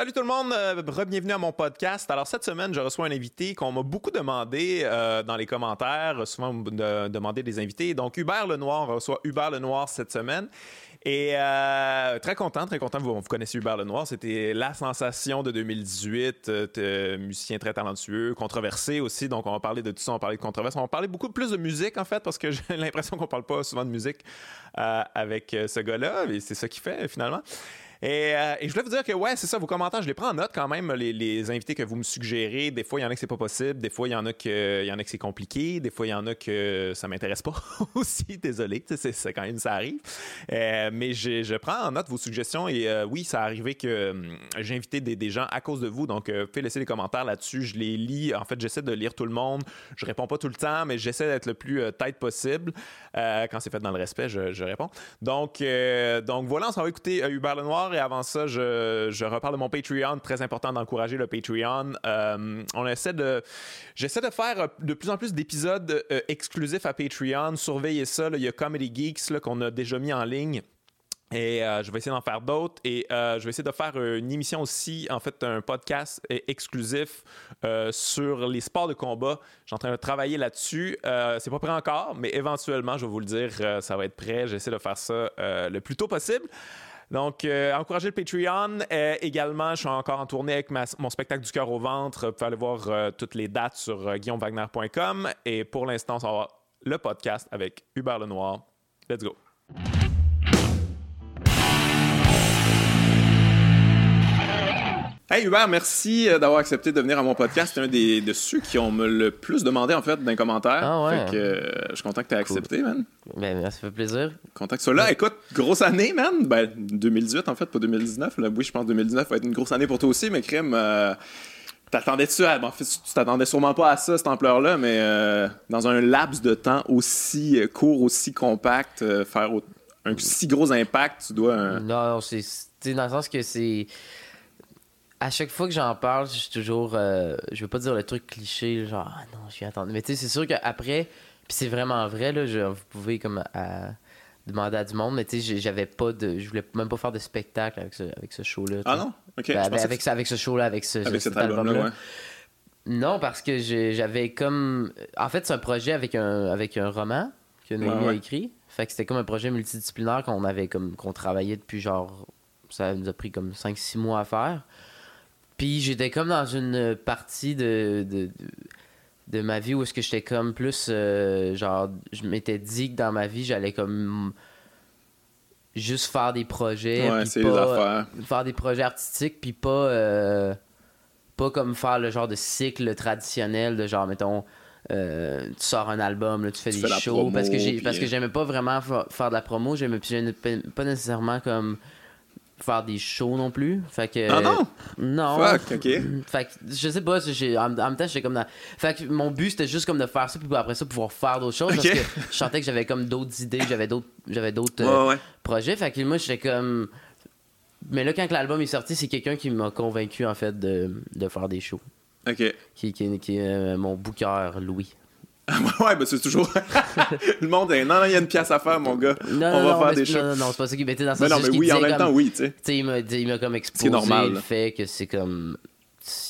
Salut tout le monde, euh, bienvenue à mon podcast. Alors cette semaine, je reçois un invité qu'on m'a beaucoup demandé euh, dans les commentaires, souvent de, demander des invités. Donc Hubert Lenoir, on reçoit Hubert Lenoir cette semaine. Et euh, très content, très content. Vous, vous connaissez Hubert Lenoir. C'était la sensation de 2018. Euh, musicien très talentueux, controversé aussi. Donc, on va parler de tout ça. On va parler de controverse. On va parler beaucoup plus de musique, en fait, parce que j'ai l'impression qu'on parle pas souvent de musique avec ce gars-là. Et c'est ça qui fait, finalement. Euh, et, je voulais vous dire que, ouais, c'est ça, vos commentaires, je les prends en note quand même, les, invités que vous me suggérez. Des fois, il y en a que c'est pas possible. Des fois, il y en a que, il y en a que c'est compliqué. Des fois, il y en a que ça m'intéresse pas aussi. Désolé, c'est quand même, ça arrive. Euh, mais je, prends en note vos suggestions et euh, oui, ça a arrivé que hum, j'ai invité des, gens à cause de vous. Donc, faites laisser des commentaires là-dessus. Je les lis. En fait, j'essaie de lire tout le monde. Je réponds pas tout le temps, mais j'essaie d'être le plus tête possible. Quand c'est fait dans le respect, je, réponds. Donc, donc voilà, on s'en va écouter Hubert Lenoir et avant ça, je, reparle de mon Patreon. Très important d'encourager le Patreon. Euh, on essaie de. J'essaie de faire de plus en plus d'épisodes euh, exclusifs à Patreon. Surveillez ça. il y a Comedy Geeks qu'on a déjà mis en ligne. Et euh, je vais essayer d'en faire d'autres. Et je vais essayer de faire une émission aussi, en fait, un podcast exclusif sur les sports de combat. Je suis en train de travailler là-dessus. c'est pas prêt encore, mais éventuellement, je vais vous le dire, ça va être prêt. J'essaie de faire ça le plus tôt possible. Donc, euh, encouragez le Patreon. Euh, également, je suis encore en tournée avec mon spectacle du cœur au ventre. Vous pouvez aller voir euh, toutes les dates sur guillaumewagner.com. Et pour l'instant, ça va le podcast avec Hubert Lenoir. Let's go. Hey Hubert, merci euh, d'avoir accepté de venir à mon podcast. C'est un des, de ceux qui ont me le plus demandé en fait dans les commentaires. Ah ouais. Fait que, euh, je suis content que tu aies accepté, man. Ben, ça fait plaisir. Content que tu sois là. Écoute, grosse année, man. Ben, 2018 en fait, pas 2019. Là, oui, je pense que 2019 va être une grosse année pour toi aussi, mais crime. Euh, T'attendais-tu à. En fait, tu t'attendais sûrement pas à ça, cette ampleur-là, mais euh, dans un laps de temps aussi court, aussi compact, faire un si gros impact, tu dois. Non, c'est dans le sens que c'est à chaque fois que j'en parle, je suis toujours. Euh, je veux pas dire le truc cliché, genre, ah non, je suis attendre. Mais tu sais, c'est sûr qu'après, puis c'est vraiment vrai, là, vous pouvez comme demander à du monde, mais tu sais, j'avais pas de. Je voulais même pas faire de spectacle avec ce, avec ce show-là. Ah non? Ok. Ben, avec, avec ce show-là, avec, ce, avec cet, album-là. ouais. Non, parce que j'avais comme. En fait, c'est un projet avec un, avec un roman que Noémie a écrit. Fait que c'était comme un projet multidisciplinaire qu'on avait comme. qu'on travaillait depuis genre. Ça nous a pris comme 5-6 mois à faire. Puis j'étais comme dans une partie de, de, ma vie où est-ce que j'étais comme plus euh, genre je m'étais dit que dans ma vie j'allais comme juste faire des projets ouais, c'est affaires. faire des projets artistiques puis pas euh, pas comme faire le genre de cycle traditionnel de genre mettons euh, tu sors un album tu fais des shows parce que j'ai parce que j'aimais pas vraiment faire de la promo j'aimais pas nécessairement comme faire des shows non plus. Fait que. Ah non? Non. Fuck, ok. Fait que je sais pas, en, même temps, j'étais comme dans. Fait que mon but c'était juste comme de faire ça, puis après ça, pouvoir faire d'autres choses. Parce que je sentais que j'avais comme d'autres idées, j'avais d'autres j'avais d'autres euh, projets. Fait que moi, j'étais comme. Mais là, quand l'album est sorti, c'est quelqu'un qui m'a convaincu en fait de, de faire des shows. Ok. Qui, qui, qui est euh, mon booker, Louis. ouais, ben c'est toujours. le monde est. Non, non, il y a une pièce à faire, mon gars. On va faire des choses. Non, non, c'est pas ça qui mettait dans ça. Mais non, mais oui, en même temps, oui, tu sais. Tu sais, il m'a comme exposé normal, le fait que c'est comme.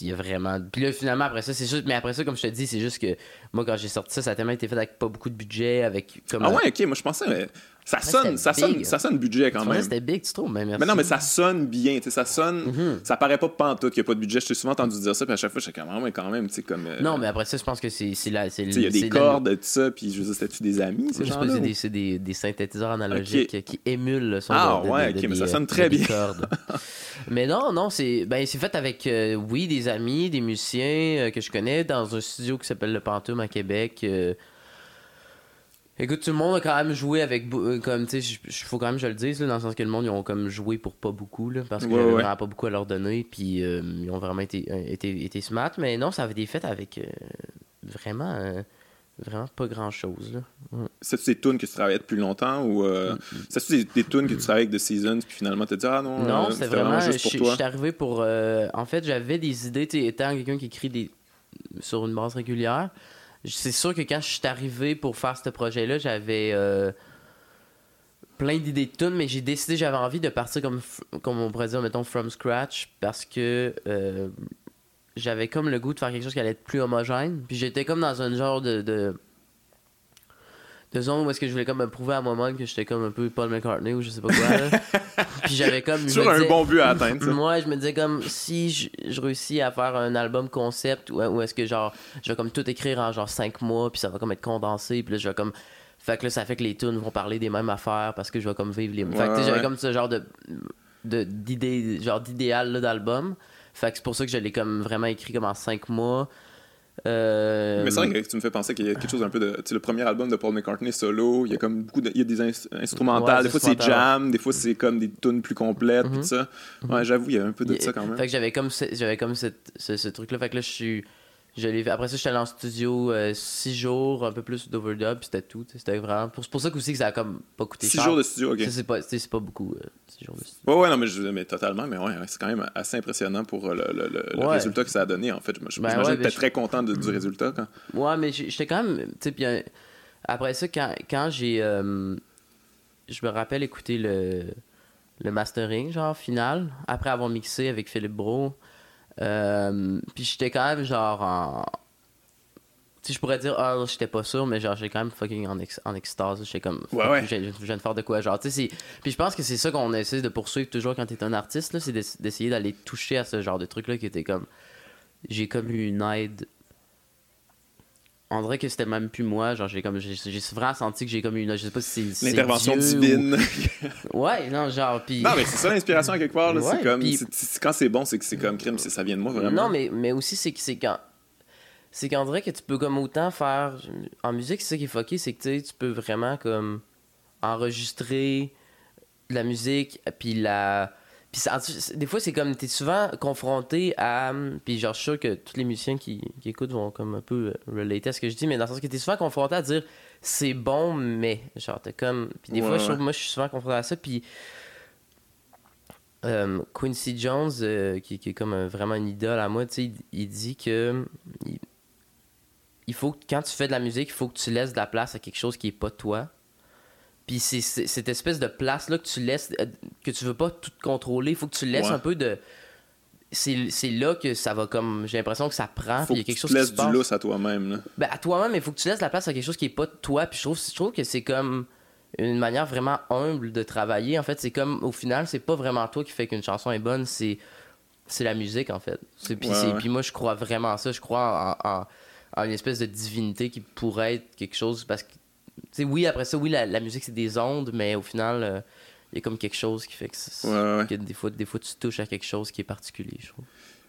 Il y a vraiment. Puis là, finalement, après ça, c'est juste. Mais après ça, comme je te dis, c'est juste que moi, quand j'ai sorti ça, ça a tellement été fait avec pas beaucoup de budget. avec comme, Ah ouais, ok, moi je pensais. Ça sonne, ça sonne, ça sonne budget quand même. C'était big, tu trouves, mais Mais non, mais ça sonne bien, tu sais, ça sonne. Mhm. Ça paraît pas pantoute qu'il n'y a pas de budget. Je t'ai souvent entendu dire ça, puis à chaque fois, je suis mais quand même, tu sais, comme. Euh, non, mais après ça, je pense que c'est là. Il y a des cordes, tout ça, puis je veux dire, c'était-tu des amis, ces gens C'est des, des, synthétiseurs analogiques qui émulent le son. Ah, ouais, ok, mais ça sonne très bien. mais non, non, c'est ben, fait avec, euh, oui, des amis, des musiciens euh, que je connais dans un studio qui s'appelle Le Pantoum à Québec. Écoute, tout le monde a quand même joué avec. Euh, comme, tu sais, il faut quand même que je le dise, dans le sens que le monde, ils ont comme joué pour pas beaucoup, là, parce qu'il n'y avait pas beaucoup à leur donner, puis euh, ils ont vraiment été, euh, été, été, smart. Mais non, ça avait des fêtes avec vraiment. vraiment pas grand chose. Là. C'est-tu des tunes que tu travaillais depuis longtemps ou mm. c'est-tu des, tunes que tu travaillais avec The Seasons puis finalement tu dit ah non Non, c'était vraiment, juste pour toi? Je suis arrivé pour en fait, j'avais des idées étant quelqu'un qui écrit des sur une base régulière c'est sûr que quand je suis arrivé pour faire ce projet-là, j'avais. Euh, plein d'idées de tunes, mais j'ai décidé, j'avais envie de partir comme, comme on pourrait dire, mettons, from scratch, parce que euh, j'avais comme le goût de faire quelque chose qui allait être plus homogène. Puis j'étais comme dans un genre de, de, de zone où est-ce que je voulais comme me prouver à moi-même que j'étais comme un peu Paul McCartney ou je sais pas quoi. là. Puis j'avais comme. Toujours un disais- bon but à atteindre, ça. moi, je me disais comme si je, je réussis à faire un album concept ou ou est-ce que genre je vais comme tout écrire en genre 5 mois puis ça va comme être condensé puis là je vais comme fait que là ça fait que les tunes vont parler des mêmes affaires parce que je vais comme vivre les fait que j'avais ouais. comme ce genre de d'idée genre d'idéal là, d'album fait que c'est pour ça que je l'ai comme vraiment écrit comme en 5 mois Euh, Mais c'est vrai que tu me fais penser qu'il y a quelque chose un peu de. Tu sais, le premier album de Paul McCartney solo, il y a comme beaucoup de. Il y a des ins- instrumentales. Ouais, des fois, c'est jam. Des fois, c'est comme des tunes plus complètes. Tout ça. Ouais, j'avoue, il y a un peu de Il- ça quand même. Fait que j'avais comme, ce- j'avais comme cette- ce, ce truc-là. Fait que là, je suis. Je. Après ça, j'étais allé en studio 6 jours, un peu plus d'overdub, puis c'était tout. C'était vraiment. pour- C'est pour ça aussi que ça a comme pas coûté Six cher. jours de studio, ok. C'est pas, c'est pas beaucoup, 6 jours de studio. Ouais, ouais, non, mais, je, mais totalement. Mais ouais, c'est quand même assez impressionnant pour euh, le, le- le- le Ouais. résultat que ça a donné, en fait. Je- Ben ouais, que t'es je- très content de- du résultat. Quand... Ouais, mais j'étais quand même. Tu sais, puis euh, après ça, quand, quand j'ai. euh, je me rappelle écouter le, le mastering, genre, final, après avoir mixé avec Philippe Bro. Euh, puis j'étais quand même, genre, en. Tu sais, je pourrais dire, ah, j'étais pas sûr, mais genre, j'étais quand même fucking en, ex- en extase. J'étais comme, Ouais, ouais. Je, viens de faire de quoi, genre, tu sais, Puis je pense que c'est ça qu'on essaie de poursuivre toujours quand t'es un artiste, là, c'est d'ess- d'essayer d'aller toucher à ce genre de truc-là qui était comme. J'ai comme eu une aide on dirait que c'était même plus moi genre j'ai comme j'ai vraiment senti que j'ai comme une je sais pas si c'est L'intervention divine. ou- ouais non genre puis non, mais c'est ça l'inspiration à quelque part. Ouais, c'est comme. quand c'est bon, c'est que c'est comme crime. c'est- Ça vient de moi, vraiment. non mais mais aussi c'est que c'est quand c'est qu'on dirait que tu peux comme autant faire en musique c'est ça qui est fucké c'est que tu sais, tu peux vraiment comme enregistrer de la musique puis la puis des fois c'est comme t'es souvent confronté à puis genre je suis sûr que tous les musiciens qui, qui écoutent vont comme un peu euh, relater à ce que je dis mais dans le sens que t'es souvent confronté à dire c'est bon mais genre t'es comme puis des Ouais, fois je trouve moi je suis souvent confronté à ça puis euh, Quincy Jones euh, qui, qui est comme un- vraiment une idole à moi tu sais il, il dit que il, il faut que quand tu fais de la musique il faut que tu laisses de la place à quelque chose qui est pas toi puis c'est cette espèce de place là que tu laisses euh, que tu veux pas tout contrôler il faut que tu laisses Ouais. un peu de c'est là que ça va comme j'ai l'impression que ça prend Faut puis il y a que quelque tu chose te qui laisses se du lousse à toi-même. ben, à toi-même, il faut que tu laisses la place à quelque chose qui est pas de toi. Puis je trouve, je trouve que c'est comme une manière vraiment humble de travailler. En fait, c'est comme, au final, c'est pas vraiment toi qui fait qu'une chanson est bonne, c'est c'est la musique, en fait. Puis Ouais, ouais. moi, je crois vraiment à ça. Je crois en, en- en une espèce de divinité qui pourrait être quelque chose. Parce que, tu sais, oui, après ça, oui, la, la musique, c'est des ondes, mais au final, euh, il y a comme quelque chose qui fait que, c'est- Ouais, ouais, ouais. que des, fois, des fois, tu touches à quelque chose qui est particulier, je trouve.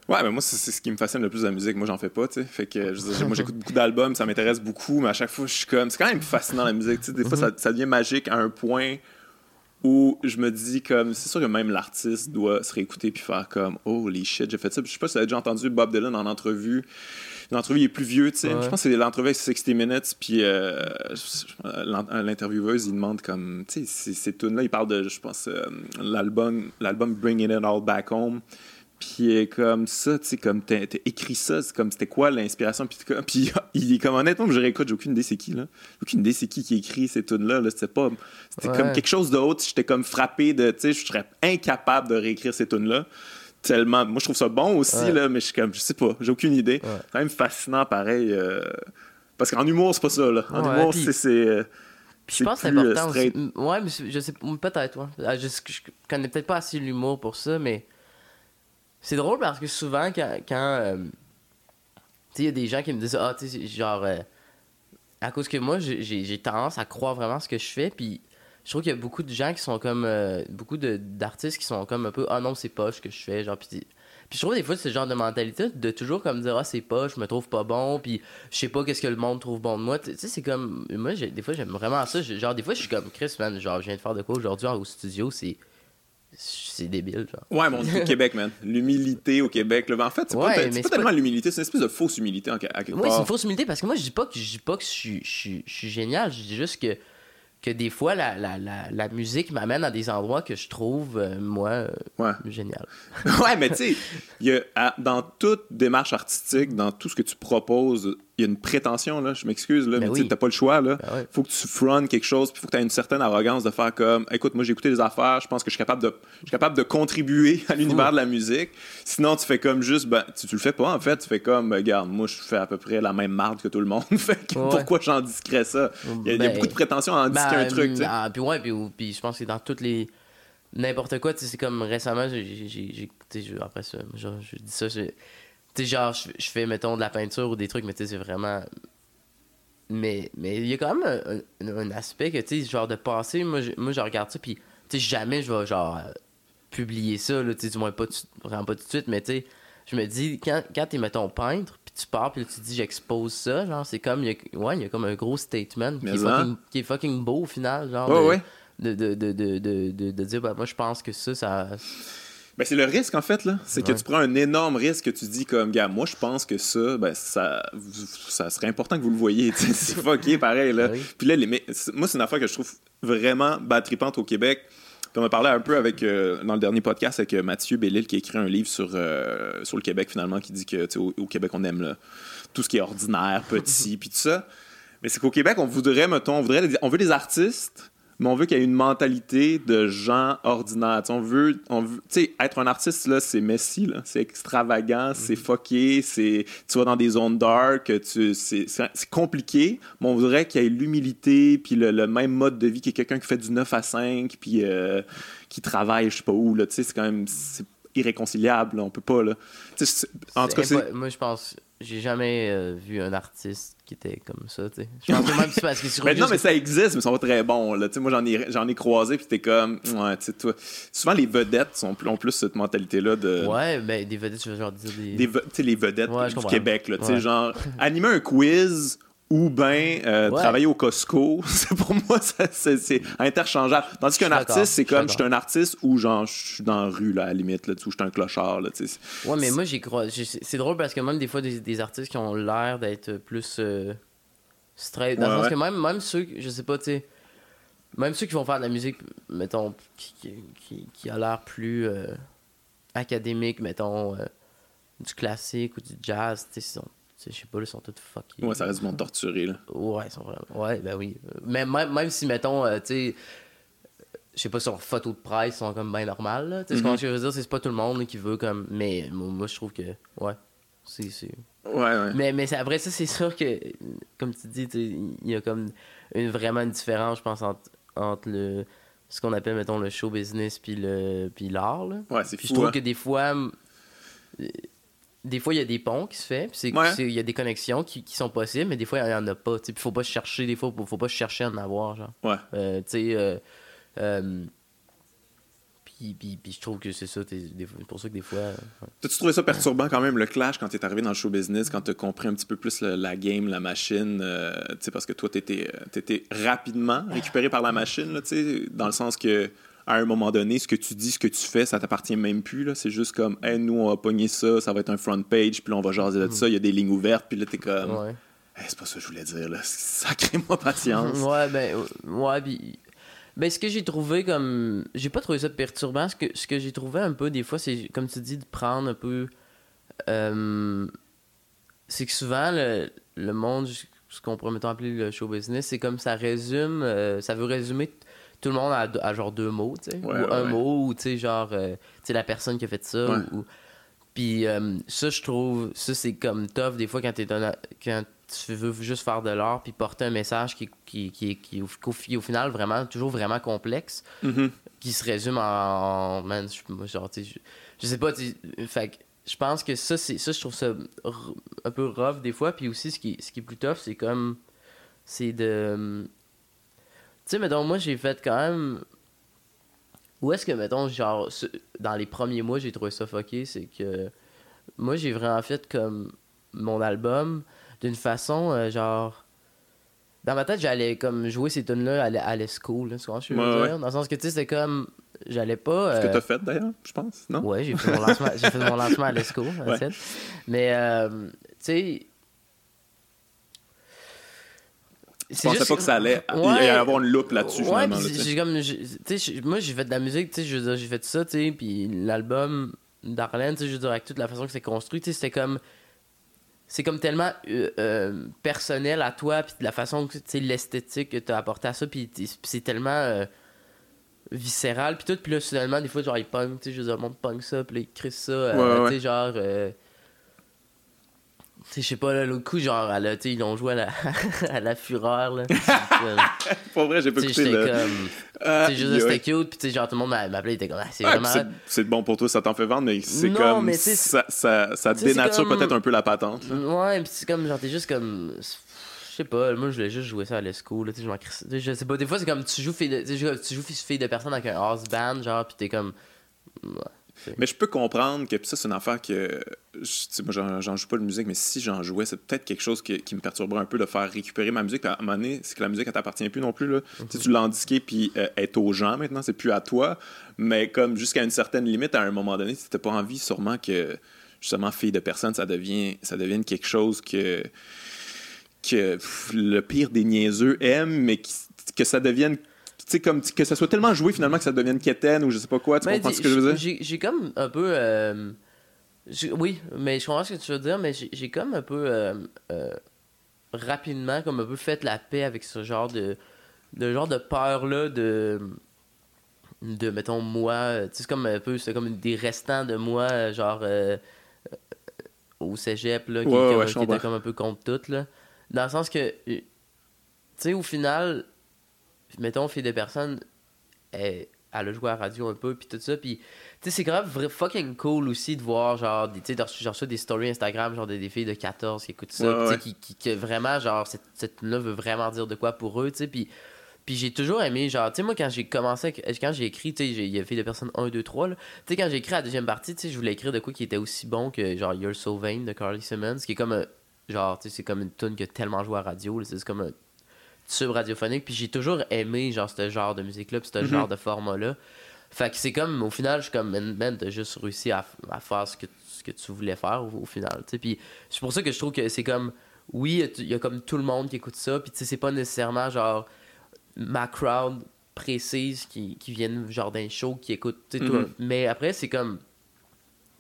Ouais, mais moi, c'est c'est ce qui me fascine le plus de la musique. Moi, j'en fais pas, tu sais. Fait que, je veux dire, moi, j'écoute beaucoup d'albums, ça m'intéresse beaucoup, mais à chaque fois, je suis comme. C'est quand même fascinant la musique, tu sais. Des fois, ça, ça devient magique à un point où je me dis, comme. C'est sûr que même l'artiste doit se réécouter puis faire comme, holy shit, j'ai fait ça. Puis je sais pas si tu as déjà entendu Bob Dylan en entrevue. L'entrevue, est plus vieux, tu sais. Ouais. Je pense que c'est l'entrevue avec 60 Minutes, puis euh, l'intervieweuse, il demande comme, tu sais, ces- tunes-là, il parle de, je pense, euh, l'album, l'album Bringing It All Back Home. Puis comme ça, tu sais, comme t'as écrit ça, c'est comme c'était quoi l'inspiration, puis, puis il est comme honnêtement, je réécoute, j'ai aucune idée c'est qui là, aucune idée c'est qui qui écrit ces tunes là, là c'était pas, c'était Ouais. comme quelque chose d'autre, j'étais comme frappé de, tu sais, je serais incapable de réécrire ces tunes là, tellement, moi je trouve ça bon aussi Ouais. là, mais je suis comme, je sais pas, j'ai aucune idée, Ouais. c'est quand même fascinant pareil, euh, parce qu'en humour c'est pas ça là, en Ouais, humour puis- c'est, euh, Puis je pense que c'est plus, euh, important aussi. straight. Ouais, mais je sais peut-être, ouais. Ah, Je, je connais peut-être pas assez l'humour pour ça, mais c'est drôle parce que souvent, quand. quand euh, tu sais, il y a des gens qui me disent Ah, tu sais, genre. euh, à cause que moi, j'ai tendance à croire vraiment ce que je fais, puis je trouve qu'il y a beaucoup de gens qui sont comme. euh, beaucoup de- d'artistes qui sont comme un peu Ah non, c'est pas ce que je fais, genre. Puis puis je trouve des fois c'est ce genre de mentalité de toujours comme dire ah c'est pas je me trouve pas bon puis je sais pas qu'est-ce que le monde trouve bon de moi tu sais c'est comme moi j'ai- des fois j'aime vraiment ça genre des fois je suis comme Chris man genre je viens de faire de quoi aujourd'hui au studio c'est c'est débile genre Ouais, mais on dit au Québec, man. L'humilité au Québec. Là. Ben, En fait, c'est Ouais, pas, pas tellement l'humilité, c'est une espèce de fausse humilité en, à quelque Oui, c'est part. une fausse humilité parce que moi, je dis pas que je dis pas que je suis, je suis, je suis génial. Je dis juste que, que des fois, la, la, la, la musique m'amène à des endroits que je trouve, euh, moi, euh, Ouais. génial. ouais, mais tu sais, dans toute démarche artistique, dans tout ce que tu proposes, il y a une prétention, là, je m'excuse, là, Ben mais oui. tu t'as pas le choix, là. Ben ouais. Faut que tu frontes quelque chose, puis faut que tu aies une certaine arrogance de faire comme, écoute, moi j'ai écouté des affaires, je pense que je suis capable de, je suis capable de contribuer à l'univers de la musique. Sinon, tu fais comme juste, ben, tu, tu le fais pas, en fait, tu fais comme, ben, regarde, moi je fais à peu près la même marde que tout le monde, fait que Ouais. pourquoi j'en discret ça? Il y a, il y a beaucoup de prétention à en disquer un truc, ah, puis ouais, puis, puis je pense que dans toutes les. N'importe quoi, tu sais, c'est comme récemment, j'ai. je- Après ça, genre, je dis ça, tu sais, genre, je, je fais, mettons, de la peinture ou des trucs, mais tu sais, c'est vraiment. Mais mais il y a quand même un, un- un aspect que, tu sais, genre de passer, moi, je, moi, je regarde ça, puis, tu sais, jamais je vais, genre, euh, publier ça, là, tu sais, du moins pas, vraiment pas tout de suite, mais tu sais, je me dis, quand, quand t'es, mettons, peintre, puis tu pars, puis là, tu dis, j'expose ça, genre, c'est comme, il y a, ouais, il y a comme un gros statement qui est, fucking, qui est fucking beau au final, genre. Ouais, de, ouais. De, de, de, de, de, de- de dire, bah, moi, je pense que ça, ça. Ben, c'est le risque, en fait, là. C'est que tu prends un énorme risque que tu dis comme, gars, moi, je pense que ça, ben, ça, ça serait important que vous le voyez. c'est fucké, pareil, là. Oui. Puis là, les, moi, c'est une affaire que je trouve vraiment battripante au Québec. Puis on a parlé un peu avec, euh, dans le dernier podcast avec euh, Mathieu Bellil qui a écrit un livre sur, euh, sur le Québec, finalement, qui dit que, au, au Québec, on aime là, tout ce qui est ordinaire, petit, puis tout ça. Mais c'est qu'au Québec, on voudrait, mettons, on, voudrait, on veut des artistes, mais on veut qu'il y ait une mentalité de gens ordinaires. On veut, on veut, tu sais, être un artiste, là, c'est messy, là. C'est extravagant, c'est fucké, c'est, tu vas dans des zones dark, tu, c'est, c'est, c'est compliqué, mais on voudrait qu'il y ait l'humilité, puis le, le même mode de vie que quelqu'un qui fait du 9 à 5, puis euh, qui travaille, je sais pas où, là. Tu sais, c'est quand même, c'est irréconciliable, là. On peut pas, là. En tout cas, impo- Moi, je pense. J'ai jamais euh, vu un artiste qui était comme ça, tu sais. Je pense que même parce que sur Mais non, mais ça existe, mais ils sont pas très bons. Là. Tu sais, moi, j'en ai, j'en ai croisé, puis t'es comme, ouais, tu sais, toi. Souvent, les vedettes sont, ont plus cette mentalité-là de. Ouais, ben, des vedettes, je veux genre dire des. des tu sais, les vedettes Ouais, du. Québec, là, tu sais, Ouais. genre, animer un quiz ou ben euh, Ouais. travailler au Costco, c'est pour moi, c'est, interchangeable. Tandis qu'un artiste, c'est comme, je suis un artiste ou genre, je suis dans la rue, là, à la limite, là, ou je suis un clochard, là. Ouais, mais moi, j'ai C'est drôle parce que même des fois, des, des artistes qui ont l'air d'être plus euh, straight. Dans Ouais, le sens ouais. que même, même ceux, je sais pas, tu sais. Même ceux qui vont faire de la musique, mettons, qui, qui, qui- qui a l'air plus euh, académique, mettons, euh, du classique ou du jazz, tu sais, je sais pas, là, ils sont tous fuckés. Ouais, ça reste du monde torturé, là. Ouais, ils sont vraiment. Ouais, ben oui. Mais même, même si, mettons, euh, tu sais, je sais pas, sur photo de presse, ils sont comme bien normales, là. Tu sais, ce Mhm. que je veux dire, c'est pas tout le monde qui veut comme. Mais moi, je trouve que. Ouais. C'est. Ouais, ouais. Mais, mais après ça, c'est sûr que, comme tu dis, il y a comme une, vraiment une différence, je pense, entre, entre le. Ce qu'on appelle, mettons, le show business puis le puis l'art, là. Ouais, c'est Puis fou, je trouve hein. que des fois, des fois, il y a des ponts qui se fait, puis Ouais. il y a des connexions qui, qui sont possibles, mais des fois, il n'y en a pas. Il faut pas chercher, des fois, faut, faut pas chercher à en avoir, genre. Ouais. Euh, tu sais, euh, euh, puis, puis, puis je trouve que c'est ça, des c'est pour ça que des fois... ouais. T'as-tu trouvé ça perturbant quand même, le clash, quand t'es arrivé dans le show business, quand t'as compris un petit peu plus le- la game, la machine, tu sais, parce que toi, t'étais, t'étais rapidement récupéré par la machine, là, tu dans le sens que à un moment donné, ce que tu dis, ce que tu fais, ça t'appartient même plus, là. C'est juste comme, hey, nous, on va pogner ça, ça va être un front page, puis là, on va jaser de ça, il y a des lignes ouvertes, puis là, t'es comme, Ouais. Hey, c'est pas ça que je voulais dire, là. Patience. Ouais, ben, ouais, puis. Ben, ce que j'ai trouvé comme. J'ai pas trouvé ça perturbant. Ce que, ce que j'ai trouvé un peu, des fois, c'est, comme tu dis, de prendre un peu. euh, c'est que souvent, le, le monde, ce qu'on pourrait mettons appeler le show business, c'est comme ça résume. euh, ça veut résumer t- tout le monde à genre deux mots, tu sais. Ouais, ou ouais, un ouais. mot, ou tu sais, genre. euh, tu sais, la personne qui a fait ça. Ou, Puis euh, ça, je trouve. Ça, c'est comme tough, des fois, quand t'es un. Quand tu veux juste faire de l'art puis porter un message qui, qui, qui, qui, au, qu'au fi- au final vraiment toujours vraiment complexe Mhm. qui se résume en man je, moi, genre tu sais, je, sais pas tu sais, fait que je pense que ça c'est ça je trouve ça un peu rough des fois puis aussi ce qui ce qui est plus tough c'est comme c'est de sais mettons moi j'ai fait quand même où est-ce que mettons genre dans les premiers mois j'ai trouvé ça fucké c'est que moi j'ai vraiment fait comme mon album d'une façon euh, genre dans ma tête j'allais comme jouer ces tunes là à, l'esco là tu comprends je veux Ouais, dire? dans le sens que tu sais c'était comme j'allais pas Ce que euh, t'as fait, d'ailleurs, je pense, non? Ouais, j'ai fait mon lancement, j'ai fait mon lancement à l'ESCO, en Ouais. fait. Mais, euh, tu sais. Je pensais pas que ça allait Ouais. y avoir une loupe là-dessus, Ouais, finalement. là, comme. moi, j'ai fait de la musique, tu sais, je j'ai fait ça, tu sais, puis l'album d'Arlène, tu sais, je veux dire, avec toute la façon que c'est construit, tu sais, c'était comme. c'est comme tellement euh, euh, personnel à toi, puis de la façon que, tu sais, l'esthétique que t'as apporté à ça, puis c'est tellement euh, viscéral, puis tout, puis là, finalement, des fois, genre, ils punk, tu sais, je veux dire, le monde punk ça, puis ils crient ça, ouais, tu sais, genre... euh, tu sais, je sais pas, là, l'autre coup, genre, à la- tu sais, ils l'ont joué à la, à la fureur, là. Pour vrai, j'ai pas écouté le. comme... Ah, Tu sais, juste, c'était cute, puis tu sais, genre, tout le monde m'a- m'appelait, il était comme, ah, c'est Ouais, vraiment... puis c'est- c'est bon pour toi, ça t'en fait vendre, mais c'est comme. mais ça, ça, ça c'est dénature comme- peut-être un peu la patente. là. Ouais, pis c'est comme, genre, t'es juste comme. Je sais pas, moi je voulais juste jouer ça à l'esco, là, tu sais, je sais, pas, des fois c'est comme tu joues fille de, tu joues fille de personne avec un house band, genre, pis t'es comme. Ouais. Mais je peux comprendre que ça, c'est une affaire que. je- moi, j'en- joue pas de musique, mais si j'en jouais, c'est peut-être quelque chose qui, qui me perturberait un peu de faire récupérer ma musique. Puis à un moment donné, c'est que la musique, elle t'appartient plus non plus. Là. Tu sais, tu l'as indiqué, puis euh, est aux gens maintenant, c'est plus à toi. Mais comme jusqu'à une certaine limite, à un moment donné, si t'as pas envie, sûrement que justement, fille de personne, ça devient, ça devienne quelque chose que. que pff, le pire des niaiseux aime, mais qui- que ça devienne. Tu sais, comme que ça soit tellement joué finalement que ça devienne quétaine ou je sais pas quoi. Tu Mais comprends ce que je veux dire? j'ai- comme un peu. euh, oui, mais je comprends ce que tu veux dire, mais j'ai comme un peu. euh, euh, rapidement, comme un peu fait la paix avec ce genre de. de genre de peur-là de. de, mettons, moi. Tu sais, c'est comme un peu. C'est comme des restants de moi, genre. au cégep, là, qui, Ouais, qui- ouais, qui je comprends. était comme un peu contre tout, là. Dans le sens que. Tu sais, au final, mettons, fille de personne, elle, elle a joué à la radio un peu, puis tout ça, puis tu sais, c'est vrai- fucking cool aussi de voir, genre, des, tu sais, genre ça, des stories Instagram, genre des, des filles de 14 qui écoutent ça, Ouais, ouais. qui, qui, vraiment, genre, cette, cette là veut vraiment dire de quoi pour eux, tu sais, puis puis j'ai toujours aimé, genre, tu sais, moi, quand j'ai commencé, quand j'ai écrit, tu sais, j'ai- il y a fait de personnes 1, 2, 3, là. Tu sais, quand j'ai écrit la deuxième partie, tu sais, je voulais écrire de quoi qui était aussi bon que, genre, You're So Vain de Carly Simmons, qui est comme un, genre, tu sais, c'est comme une tune qui a tellement joué à radio, c'est comme un tube radiophonique, puis j'ai toujours aimé, genre, ce genre de musique-là, puis ce Mhm. genre de format-là. Fait que c'est comme, au final, je suis comme, man, man, t'as juste réussi à, à faire ce que, ce que tu voulais faire au, au final. Puis c'est pour ça que je trouve que c'est comme, oui, il y a comme tout le monde qui écoute ça, puis tu sais, c'est pas nécessairement, genre, ma crowd précise qui, qui viennent, genre, d'un show, qui écoute, tu sais, tout. Mhm. Mais après, c'est comme,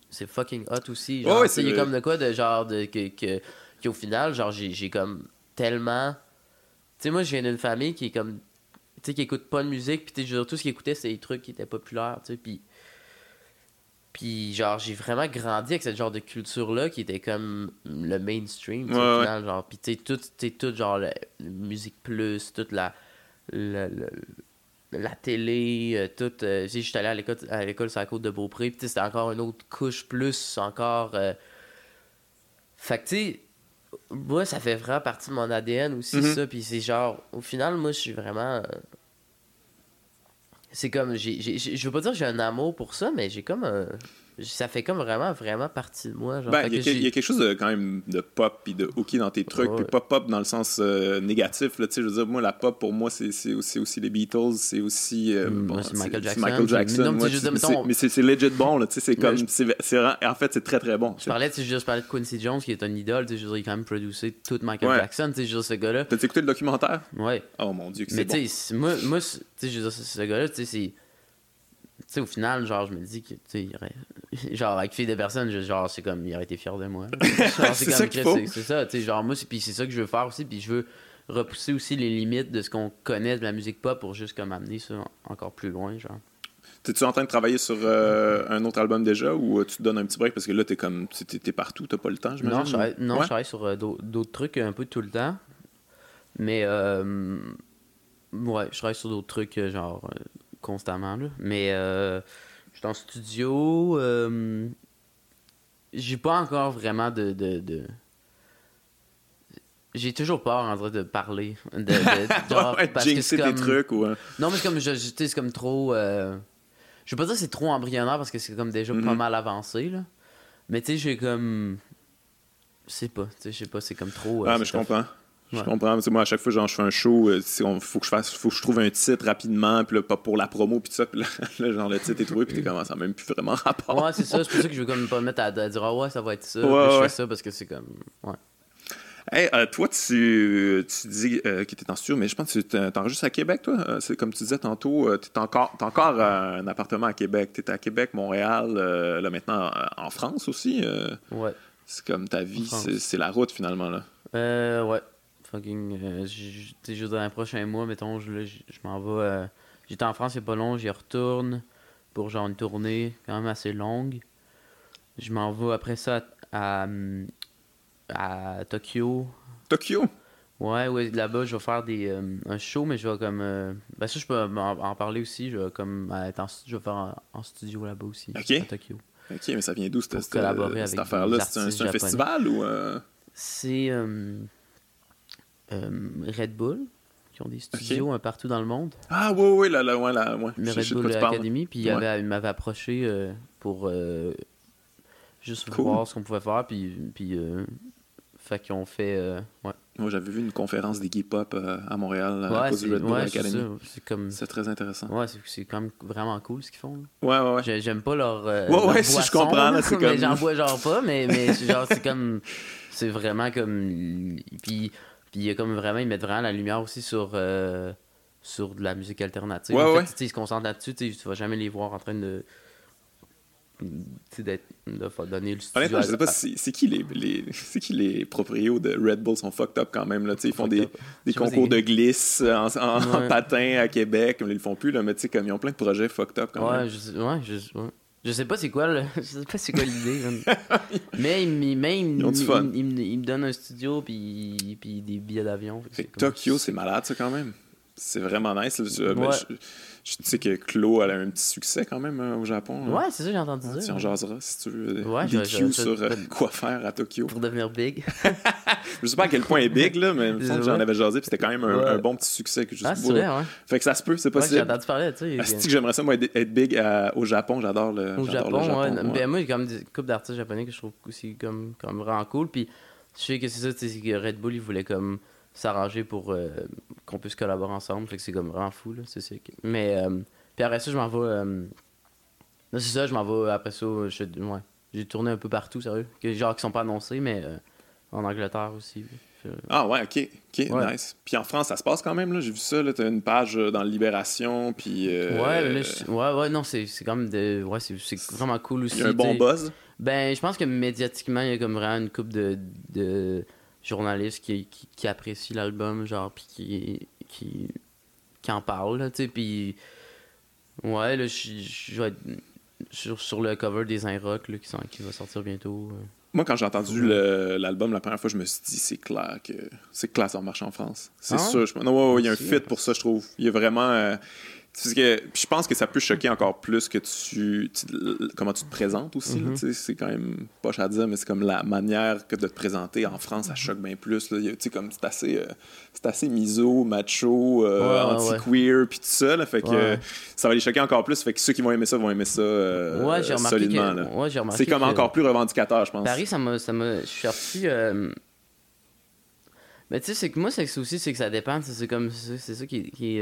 c'est fucking hot aussi. Genre, ouais, il y a comme de quoi de genre, de, que, que, qu'au final, genre, j'ai comme tellement. Tu sais, moi, je viens d'une famille qui est comme. Tu sais, qui écoute pas de musique, puis tu tout ce qu'ils écoutaient, c'est des trucs qui étaient populaires, tu sais, puis. Puis, genre, j'ai vraiment grandi avec ce genre de culture-là qui était comme le mainstream, Ouais, au ouais. final, genre. Puis, tu sais, tout, tu sais, tout, genre, la, musique plus, toute la. la, la, la télé, euh, tout. euh, tu sais, j'étais allé à l'école, à l'école sur la côte de Beaupré, puis c'était encore une autre couche plus, encore. euh, Fait que, tu sais, moi, ça fait vraiment partie de mon ADN aussi, Mhm. ça. Puis c'est genre, au final, moi, je suis vraiment. euh, C'est comme, je veux pas dire que j'ai un amour pour ça, mais j'ai comme un. Ça fait comme vraiment, vraiment partie de moi. Genre, Ben, il y, a que que- il y j'ai- a quelque chose de, quand même de pop puis de hooky dans tes trucs, puis pas pop dans le sens euh, négatif. Là, tu sais, je veux dire, moi, la pop, pour moi, c'est c'est aussi, aussi les Beatles, c'est aussi. euh, Mm, bon, c'est Michael Jackson, Michael Jackson, non, mais c'est- mais mettons- mais legit bon. Là, tu sais, c'est Mais comme. je- en fait, c'est très très bon. Je parlais, je parlais de Quincy Jones, qui est un idole, tu sais, je veux il a quand même produit tout Michael Ouais. Jackson, tu sais, je veux ce gars-là. T'as écouté le documentaire? Ouais. Oh mon dieu, que Mais c'est bon. tu sais, moi, moi c'est- tu sais, je veux ce gars-là, tu sais, c'est. Tu sais, au final, genre, je me dis que, tu sais, il aurait- genre, avec fille de personne, je- genre, c'est comme, il aurait été fier de moi. C'est ça c'est- ça, tu sais, genre, moi, c'est puis c'est ça que je veux faire aussi, puis je veux repousser aussi les limites de ce qu'on connaît de la musique pop pour juste, comme, amener ça en- encore plus loin, genre. T'es-tu en train de travailler sur euh, un autre album déjà ou euh, tu te donnes un petit break? Parce que là, t'es comme. T'es partout, t'as pas le temps, j'imagine? Non, je travaille, non Ouais? je travaille sur euh, d'au- d'autres trucs un peu tout le temps. Mais, euh, ouais, je travaille sur d'autres trucs, genre, constamment, là. Mais, euh, je suis en studio. euh, j'ai pas encore vraiment de. de, de- J'ai toujours peur en vrai de parler. De, de- genre, parce que tes trucs ou. Non, mais c'est comme, je, c'est comme trop. euh, Je veux pas dire que c'est trop embryonnaire parce que c'est comme déjà pas Mhm. mal avancé, là. Mais tu sais, j'ai comme. Je sais pas, tu sais, je sais pas, c'est comme trop. euh, Ah, mais je tough. Je comprends. Tu sais, moi, à chaque fois, genre, je fais un show, euh, on- faut que je fasse, faut que je trouve un titre rapidement, puis là, pas pour la promo, puis ça, puis là, là, genre, le titre est trouvé, puis t'es comme, ça n'a même plus vraiment rapport. Ouais, c'est ça, c'est pour ça que je veux comme pas me mettre à, à dire, ah ouais, ça va être ça. Ouais, je fais ça parce que c'est comme. Ouais. Hey, euh, toi, tu, tu dis euh, que tu es en studio, mais je pense que tu t'en- t'enregistres à Québec, toi? Euh, c'est comme tu disais tantôt, tu as encore, encore un appartement à Québec. Tu es à Québec, Montréal, là maintenant en France aussi. Ouais. C'est comme ta vie, c'est c'est la route finalement. là. Euh, ouais. Fucking. euh, je dans les prochains mois, mettons, je, là, je, je m'en vais. euh, J'étais en France a pas long, j'y retourne pour genre une tournée quand même assez longue. Je m'en vais après ça à, à, à Tokyo. Tokyo? Ouais, ouais, là-bas, je vais faire des, euh, un show, mais je vais comme. euh, ben, ça, je peux en, en parler aussi. Je vais comme être en, je vais faire en, en studio là-bas aussi. Ok. À Tokyo. Ok, mais ça vient d'où cette, Pour cette, affaire-là? C'est un, c'est festival ou. euh, C'est euh, euh, Red Bull, qui ont des studios un partout dans le monde. Ah, oui, oui, là, là, ouais, là, ouais. Je Red Bull. Academy. Puis Ouais. il m'avait approché euh, pour euh, juste Cool. voir ce qu'on pouvait faire. Puis, puis euh, fait qu'ils ont fait. euh, ouais, Moi, j'avais vu une conférence des Gay Pop euh, à Montréal à ouais cause c'est du Red Bull Academy. C'est comme. Très intéressant. Ouais, c'est- quand même vraiment cool ce qu'ils font. là. Ouais, ouais, ouais. J'ai- J'aime pas leur. euh, Ouais, leur ouais, si je comprends, là, mais comme- J'en bois genre pas, mais, mais genre, c'est comme. C'est vraiment comme. Puis, puis il y a comme vraiment. Ils mettent vraiment la lumière aussi sur. euh, sur de la musique alternative. Ouais, en ouais. fait, tu sais, ils se concentrent là-dessus. Tu vas jamais les voir en train de. De faire donner le studio. Honnêtement, je sais pas c'est qui les, les c'est qui les proprios de Red Bull sont fucked up quand même là, ils font des, des concours de glisse en, en- en Ouais. patin à Québec, ils le font plus là, mais comme ils ont plein de projets fucked up quand Ouais, même. je ouais, je, ouais. Je sais pas c'est quoi le... je sais pas c'est quoi l'idée. mais il, mais il, me- il, il il donne un studio puis, puis des billets d'avion. Tokyo, c'est malade ça quand même. C'est vraiment nice. Je, Ouais. je- je sais que elle a un petit succès quand même euh, au Japon. là. Ouais, c'est ça j'ai entendu Tu dire. en jaseras si tu veux. euh, Ouais, des je- cues je- sur je- euh, quoi faire à Tokyo. Pour devenir big. Je sais pas à quel point il est big, là, mais il j'en avais jasé, puis c'était quand même un, Ouais. un bon petit succès. Que juste ah, c'est pour- vrai, ouais. Fait que ça se peut, c'est Ouais, j'ai possible. entendu parler de ça. il y a- Asti que j'aimerais ça, moi, être big à- au Japon? J'adore le, Au Japon, le ouais. ouais. Ben, moi, il y a comme des couples d'artistes japonais que je trouve aussi comme, comme vraiment cool. Puis je sais que c'est ça, tu sais, c'est que Red Bull, ils voulaient comme s'arranger pour euh, qu'on puisse collaborer ensemble. Fait que c'est comme vraiment fou, là. C'est, c'est... Mais, euh, puis après ça, je m'en vais. euh, c'est ça, je m'en vais après ça. Je... Ouais. J'ai tourné un peu partout, sérieux. Que, genre, qui sont pas annoncés, mais en Angleterre aussi. Ah ouais, ok, ok, Ouais. nice. Puis en France, ça se passe quand même, là? J'ai vu ça, là. T'as une page dans Libération, puis. Ouais, là, je- ouais, ouais, non, c'est, même de. Ouais, c'est, c'est vraiment cool aussi. Il y a un bon t'sais. buzz? Ben, je pense que médiatiquement, il y a comme vraiment une couple de, de journalistes qui, qui, qui apprécient l'album, genre, puis qui, qui, qui en parlent, là, tu sais, puis... Ouais, là, je vais être sur, sur le cover des Rock là, qui, sont, qui va sortir bientôt. euh. Moi, quand j'ai entendu l'album la première fois, je me suis dit, c'est clair que c'est clair ça marche en France. C'est Ah ouais? sûr. Je... Non, ouais, ouais, il y a un fit pour ça, je trouve. Il y a vraiment. euh, parce que, je pense que ça peut choquer encore plus que tu, tu- comment tu te présentes aussi. Mhm. c'est quand même poche à dire, mais c'est comme la manière que de te présenter en France, ça choque bien plus. C'est assez, euh, c'est assez miso, macho, euh, Ouais, anti-queer, puis tout ça. Là, fait que Ouais. euh, ça va les choquer encore plus. Fait que ceux qui vont aimer ça vont aimer ça euh, ouais, solidement. C'est comme encore plus revendicateur, je pense. Paris, ça m'a... Ça m'a... Je suis sorti... euh, Mais tu sais, c'est que moi, c'est aussi, c'est que ça dépend. C'est comme... C'est ça qui, qui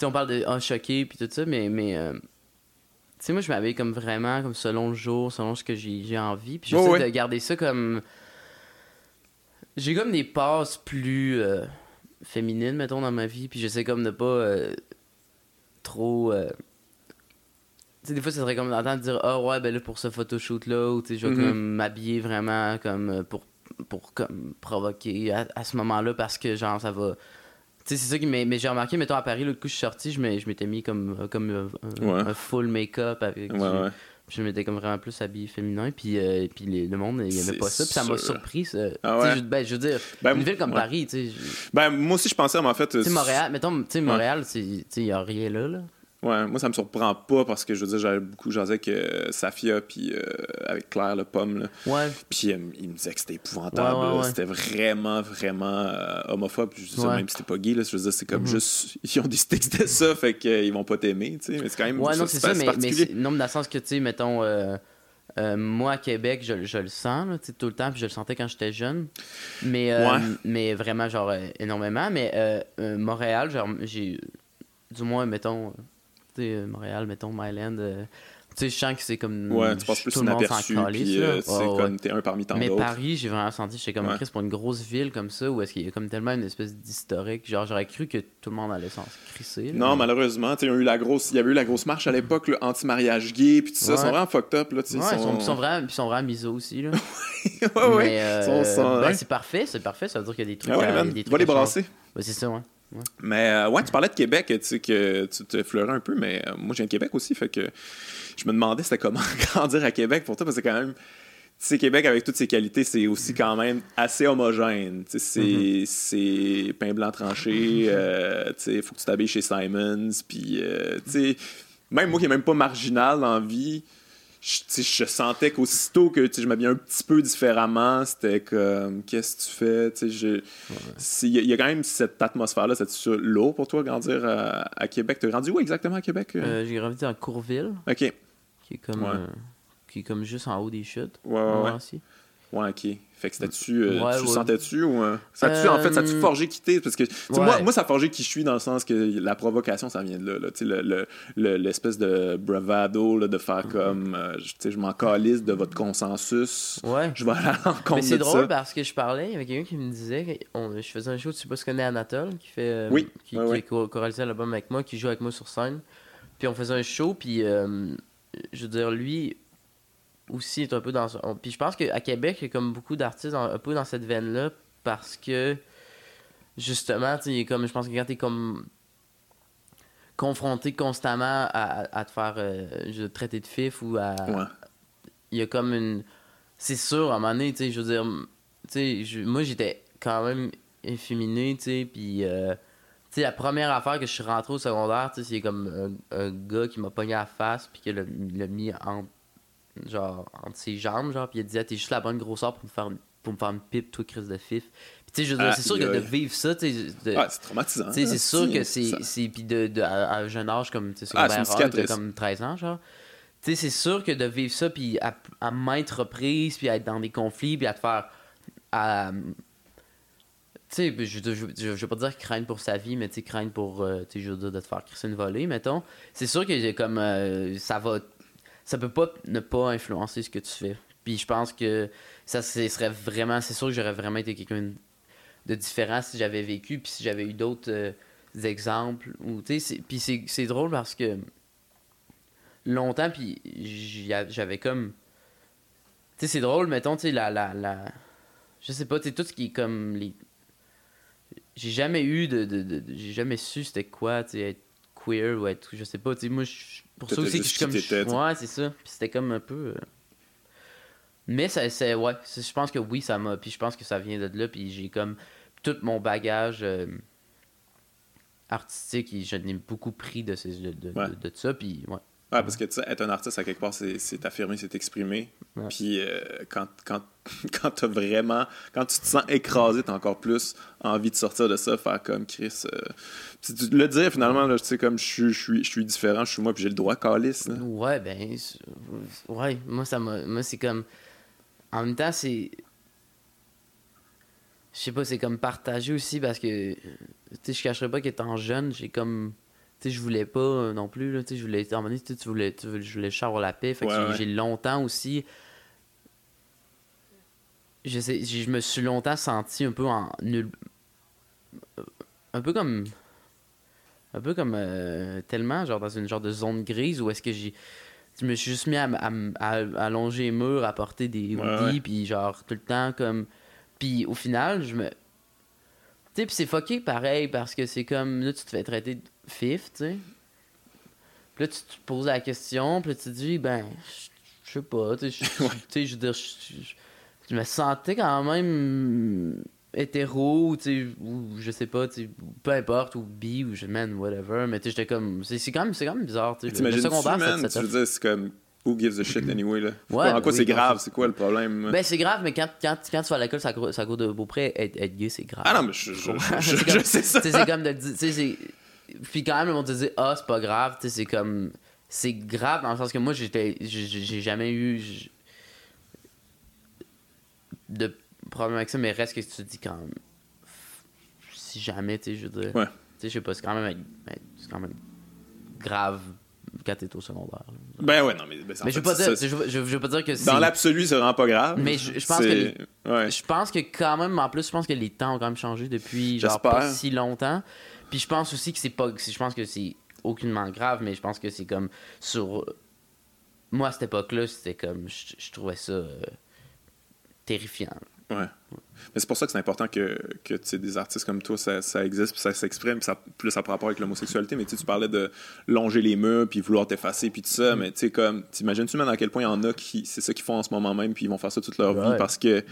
sais, on parle de ah, choqué puis tout ça, mais... mais euh, Tu sais, moi, je m'habille comme vraiment, comme selon le jour, selon ce que j'ai envie. Puis j'essaie ouais. de garder ça comme... J'ai comme des passes plus euh, féminines, mettons, dans ma vie. Puis j'essaie comme de pas euh, trop... euh, Tu sais, des fois, ça serait comme d'entendre dire Ah ouais, ben là, pour ce photoshoot-là, ou tu sais, je vais Mhm. comme m'habiller vraiment comme pour, pour comme provoquer à, à ce moment-là parce que, genre, ça va. C'est ça qui m'a. Mais j'ai remarqué, mettons, à Paris, l'autre coup, je suis sorti, je m'étais mis comme, comme euh, un, Ouais. un full make-up avec. Ouais, du- ouais. Je m'étais comme vraiment plus habillé féminin, puis, euh, puis les- le monde, il C'est aimait pas ça, puis ça m'a surpris. Ça. Ah je, ben, je veux dire, Ben, une ville comme. Paris, tu sais. je- Ben, moi aussi, je pensais, mais en fait. Tu sais, Montréal, mettons, tu sais, Montréal, il y a rien là, là. Ouais, moi, ça me surprend pas parce que je veux dire, j'avais beaucoup jasé avec euh, Safia puis euh, avec Claire, le pomme. Là. Ouais. Puis euh, il me disait que c'était épouvantable. Ouais, ouais. C'était vraiment, vraiment euh, homophobe. Je dis ça, Ouais. même si t'es pas gay, là, je veux dire, c'est comme Mhm. juste. Ils ont décidé que c'était ça, fait qu'ils vont pas t'aimer, tu sais. Mais c'est quand même. Ouais, non, c'est ça, mais, mais non, mais dans le sens que, tu sais, mettons, euh, euh, moi à Québec, je, je le sens, là, tu sais, tout le temps, puis je le sentais quand j'étais jeune. Mais, euh, Ouais. mais vraiment, genre, euh, énormément. Mais Montréal, genre, j'ai. Du moins, mettons. Euh, euh, Montréal, mettons, Myland. euh, Tu sais, je sens que c'est comme. Ouais, tu passes plus tout le monde s'en puis euh, c'est Ouais, ouais. comme t'es un parmi tant Mais. Paris, j'ai vraiment senti, j'étais comme. Chris pour une grosse ville comme ça, où est-ce qu'il y a comme tellement une espèce d'historique. Genre, j'aurais cru que tout le monde allait s'en crisser. Non, malheureusement, tu sais, il y a eu la grosse, il y avait eu la grosse marche à l'époque, là, anti-mariage gay, puis tout ça, ils sont vraiment fucked up, là, tu sais. Ouais, ils sont, ils sont vraiment, ils sont vraiment miso aussi. Là. ouais, euh, ben, c'est parfait, c'est parfait. Ça veut dire qu'il y a des trucs. Ah ouais, à- man, des trucs va les brasser. C'est ça, ouais. Mais euh, ouais, tu parlais de Québec, tu sais, que tu te fleurais un peu, mais euh, moi, je viens de Québec aussi, fait que je me demandais c'était comment grandir à Québec pour toi, parce que quand même, tu sais, Québec, avec toutes ses qualités, c'est aussi quand même assez homogène. Tu sais, c'est Mm-hmm. c'est pain blanc tranché, euh, tu sais, faut que tu t'habilles chez Simons, puis, tu sais, même moi qui est même pas marginal dans la vie, je, sentais qu'aussitôt que je m'habillais un petit peu différemment, c'était comme, qu'est-ce que tu fais? Il y, y a quand même cette atmosphère-là, c'est lourd pour toi grandir à, à Québec. T'as grandi où exactement à Québec? Euh, j'ai grandi dans Courville, ok. Ouais, qui est comme. Ouais. euh, qui est comme juste en haut des chutes. ouais, ouais. aussi. Ouais, ok. Fait que c'était-tu. euh, Ouais, tu ouais. sentais-tu ou. euh, ça a-tu, en fait, ça a-tu Euh, forgé quitter? Parce que tu ouais. moi, moi, ça a forgé qui je suis dans le sens que la provocation, ça vient de là. là. Tu sais, le- le- le- l'espèce de bravado là, de faire comme. euh, je- tu sais, je m'en calisse de votre consensus. Ouais. Je vais aller à l'encontre Mais c'est drôle ça. parce que je parlais avec quelqu'un qui me disait que on- je faisais un show, tu sais pas si tu connais Anatole, qui fait euh, Oui, qui, qui co- choralisé l'album avec moi, qui joue avec moi sur scène. Puis on faisait un show, puis je veux dire, lui aussi est un peu dans. on- Puis je pense qu'à Québec, il y a comme beaucoup d'artistes un peu dans cette veine-là parce que justement, tu sais, il est comme, je pense que quand t'es comme confronté constamment à, à- à te faire euh, traiter de fif ou à, Ouais. il y a comme une. C'est sûr, à un moment donné, tu sais, je veux dire, tu sais, moi j'étais quand même efféminé, tu sais, puis. euh, tu sais, la première affaire que je suis rentré au secondaire, tu sais, c'est comme un, un gars qui m'a pogné à la face, puis qui l'a l'a mis en, genre, entre ses jambes, genre, puis il a dit, Ah, t'es juste la bonne grosseur pour me faire une, pour me faire une pipe, toi, crise de fif. Puis tu sais, dire, c'est sûr que de vivre ça, tu sais, Ouais, c'est traumatisant. tu sais, c'est hein, sûr que c'est. Puis de, de- à, à un jeune âge, comme tu sais, Ah, comme 13 ans, genre. Tu sais, c'est sûr que de vivre ça, puis à, à maintes reprises, puis à être dans des conflits, puis à te faire. à- tu sais, je, je, je, je veux pas dire craindre pour sa vie, mais tu sais, craindre pour. euh, tu sais, je veux dire, de te faire crisser une volée, mettons. C'est sûr que comme. euh, ça va. Ça peut pas ne pas influencer ce que tu fais. Puis je pense que ça serait vraiment. C'est sûr que j'aurais vraiment été quelqu'un de différent si j'avais vécu, puis si j'avais eu d'autres euh, exemples. Ou, puis c'est, drôle parce que longtemps, puis j'avais comme. Tu sais, c'est drôle, mettons, tu sais, la, la, la. Je sais pas, tu sais, tout ce qui est comme les. J'ai jamais eu de. j'ai jamais su c'était quoi, tu sais, queer ou être. Je sais pas, tu sais, moi, je- pour ça aussi que je suis comme. ouais, c'est ça. Puis c'était comme un peu. euh, Mais ça, c'est. Ouais, je pense que oui, ça m'a. Puis je pense que ça vient de là, puis j'ai comme. Tout mon bagage. euh, artistique et je n'ai beaucoup pris de, ces, de, de, Ouais. de, de ça puis ouais Ouais, parce que être un artiste, à quelque part, c'est t'affirmer, c'est t'exprimer. Ouais. Puis euh, quand, quand, quand t'as vraiment. Quand tu te sens écrasé, t'as encore plus envie de sortir de ça, faire comme Chris. euh, tu- tu- le dire finalement, là, tu sais, comme je suis, je suis, je suis différent, je suis moi, puis j'ai le droit, calice. là. Ouais, ben. Ouais, moi, ça m'a. Moi, c'est comme. En même temps, c'est. Je sais pas, c'est comme partagé aussi parce que. Tu sais, je cacherais pas qu'étant jeune, j'ai comme. Sais, je voulais pas euh, non plus, là. Tu sais, je voulais. À un moment donné, tu voulais, tu voulais, je voulais avoir la paix. Fait que Ouais, j'ai- ouais. j'ai longtemps aussi. Je sais, je me suis longtemps senti un peu en nul. Un peu comme un peu comme euh, tellement genre dans une genre de zone grise où est-ce que j'ai je me suis juste mis à, m- à m- à- à allonger les murs à porter des hoodies puis genre tout le temps comme puis au final je me tu sais c'est fucké pareil parce que c'est comme là tu te fais traiter de fif tu sais puis là tu te poses la question puis là tu te dis ben je- sais pas tu sais je- veux dire je- me sentais quand même hétéro ou tu sais ou je sais pas tu sais peu importe ou bi ou je man whatever mais tu sais j'étais comme c'est quand même quand même bizarre tu sais le- secondaire man? Tu veux dire, c'est comme. Who gives a shit anyway, là? Ouais, en quoi oui, c'est grave? c'est- quoi le problème? ben c'est grave mais quand, quand, quand tu vas à l'école ça ça court de beau près être, être gay c'est grave ah non, mais je, je, je, je- C'est comme- je sais ça. c'est comme de dire. Puis quand même, le monde te dit, ah, c'est pas grave. Tu sais, c'est comme. C'est grave dans le sens que moi, j'étais. j'ai- jamais eu. de problème avec ça, mais reste que tu te dis quand même. Si jamais, tu sais, je veux dire. Ouais. Tu sais, je sais pas, c'est quand même. ben, C'est quand même grave. quand t'es au secondaire. Ben ouais, non, mais. ben, en Mais je veux pas dire, je, veux- je, veux pas dire que. Dans l'absolu, c'est vraiment pas grave. Mais je- je pense C'est- Ouais. Je pense que quand même, en plus, je pense que les temps ont quand même changé depuis genre pas si longtemps. Puis je pense aussi que c'est pas. Je pense que c'est aucunement grave, mais je pense que c'est comme sur. Moi, à cette époque-là, c'était comme. Je, je trouvais ça euh, terrifiant. Ouais. Mais c'est pour ça que c'est important que, que tu sais, des artistes comme toi, ça, ça existe, puis ça s'exprime, puis ça, plus ça a rapport avec l'homosexualité. Mais tu parlais de longer les murs, puis vouloir t'effacer, puis tout Mm. ça. Mais tu sais, comme, t'imagines-tu même à quel point il y en a qui, c'est ça qu'ils font en ce moment même, puis ils vont faire ça toute leur vie parce que,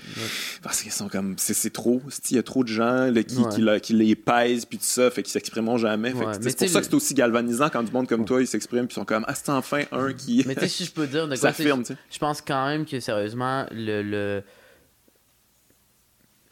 parce qu'ils sont comme, c'est, trop. Il y a trop de gens là, qui, qui, les pèsent, puis tout ça, fait qu'ils s'exprimeront jamais. C'est pour ça que c'est aussi galvanisant quand du monde comme toi, ils s'expriment, puis ils sont comme, ah, c'est enfin un qui. Mais tu sais, si je peux dire de quoi. Je pense quand même que sérieusement, le. le...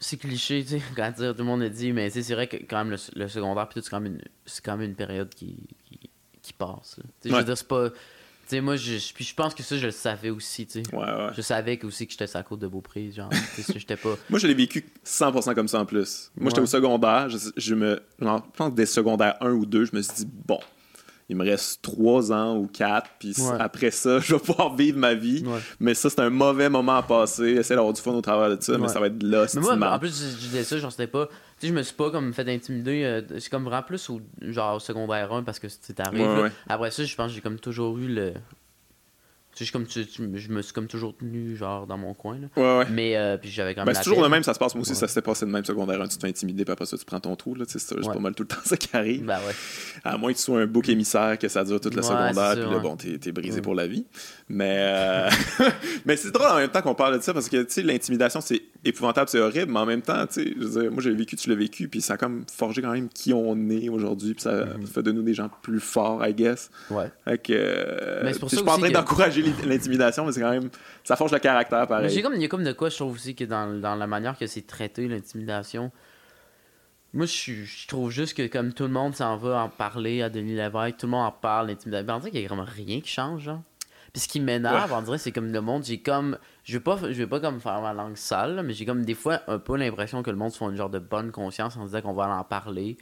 C'est cliché, tu sais, quand dire, tout le monde le dit, mais c'est vrai que quand même le, le secondaire, puis tout, c'est quand, même une- c'est quand même une période qui, qui, qui passe. là. Tu sais, Je veux dire, c'est pas. Tu sais, moi, je, puis je pense que ça, je le savais aussi, tu sais. Ouais, ouais. Je savais que, aussi que j'étais sa côte de Beaupré, genre, j'étais pas. Moi, je l'ai vécu 100% comme ça en plus. Moi, j'étais au secondaire. Je, je me, genre, je pense que des secondaires 1 ou 2, je me suis dit, bon, il me reste 3 ans ou 4, puis Ouais. après ça, je vais pouvoir vivre ma vie. Ouais. Mais ça, c'est un mauvais moment à passer. Essayer d'avoir du fun au travers de ça, mais ça va être là, c'est Mais moi, en plus, je, je disais ça, genre, c'était pas. Tu sais, je me suis pas comme fait intimider. euh, c'est comme vraiment plus au, genre, au secondaire 1 parce que c'est arrivé. Ouais, là. ouais. Après ça, je pense que j'ai comme toujours eu le. Je, comme, tu- tu- je me suis comme toujours tenu, genre, dans mon coin. Là. Ouais, ouais. Mais, euh, puis j'avais quand même. Ben, c'est toujours le même, ça se passe. Moi aussi, Ouais. ça s'était passé de même secondaire 1. Tu te fais intimider, puis après ça, tu prends ton trou. C'est Ouais. pas mal tout le temps ça qui arrive. Ben. À moins que tu sois un bouc émissaire, que ça dure toute la secondaire, ça, puis là, bon, t'es t'es brisé pour la vie. Mais, euh, mais c'est drôle en même temps qu'on parle de ça, parce que, l'intimidation, c'est épouvantable, c'est horrible, mais en même temps, je veux dire, moi, j'ai vécu, tu l'as vécu, puis ça a comme forgé quand même qui on est aujourd'hui, puis ça Mhm. fait de nous des gens plus forts, I guess. Ouais. Fait que, Mais c'est pour sais, je ça suis pas en train d'encourager l'in- l'intimidation, mais c'est quand même, ça forge le caractère, pareil. j'ai comme, il y a comme de quoi, je trouve aussi que dans, dans la manière que c'est traité, l'intimidation. Moi, je, trouve juste que comme tout le monde s'en va en parler à Denis Lévesque, tout le monde en parle, l'intimidation. On dirait qu'il y a vraiment rien qui change, genre. Puis ce qui m'énerve, on dirait, c'est comme le monde, j'ai comme. Je vais pas, je vais pas comme faire ma langue sale, mais j'ai comme des fois un peu l'impression que le monde se fait une genre de bonne conscience en disant qu'on va en parler.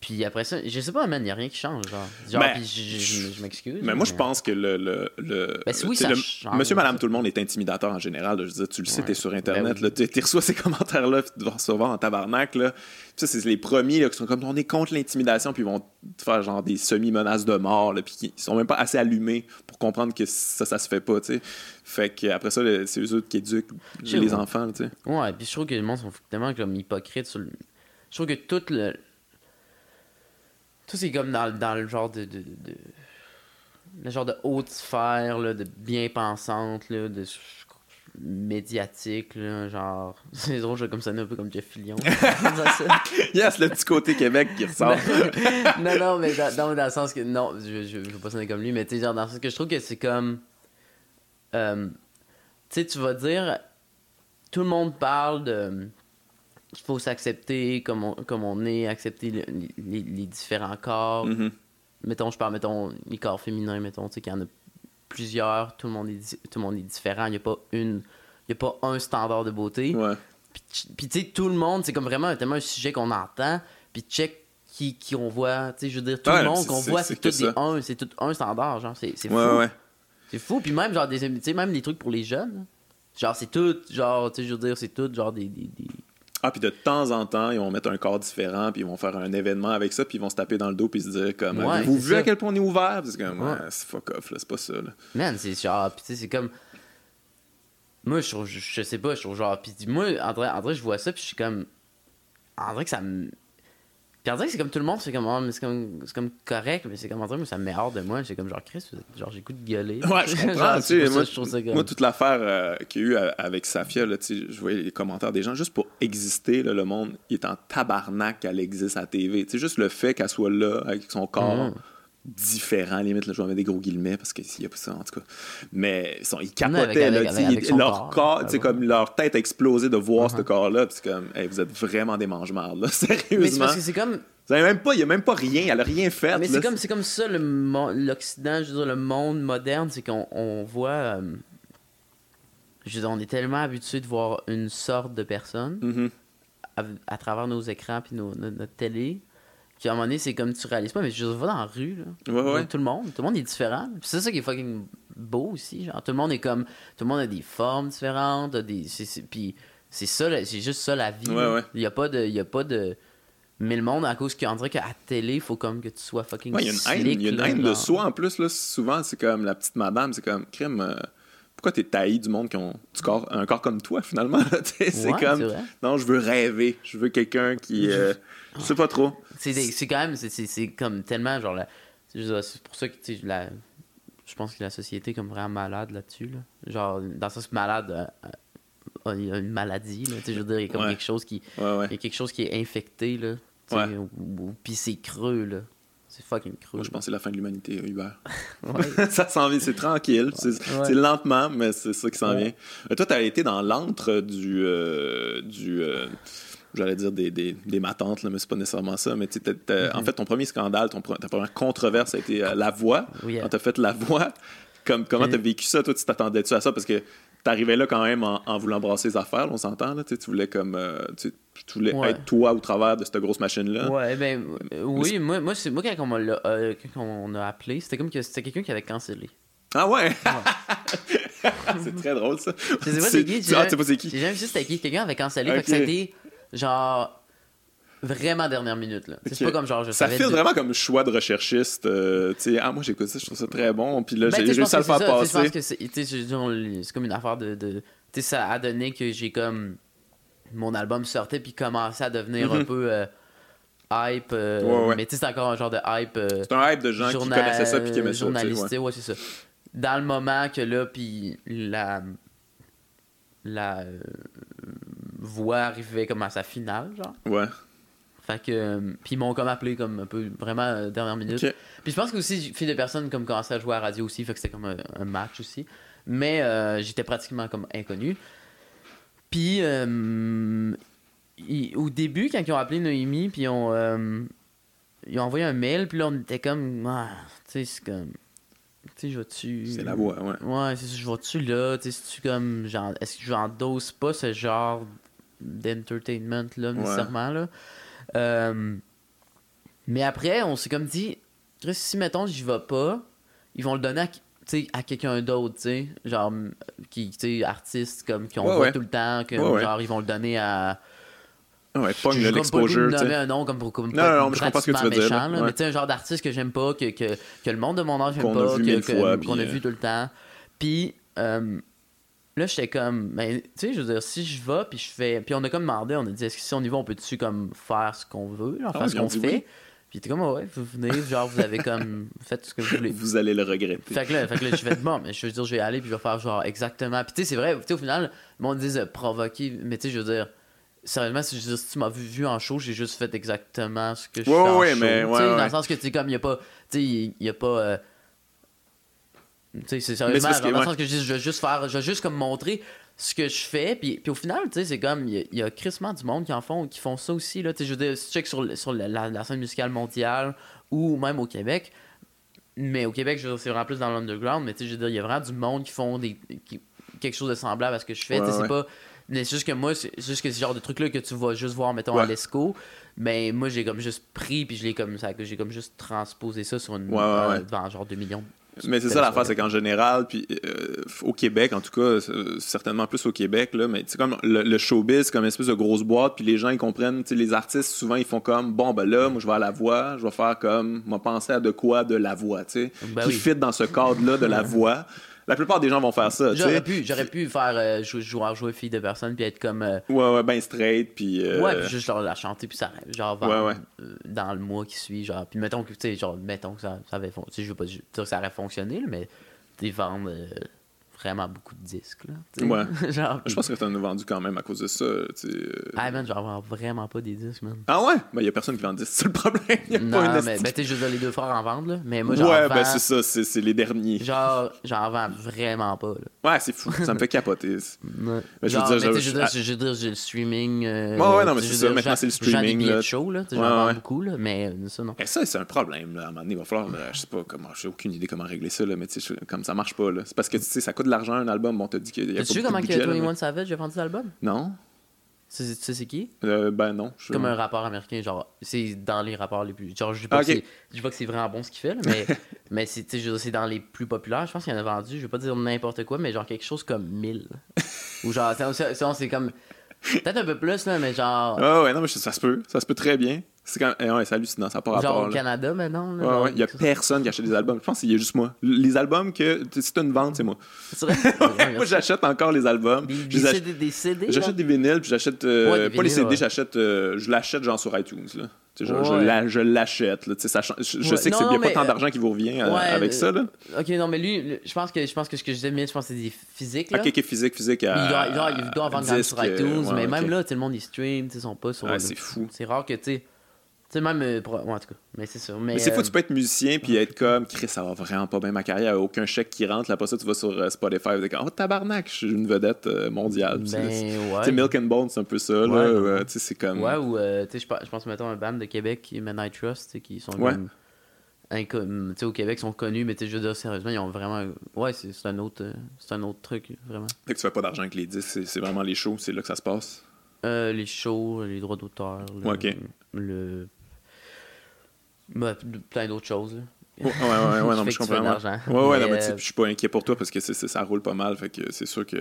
Puis après ça, je sais pas, man, y a rien qui change, genre. Genre, Ben, puis je, je- je- je m'excuse. Mais moi, je pense que le. le, le Ben, oui, le- change. Monsieur, madame, tout le monde est intimidateur en général. là. Je veux dire, tu le sais, Ouais. t'es sur Internet, Ben oui. là, tu reçois ces commentaires-là, tu dois recevoir en tabarnak. Là. Puis ça, c'est les premiers là, qui sont comme on est contre l'intimidation, puis ils vont te faire genre des semi-menaces de mort, là, puis ils sont même pas assez allumés pour comprendre que ça, ça se fait pas, tu sais. Fait que après ça, c'est eux autres qui éduquent les enfants, tu sais. Ouais, puis je trouve que le monde sont tellement comme hypocrites sur le... Je trouve que tout le... Tout c'est comme dans, dans le genre de, de, de- Le genre de haute sphère, là, de bien pensante, là, de médiatique, là, genre... C'est drôle, je vais comme ça un peu comme Jeff Fillion. yes, le petit côté Québec qui ressort. non, non, mais dans, dans, dans le sens que. Non, je, je, je veux pas sonner comme lui, mais tu sais, genre, dans le sens que je trouve que c'est comme. euh, tu sais, tu vas dire. Tout le monde parle de. Il faut s'accepter comme on, comme on est, accepter le- les, les différents corps. Mhm. Mettons, je parle, mettons, les corps féminins, mettons, tu sais, qu'il y en a plusieurs, tout le monde est, tout le monde est différent, il n'y a pas une. Il y a pas un standard de beauté. Ouais. Puis, tu sais, tout le monde, c'est comme vraiment tellement un sujet qu'on entend. Puis check qui, qui on voit. Tu sais, je veux dire, tout Ouais, le monde qu'on voit, c'est tout des un, c'est tout un standard, genre. C'est fou. Ouais, ouais. C'est fou. Puis même, genre, des, tu sais, même des trucs pour les jeunes. Genre, c'est tout, genre, tu sais, je veux dire, c'est tout, genre, des. des, des- Ah, puis de temps en temps, ils vont mettre un corps différent, puis ils vont faire un événement avec ça, puis ils vont se taper dans le dos, puis se dire comme, Ouais, c'est vu à quel point on est ouvert? C'est comme, ouais, Ouais. c'est fuck off, là, c'est pas ça, là. Man, c'est genre, puis tu sais, c'est comme. Moi, je je, je sais pas, je trouve genre. Puis moi, en vrai, en vrai, je vois ça, puis je suis comme. En vrai, que ça me. Puis que c'est comme tout le monde, c'est comme, mais c'est comme, c'est comme correct, mais c'est comme en vrai, moi, ça me met hors de moi. C'est comme genre, Chris, genre, j'ai goût de gueuler. Ouais, je comprends. Tu sais, moi, ça comme. toute l'affaire euh, qu'il y a eu euh, avec Safia, là, tu sais, je voyais les commentaires des gens, juste pour exister, là, le monde, il est en tabarnak qu'elle existe à la TV. Tu sais, juste le fait qu'elle soit là, avec son corps Mhm. Différent, limite, là, je vais mettre des gros guillemets, parce qu'il n'y a pas ça, en tout cas. Mais ils, sont, ils capotaient, avec- là, avec son leur corps, comme leur tête a explosé de voir Mhm. ce corps-là, puis c'est comme, hey, vous êtes vraiment des mange-mardes, là, mais c'est sérieusement. que c'est comme. Vous avez même pas, il n'y a même pas rien, elle a rien fait. Mais c'est comme, comme ça, l'Occident, je veux dire, le monde moderne, c'est qu'on on voit. euh, je veux dire, on est tellement habitué de voir une sorte de personne Mhm. à, à travers nos écrans puis nos, notre, notre télé Puis à un moment donné, c'est comme tu réalises pas, mais je vais dans la rue, là. Ouais, ouais. Tout le monde, tout le monde est différent. Puis c'est ça qui est fucking beau aussi, genre. Tout le monde est comme. Tout le monde a des formes différentes, des. c'est- c'est- Puis c'est ça, là, c'est juste ça la vie. Ouais. Il y a pas de. Il y a pas de. Mais le monde, à cause qu'on dirait qu'à télé, il faut comme que tu sois fucking. Il y a une haine, slick, il y a une là, haine de soi en plus. Là, souvent, c'est comme la petite madame, c'est comme crime. euh, pourquoi t'es taillé du monde qui ont du corps, un corps comme toi finalement? c'est Ouais, comme c'est non, je veux rêver. Je veux quelqu'un qui. euh, je sais pas trop. C'est c'est quand même, c'est- c'est c'est comme tellement genre c'est c'est pour ça que tu la, je pense que la société est comme vraiment malade là-dessus là. Genre dans le sens malade, euh, euh, il y a une maladie là, tu je veux dire il y a comme Ouais. quelque chose qui, Ouais, ouais. il y a quelque chose qui est infecté là, tu ou- ou- puis c'est creux là, c'est fucking creux. Moi, je pense que c'est la fin de l'humanité, Hubert. Ouais. ça s'en vient, c'est tranquille. C'est c'est lentement, mais c'est ça qui s'en vient. Euh, toi, t'as été dans l'antre du. euh, du euh, J'allais dire des, des, des matantes, là, mais c'est pas nécessairement ça. Mais t'as- Mm-hmm. en fait, ton premier scandale, ton, ta première controverse a été euh, la voix. Oui, Quand t'as fait la voix, comme, comment Mm. t'as vécu ça? Toi, tu t'attendais-tu à ça? Parce que t'arrivais là quand même en, en voulant brasser les affaires, là, on s'entend. Là, tu voulais comme. euh, tu, tu voulais Ouais. être toi au travers de cette grosse machine-là. Ouais, ben euh, oui, moi, moi, c'est moi quand on m'a euh, quand on a appelé, c'était comme que c'était quelqu'un qui avait cancellé. Ah ouais? c'est très drôle ça. Je sais pas c'est qui, Tu- j'ai Ah, sais pas c'est qui? J'ai jamais vu c'était qui. Quelqu'un avait cancellé. Fait que ça a été genre vraiment dernière minute. là. C'est Ok. pas comme genre je Ça file de- vraiment comme choix de recherchiste. euh, tu sais, ah, moi j'écoute ça, je trouve ça très bon. Puis là, Ben, j'ai réussi à le faire c'est Je pense passer. que c'est c'est comme une affaire de. de- tu sais, ça a donné que j'ai comme. Mon album sortait puis commençait à devenir un Mhm. peu euh, hype. euh, Ouais, ouais. Mais tu sais, c'est encore un genre de hype. C'est un hype de gens qui connaissaient ça puis qui aimaient ça. journalisté, ouais. ouais, c'est ça. Dans le moment que là, puis la la voix arrivait comme à sa finale, genre. Ouais. Fait que euh, puis ils m'ont comme appelé comme un peu vraiment euh, dernière minute. Puis je pense que aussi fait des personnes comme commençaient à jouer à la radio aussi, fait que c'était comme un, un match aussi. Mais euh, j'étais pratiquement comme inconnu. Puis euh, au début quand ils ont appelé Noémie puis ils ont ils ont envoyé un mail puis là on était comme ah, tu sais c'est comme tu sais je C'est la voix, ouais. Ouais, c'est ça, je vais-tu là, tu sais, c'est-tu comme, genre, est-ce que je n'endose pas ce genre d'entertainment là, nécessairement, là. Euh, mais après, on s'est comme dit, si, mettons, j'y vais pas, ils vont le donner à, à quelqu'un d'autre, tu sais, genre, qui, tu sais, artistes, comme, qui ont Ouais, voit ouais. tout le temps, que, Ouais, genre, ils vont le donner à... Ouais, pogne l'exposure, tu nommer un nom comme pour comme Non, non, non, mais je comprends ce que tu veux dire, méchant, là. là, Ouais. mais tu sais un genre d'artiste que j'aime pas que, que, que le monde de mon âge j'aime Qu'on pas qu'on a euh, vu tout le temps puis euh, là j'étais comme ben tu sais je veux dire si je vais puis je fais puis on a comme demandé on a dit est-ce que si on y va on peut-tu comme faire ce qu'on veut genre, Ah, faire ce qu'on fait? oui. puis t'es comme Ah ouais vous venez genre vous avez comme fait ce que vous voulez Vous allez le regretter. fait que là, fait que là je vais être bon, mais je veux dire, je vais aller puis je vais faire genre exactement. Puis tu sais, c'est vrai, tu sais, au final, le monde dit euh, provoquer, mais tu sais, je veux dire, sérieusement, si, je si tu m'as vu, vu en show, j'ai juste fait exactement ce que je Ouais, fais en ouais, show. mais ouais, Dans le sens que tu sais, comme il y a pas, tu sais, il y a pas. euh, c'est sérieusement, parce que, dans le ouais. sens que je dis, je vais juste faire, je vais juste comme montrer ce que je fais, puis, puis au final, tu sais, c'est comme, il y y a crissement du monde qui en font, qui font ça aussi, là, tu sais, je veux dire, si tu check sur, sur la, la- la scène musicale mondiale, ou même au Québec, mais au Québec, je veux c'est vraiment plus dans l'underground, mais tu sais, je veux dire, il y a vraiment du monde qui font des, qui- quelque chose de semblable à ce que je fais, Ouais, ouais. c'est pas... Mais c'est juste que moi, c'est juste que ce genre de truc-là que tu vas juste voir, mettons, Ouais. à l'ESCO, mais moi, j'ai comme juste pris, puis je l'ai comme ça, que j'ai comme juste transposé ça sur une... Euh, devant genre 2 millions. Mais c'est ça l'affaire, c'est qu'en général, puis euh, au Québec, en tout cas, euh, certainement plus au Québec, là, mais c'est comme le, le showbiz, c'est comme une espèce de grosse boîte, puis les gens ils comprennent, tu les artistes souvent ils font comme bon ben là, moi je vais à la voix, je vais faire comme, moi penser à de quoi de la voix, tu sais, Ben qui oui. fit dans ce cadre-là de la voix. La plupart des gens vont faire ça, J'aurais pu, j'aurais pu faire euh, jouer, jouer, jouer fille de personne, puis être comme... euh, Ouais, ouais, ben straight, puis. euh, Ouais, puis juste genre la chanter, puis ça genre Ouais, ouais. euh, dans le mois qui suit, genre. Puis mettons que, tu sais, genre, mettons que ça, ça avait fonctionné. Tu sais, je veux pas dire que ça aurait fonctionné, mais tu vendre euh, vraiment beaucoup de disques, là. Ouais. genre, Je pense que t'en as vendu quand même à cause de ça, euh. Ah, man, j'en vends vraiment pas des disques, man. Ah ouais? Ben, y a personne qui vend 10, c'est le problème. Y a non, pas une mais ben, je veux dire, les deux frères en vendent, là. Mais moi, j'en Ouais, vends. ben c'est ça, c'est c'est les derniers. Genre, j'en vends vraiment pas, là. Ouais, c'est fou, ça me fait capoter. Ouais. Mais je veux dire, je- je veux dire, je j'ai le streaming. euh, Ouais, ouais, non, mais c'est je ça, maintenant, c'est le streaming, billets là. de show, là. J'en vends beaucoup, là. Mais euh, ça, non. Et ça, c'est un problème. Là. À un moment donné, il va falloir. euh, je sais pas comment. J'ai aucune idée comment régler ça, là, mais tu sais, je- comme ça marche pas. là. C'est parce que tu sais, ça coûte de l'argent un album. Bon, t'as dit qu'il y a Tu pas sais beaucoup comment que budget, là, 21 mais- Savage a vendu l'album? Non? Tu sais, c'est qui? Euh, ben non. je- Comme un rappeur américain, genre, c'est dans les rapports les plus. Genre, je dis pas, Ah, que, c'est- je dis pas que c'est vraiment bon ce qu'il fait, là, mais, mais c'est, dans les plus populaires. Je pense qu'il y en a vendu, je vais pas dire n'importe quoi, mais genre quelque chose comme 1000. Ou genre, c'est comme. Peut-être un peu plus, là, mais genre. Ah ouais, non, mais ça se peut. Ça se peut très bien. C'est quand eh ouais, c'est hallucinant, ça n'a pas genre rapport. au là. Canada maintenant. Là, Ouais, genre, ouais, il y a personne qui achète des albums. Je pense qu'il y a juste moi. Les albums que. Si t'as une vente, c'est moi. C'est vrai? moi, j'achète encore les albums. Des, des ach- CD, des CD, là? J'achète des vinyles, puis j'achète. euh, Ouais, pas les CD, j'achète. euh, je l'achète genre sur iTunes. Là. Tu Je, l'a- l'achète. là. Tu ça Je, je Ouais. sais que c'est non, pas tant euh, d'argent qui vous revient euh, ouais, avec euh, ça. Là. Ok, non, mais lui, le- je pense que, je pense que ce que je disais, je pense que c'est des physiques, là. Ok, ok, physique, physique. Il doit, il doit, il doit même sur iTunes, mais même là, tu sais, le monde, ils stream, tu ils sont pas sur. Ouais, le- c'est fou. C'est rare que, tu sais. Tu sais, même. euh, pour- ouais, en tout cas, mais c'est sûr. Mais, Mais c'est fou, euh, tu peux être musicien puis être comme Chris, ça va vraiment pas bien ma carrière, aucun chèque qui rentre. Là, après ça, tu vas sur euh, Spotify et tu comme, Oh tabarnak, je suis une vedette mondiale. Ben, c'est- ouais. Tu Milk and Bone, c'est un peu ça. Là, Ouais. tu sais, c'est comme. Ouais, ou, tu sais, je pense- mettons, un band de Québec qui est Midnight Trust, qui sont Ouais. comme. sais, au Québec, ils sont connus, mais tu sais, je veux dire, sérieusement, ils ont vraiment. Ouais, c'est c'est un autre. C'est un autre truc, vraiment. Fait que tu fais pas d'argent avec les disques, c'est- c'est vraiment les shows, c'est là que ça se passe? Euh, les shows, les droits d'auteur. le- Ouais, ok. Le. Bah, plein d'autres choses, là. Ouais, ouais, ouais, ouais, non, mais je comprends. Ouais, ouais, non, Mais, tu je suis pas inquiet pour toi parce que ça roule pas mal. Fait que c'est sûr que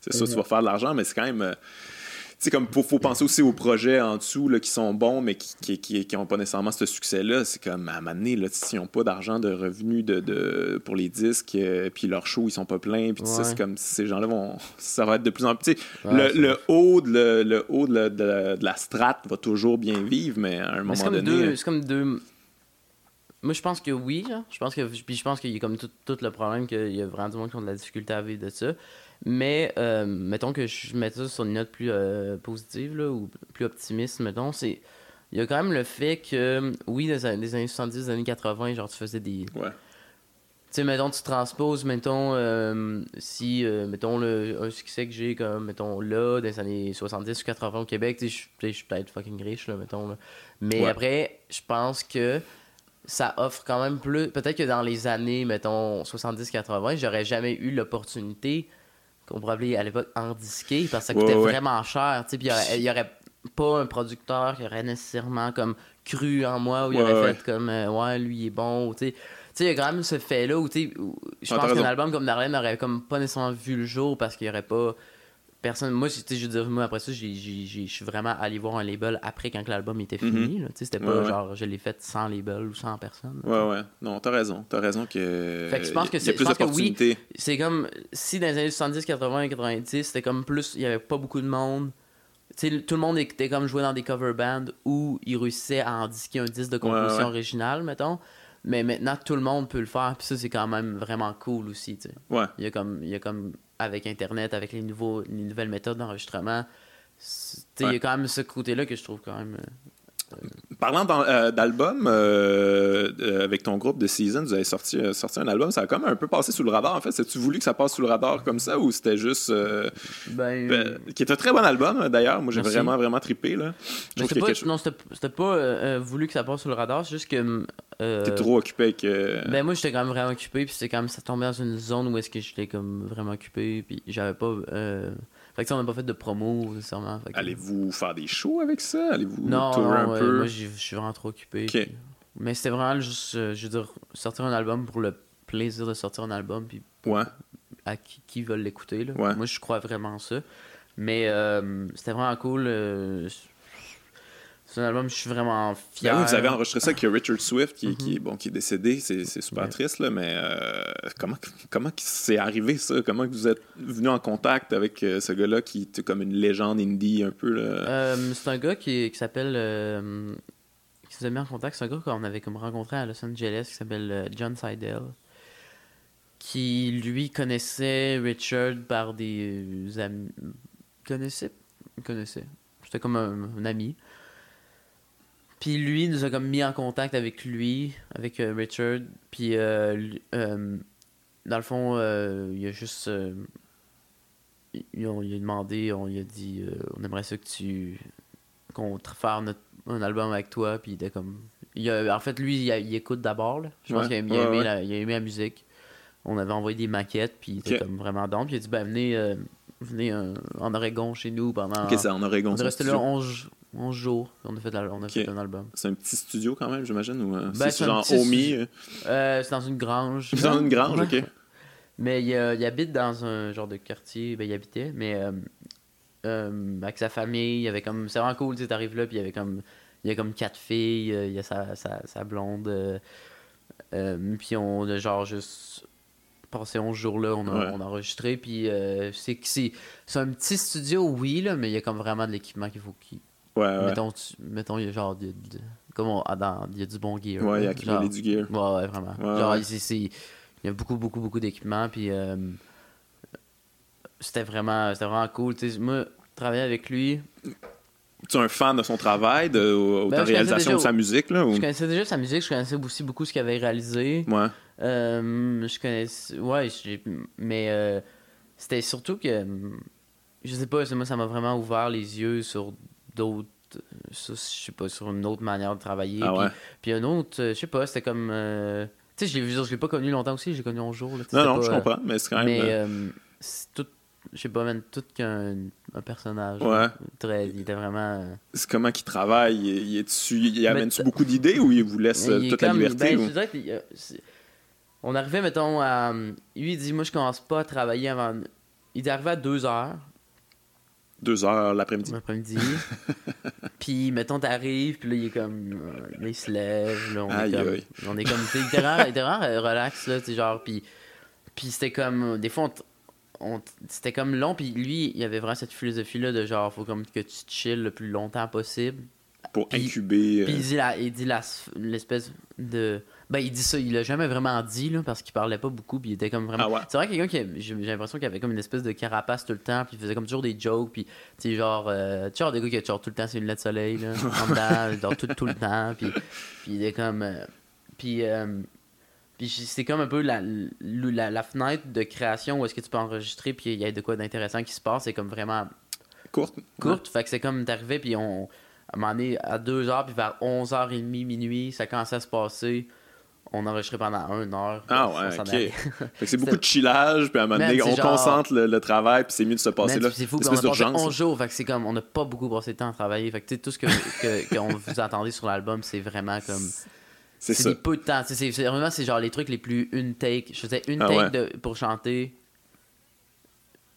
c'est sûr que tu vas faire de l'argent, mais c'est quand même. euh, Tu sais, comme faut, faut penser aussi aux projets en dessous là, qui sont bons, mais qui, qui, qui, qui ont pas nécessairement ce succès-là. C'est comme à un moment donné, là, s'ils n'ont pas d'argent de revenus de, de, pour les disques, euh, puis leurs shows, ils sont pas pleins, puis tout ça, Ouais. c'est comme ces gens-là vont. Ça va être de plus en plus. Ouais, le, haut, de, le, le haut de, la- de la- de la strate va toujours bien vivre, mais à un moment donné. euh. C'est comme deux. Moi, je pense que oui. Je pense que puis je pense qu'il y a comme tout, tout le problème qu'il y a vraiment du monde qui ont de la difficulté à vivre de ça. Mais euh, mettons que je mette ça sur une note plus euh, positive là, ou plus optimiste, mettons, c'est il y a quand même le fait que oui, des, années- des années 70, des années 80, genre tu faisais des Ouais. tu sais, mettons, tu transposes, mettons, euh, si, euh, mettons, le, un succès que j'ai, comme, mettons, là, dans les années 70 ou 80 au Québec, tu sais, je- tu sais, je suis peut-être fucking riche, là, mettons, là. Mais Ouais. après, je pense que ça offre quand même plus. Peut-être que dans les années, mettons, 70-80, j'aurais jamais eu l'opportunité qu'on pourrait appeler à l'époque en disquer parce que ça coûtait ouais. vraiment cher. Puis il y aurait- pas un producteur qui aurait nécessairement comme cru en moi ou il Ouais, aurait fait comme euh, ouais, lui il est bon. Tu sais, il y a quand même ce fait-là où, où je pense qu'un album comme Darlene n'aurait comme pas nécessairement vu le jour parce qu'il y aurait pas personne. Moi, tu sais, je veux dire, moi après ça, je suis vraiment allé voir un label après quand l'album était fini. Tu sais, C'était pas Mhm. Ouais. genre je l'ai fait sans label ou sans personne. Ouais, ouais. Non, t'as raison. T'as raison que. Fait que je pense que c'est- plus que oui. d'opportunités. C'est comme si dans les années 70, 80, 90, c'était comme plus, il y avait pas beaucoup de monde. Tout le monde était comme joué dans des cover bands où ils réussissaient à en disquer un disque de composition ouais. originale, mettons. Mais maintenant, tout le monde peut le faire, puis ça, c'est quand même vraiment cool aussi. Ouais. Il y a comme, il y a comme avec Internet, avec les, nouveaux, les nouvelles méthodes d'enregistrement, il y a quand même ce côté-là que je trouve quand même... Parlant euh, d'album, euh, euh, avec ton groupe de Season, vous avez sorti, euh, sorti un album. Ça a comme un peu passé sous le radar, en fait. As-tu voulu que ça passe sous le radar comme ça ou c'était juste. Ben, ben, qui est un très bon album, d'ailleurs. Moi, j'ai vraiment, vraiment trippé. Là. Pas, chose- non, c'était pas voulu que ça passe sous le radar, c'est juste que... T'es trop occupé avec. Ben moi j'étais quand même vraiment occupé puis c'était quand même ça tombait dans une zone où est-ce que j'étais comme vraiment occupé puis j'avais pas. Fait que ça on n'a pas fait de promo nécessairement que- Allez-vous faire des shows avec ça? Allez-vous non, tourer un ouais, peu? moi je suis vraiment trop occupé puis- mais c'était vraiment juste euh, je veux dire sortir un album pour le plaisir de sortir un album puis Ouais. à qui, qui veulent l'écouter là. Ouais. moi je crois vraiment ça mais euh, c'était vraiment cool euh, c'est un album je suis vraiment fier Ben oui, vous avez enregistré ça avec Richard Swift, qui, Mhm. qui bon, qui est décédé. C'est super Ouais. triste, là, mais euh, comment, comment c'est arrivé, ça? Comment vous êtes venu en contact avec euh, ce gars-là qui est comme une légende indie un peu? Euh, c'est un gars qui, qui s'appelle. euh, qui nous a mis en contact. C'est un gars qu'on avait comme rencontré à Los Angeles qui s'appelle John Seidel. Qui lui connaissait Richard par des amis. Connaissait Connaissait. C'était comme un, un ami. Puis lui nous a comme mis en contact avec lui, avec euh, Richard. Puis euh, euh, dans le fond, euh, il a juste. euh, il, on lui a demandé, on lui a dit, euh, on aimerait ça que tu. qu'on te fasse un album avec toi. Puis il était comme. il a- en fait, lui, il, a- il écoute d'abord. là. Je pense Ouais, qu'il a, ouais, aimé ouais. la, il a aimé la musique. On avait envoyé des maquettes, puis il était comme vraiment don. Puis il a dit, ben venez, euh, venez en Oregon chez nous pendant. Ok, c'est en Oregon. on est resté là studio. 11, 11 jours. On a fait, la- on a fait un album. C'est un petit studio quand même, j'imagine, ou euh, Ben, c'est genre Omi? euh, Euh, c'est dans une grange. C'est dans une grange, ok. Mais il, euh, il habite dans un genre de quartier. Ben, il habitait, mais euh, avec sa famille. Il avait comme. C'est vraiment cool, tu sais, t'arrives là, puis il y avait comme. Il y a comme quatre filles. Il y a sa, sa, sa blonde. puis on a genre juste passé 11 jours là. On a, Ouais. on a enregistré. Puis euh, c'est c'est c'est un petit studio, oui, là, mais il y a comme vraiment de l'équipement qu'il faut qu'il. Ouais, ouais. Mettons, tu- mettons, il y a genre. de- de- comme on- dans- il y a du bon gear. Ouais, il y a accumulé du gear. Ouais, ouais, vraiment. Ouais, Genre, c'est- il y a beaucoup, beaucoup, beaucoup d'équipements, puis euh, c'était vraiment, c'était vraiment cool. Tu sais, moi, travailler avec lui, Tu es un fan de son travail, de ou Ben, ta réalisation déjà- de sa musique, là? Ou... je connaissais déjà sa musique, je connaissais aussi beaucoup ce qu'il avait réalisé. Ouais. Euh, je connaissais, ouais, mais euh, c'était surtout que, je sais pas, moi, ça m'a vraiment ouvert les yeux sur d'autres, sur- je sais pas, sur une autre manière de travailler. Ah puis- ouais. Puis un autre, euh, je sais pas, c'était comme. euh, tu sais, je l'ai vu, je l'ai pas connu longtemps aussi, j'ai connu 11 jours. Là, tu Non, non, pas, je euh, comprends, mais c'est quand même. Mais euh, euh, c'est tout, je sais pas, même tout qu'un un personnage. Ouais. Très, il était vraiment. euh, c'est comment qu'il travaille? Il, est dessus, il amène-tu beaucoup d'idées ou il vous laisse euh, il toute la liberté? ben, ou- je dirais On arrivait, mettons, à. Lui, il dit Moi, je commence pas à travailler avant. Il est arrivé à 2 heures Deux heures l'après-midi. l'après-midi. puis, mettons, t'arrives, puis là, il est comme. euh, là, il se lève, là, on Aïe, est comme. aïe. On est comme. Vraiment, vraiment, euh, relax, là, tu sais, genre. Puis, puis c'était comme. euh, Des fois, on c'était comme long, puis lui, il avait vraiment cette philosophie-là de genre, faut comme que tu chill le plus longtemps possible. Pour Puis- incuber. Puis euh, il dit la- il dit la- l'espèce de. Ben, il dit ça, il l'a jamais vraiment dit, là, parce qu'il parlait pas beaucoup, puis il était comme vraiment. Ah ouais. C'est vrai quelqu'un qui. a- J'ai l'impression qu'il avait comme une espèce de carapace tout le temps, puis il faisait comme toujours des jokes, puis, tu sais, genre. Euh, tu genre des gars qui ont genre tout le temps ses lunettes de soleil, là, en dedans, genre tout, tout le temps, puis, puis il est comme. euh, puis. euh, puis c'est comme un peu la, la, la fenêtre de création où est-ce que tu peux enregistrer, puis il y a de quoi d'intéressant qui se passe, c'est comme vraiment Courte. courte. Fait que c'est comme t'arrivais, puis on. À un moment donné, à 2h, puis vers 11h30, minuit, ça commençait à se passer. On enregistrait pendant 1 heure. Ah ouais, on ok. que c'est beaucoup de chillage, puis à un moment donné, on genre- concentre le, le travail, puis c'est mieux de se passer là. C'est fou, Une on a espèce passé d'urgence. 11 jours, fait que c'est comme, on n'a pas beaucoup passé de temps à travailler. Fait que tout ce que, que, qu'on vous entendez sur l'album, c'est vraiment comme. C'est peu de temps. C'est c'est vraiment, c'est genre les trucs les plus une take. Je faisais une Ah take ouais. de, pour chanter.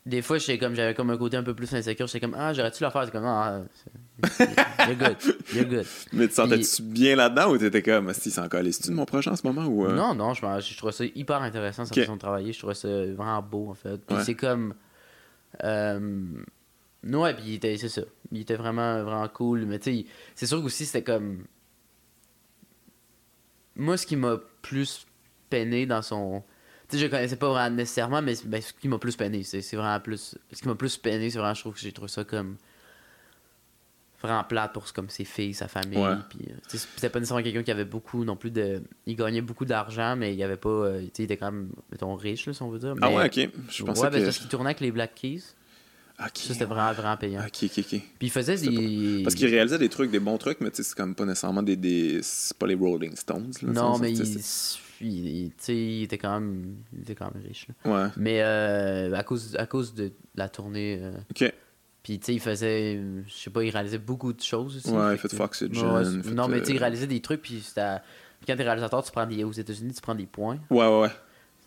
Des fois, j'étais comme, j'avais comme un côté un peu plus insécure. J'étais comme, ah, j'aurais-tu le faire? C'est comme, ah, you're good, you're good. Mais tu sentais-tu bien là-dedans ou t'étais comme, si c'est encore les de mon projet en ce moment ou. euh, Non, non, je, je trouvais ça hyper intéressant, sa Ok. façon de travailler. Je trouvais ça vraiment beau, en fait. Puis Ouais. c'est comme. Euh, ouais, puis il était, c'est ça. Il était vraiment, vraiment cool. Mais tu sais, c'est sûr qu'aussi, c'était comme. Moi, ce qui m'a plus peiné dans son. Sais, je connaissais pas vraiment nécessairement, mais ben, ce qui m'a plus peiné, c'est vraiment plus. Ce qui m'a plus peiné, c'est vraiment, je trouve que j'ai trouvé ça comme. Vraiment plate pour comme ses filles, sa famille. Ouais. Puis, euh, c'était pas nécessairement quelqu'un qui avait beaucoup non plus de. Il gagnait beaucoup d'argent, mais il y avait pas. euh, tu sais, il était quand même, mettons, riche, là, si on veut dire. Ah Mais- ouais, ok. Je pensais ouais, ben, que. parce qu'il tournait avec les Black Keys. Ok. Ça, c'était vraiment, vraiment payant. Ok, ok, ok. Puis il faisait des. Parce qu'il réalisait des trucs, des bons trucs, mais c'est comme pas nécessairement des. des... C'est pas les Rolling Stones. Là, Non, mais il, il, il- était quand même, il était quand même riche. là. Ouais. Mais euh, à cause, à cause de la tournée, euh, Ok. puis tu sais, il faisait, je sais pas, il réalisait beaucoup de choses aussi. Ouais, Fait il fait de que- Foxygen. Ouais, fait non, mais tu sais, il réalisait des trucs, puis c'était à- puis quand t'es réalisateur, tu prends des, aux États-Unis, tu prends des points. Ouais, ouais, ouais.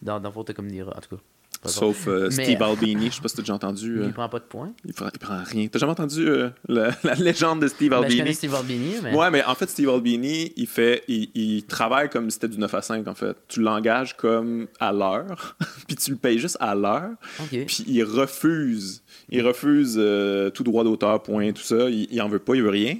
Dans, dans le fond, t'as comme des, en tout cas. Sauf euh, Mais- Steve Albini, je sais pas si t'as déjà entendu. euh, Il prend pas de points. il, prend, il prend rien. T'as jamais entendu euh, la, la légende de Steve Ben, je Albini? connais Steve Albini, mais. Ouais, mais en fait, Steve Albini, il fait, il, il travaille comme si c'était du 9 à 5, en fait. Tu l'engages comme à l'heure, puis tu le payes juste à l'heure, Ok. puis il refuse. Il refuse euh, tout droit d'auteur, point, tout ça. Il, il en veut pas, il veut rien.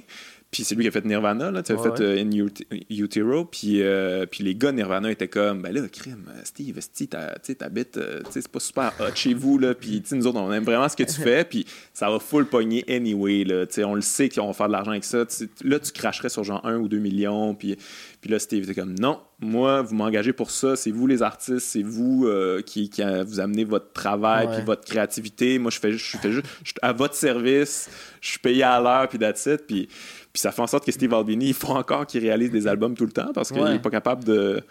Puis c'est lui qui a fait Nirvana, là, tu as Ouais, fait euh, In Ut- Utero, puis, euh, puis les gars de Nirvana étaient comme, ben là, crime, euh, Steve, sais, t'habites, euh, tu sais, c'est pas super hot chez vous, là, puis tu nous autres, on aime vraiment ce que tu fais, puis ça va full pogner anyway, là, tu sais, on le sait qu'on va faire de l'argent avec ça, là, tu cracherais sur genre 1 ou 2 millions, puis, puis là, Steve était comme, non, moi, vous m'engagez pour ça, c'est vous les artistes, c'est vous qui, qui vous amenez votre travail puis votre créativité. Moi, je fais, je fais juste je suis à votre service, je suis payé à l'heure puis that's it. Puis, puis ça fait en sorte que Steve Albini, il faut encore qu'il réalise des albums tout le temps parce qu'il Ouais. est pas capable de.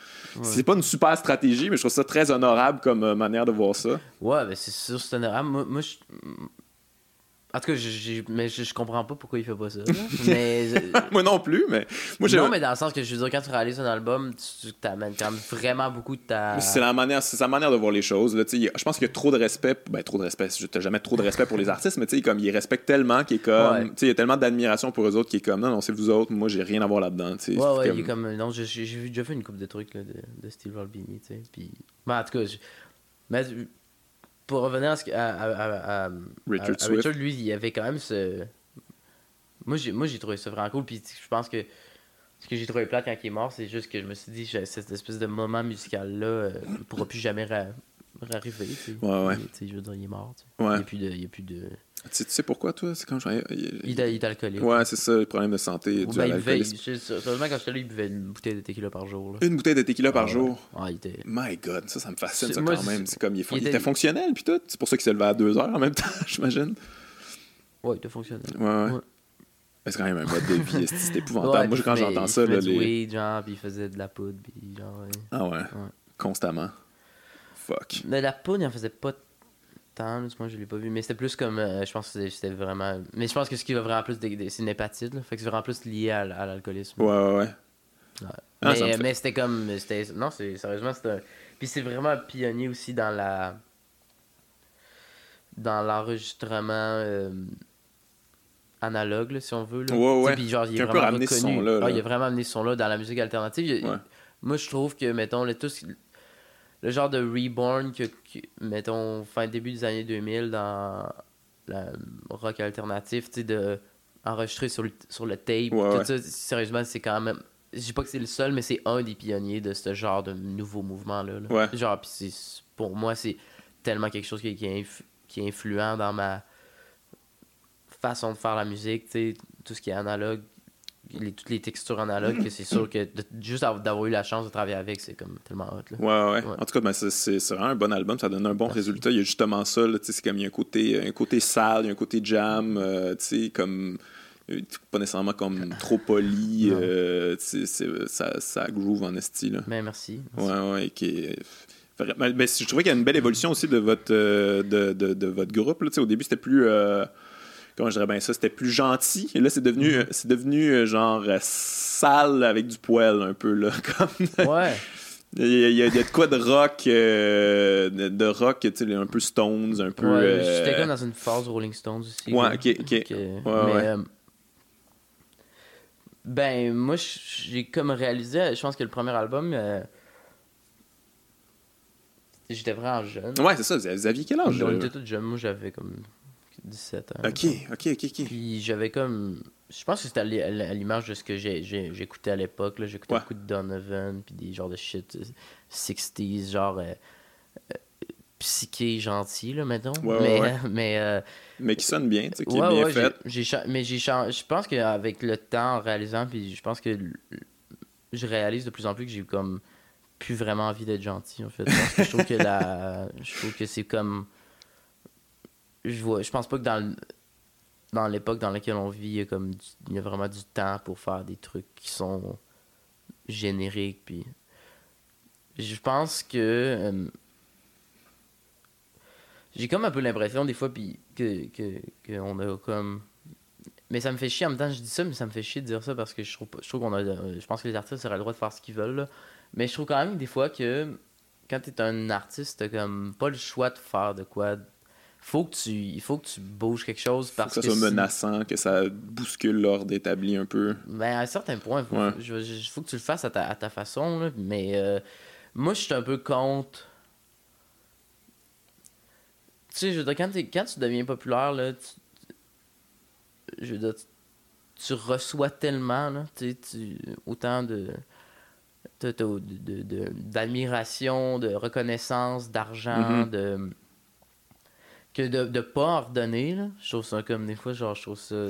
C'est pas une super stratégie, mais je trouve ça très honorable comme euh, manière de voir ça. Ouais, ben c'est sûr, c'est honorable. Moi, moi je... En tout cas, j'ai- mais je, je comprends pas pourquoi il fait pas ça. mais, moi non plus, mais moi non, mais dans le sens que je veux dire, quand tu réalises un album, tu t'amènes quand même vraiment beaucoup de ta. C'est la manière, c'est sa manière de voir les choses. Là, a- je pense qu'il y a trop de respect, ben trop de respect. Je n'ai jamais trop de respect pour les artistes, mais tu sais, comme il respecte tellement qu'il est comme, Ouais. tu sais, il y a tellement d'admiration pour eux autres qui est comme non, non, c'est vous autres, moi j'ai rien à voir là-dedans. Ouais, ouais, Comme- il est comme. Non, j'ai déjà fait une coupe de trucs là, de, de Steve Albini, tu sais. Puis. Ben, en tout cas, je- mais pour revenir à, ce à, à, Richard Swift. Lui, il y avait quand même ce. Moi, j'ai moi, j'ai trouvé ça vraiment cool. Puis je pense que ce que j'ai trouvé plate quand il est mort, c'est juste que je me suis dit, cette espèce de moment musical-là euh, ne pourra plus jamais arriver. tu sais. Ouais, ouais. Il- tu sais, Je veux dire, il est mort. tu sais. Ouais. Il n'y a plus de. Il y a plus de... Tu, sais, tu sais pourquoi toi? C'est quand je il- Il, est- il alcoolique. Ouais, c'est ça, le problème de santé Ou ben, il buvait, il- sérieusement, quand j'étais là, il buvait une bouteille de tequila par jour. Là. Une bouteille de tequila par Ouais, jour? Ouais, il était. My God, ça, ça me fascine ça moi, quand même. C'est comme il, fon- il il était- était fonctionnel puis tout. C'est pour ça qu'il se levait à deux heures en même temps, j'imagine. Ouais, il était fonctionnel. Ouais, ouais. Ouais. C'est quand même un mode de vie, c'est épouvantable? Ouais, Moi, quand il j'entends il ça, fumait là, les... weed, genre, puis il faisait de la poudre, puis genre. ouais. ah ouais, constamment. Fuck. Mais la poudre, il en faisait pas tant, là, moi je l'ai pas vu, mais c'était plus comme. euh, je pense que c'était- vraiment. Mais je pense que ce qui va vraiment plus. C'est une hépatite, là. Fait que c'est vraiment plus lié à, l'alcoolisme. Ouais, ouais, ouais. Ouais. Ah, mais mais c'était comme. Non, sérieusement, c'était. un- Puis c'est vraiment un pionnier aussi dans la. Dans l'enregistrement. euh, analogue, là, si on veut. Là. Ouais, ouais. Puis genre, il est a un peu vraiment ramené ce Ah, là. il a vraiment amené ce son-là dans la musique alternative. Ouais. Moi, je trouve que, mettons, le, tout ce- le genre de reborn que, que, mettons, fin début des années 2000 dans la rock alternatif, tu sais, de enregistrer sur le, sur le tape, Ouais, tout ça, sérieusement, c'est quand même. Je dis pas que c'est le seul, mais c'est un des pionniers de ce genre de nouveau mouvement-là. là. Ouais. Genre, c'est- pour moi, c'est tellement quelque chose qui, qui, est inf- qui est influent dans ma façon de faire la musique, tu sais, tout ce qui est analogue, les, toutes les textures analogues, que c'est sûr que de- juste av- d'avoir eu la chance de travailler avec, c'est comme tellement hot. Là. Ouais, ouais. Ouais. En tout cas, ben, c'est- vraiment un bon album. Ça donne un bon Merci. résultat. Il y a justement ça. là, tu sais, C'est comme il y a un côté, un côté sale, il y a un côté jam. euh, tu sais, comme. euh, Pas nécessairement comme trop poli. Euh, ça, ça groove en esti. Là. Mais merci. merci. Ouais, ouais. Qui ben, je trouvais qu'il y a une belle évolution aussi de votre, euh, de, de, de votre groupe. Là. Tu sais, Au début, c'était plus. euh, comment je dirais bien ça? C'était plus gentil. Et là, c'est devenu, Mm-hmm. c'est devenu euh, genre euh, sale avec du poil, un peu. Là, comme... Ouais. Il y, a, il y a- de quoi de rock, euh, de, de rock, tu sais, un peu Stones, un peu. Ouais, euh, J'étais comme dans une phase Rolling Stones aussi. Ouais, ok, ok. Ouais, mais, ouais. euh, ben, moi, j'ai comme réalisé, je pense que le premier album, j'étais vraiment jeune. Ouais, c'est ça. Vous aviez quel âge? On là? était tous jeunes. Moi, j'avais comme 17 ans. Ok, ok, ok, ok. Puis j'avais comme. Je pense que c'était à l'i- à l'image de ce que j'écoutais à l'époque. là. J'écoutais Ouais. beaucoup de Donovan, puis des genres de shit euh, 60s, genre. euh, euh, psyché gentil, là, mettons. Ouais, mais ouais, mais euh, Mais qui sonne bien, tu sais, qui ouais, est bien fait. mais j'ai cha- Je pense qu'avec le temps, en réalisant, puis je pense que je réalise de plus en plus que j'ai comme plus vraiment envie d'être gentil, en fait. Parce que je trouve que la. Je trouve que c'est comme. Je vois. Je pense pas que dans dans l'époque dans laquelle on vit, il y a comme il y a vraiment du temps pour faire des trucs qui sont génériques puis je pense que euh, j'ai comme un peu l'impression des fois puis que que qu'on a comme mais ça me fait chier en même temps je dis ça mais ça me fait chier de dire ça parce que je trouve je trouve qu'on a euh, je pense que les artistes auraient le droit de faire ce qu'ils veulent mais je trouve quand même des fois que quand t'es un artiste t'as comme pas le choix de faire de quoi faut que tu il faut que tu bouges quelque chose Faut parce que ça que soit si- menaçant, que ça bouscule l'ordre établi un peu. ben, à un certain point, il faut, Ouais. faut que tu le fasses à ta, à ta façon. là, mais euh, moi, je suis un peu contre. Tu sais, je veux dire, quand, tu deviens populaire, là, tu, je veux dire, tu, tu reçois tellement, là, tu tu- autant de de- de- de- de- d'admiration, de, reconnaissance, d'argent, Mhm. de que de, de pas ordonner, là. Je trouve ça comme des fois, genre, je trouve ça.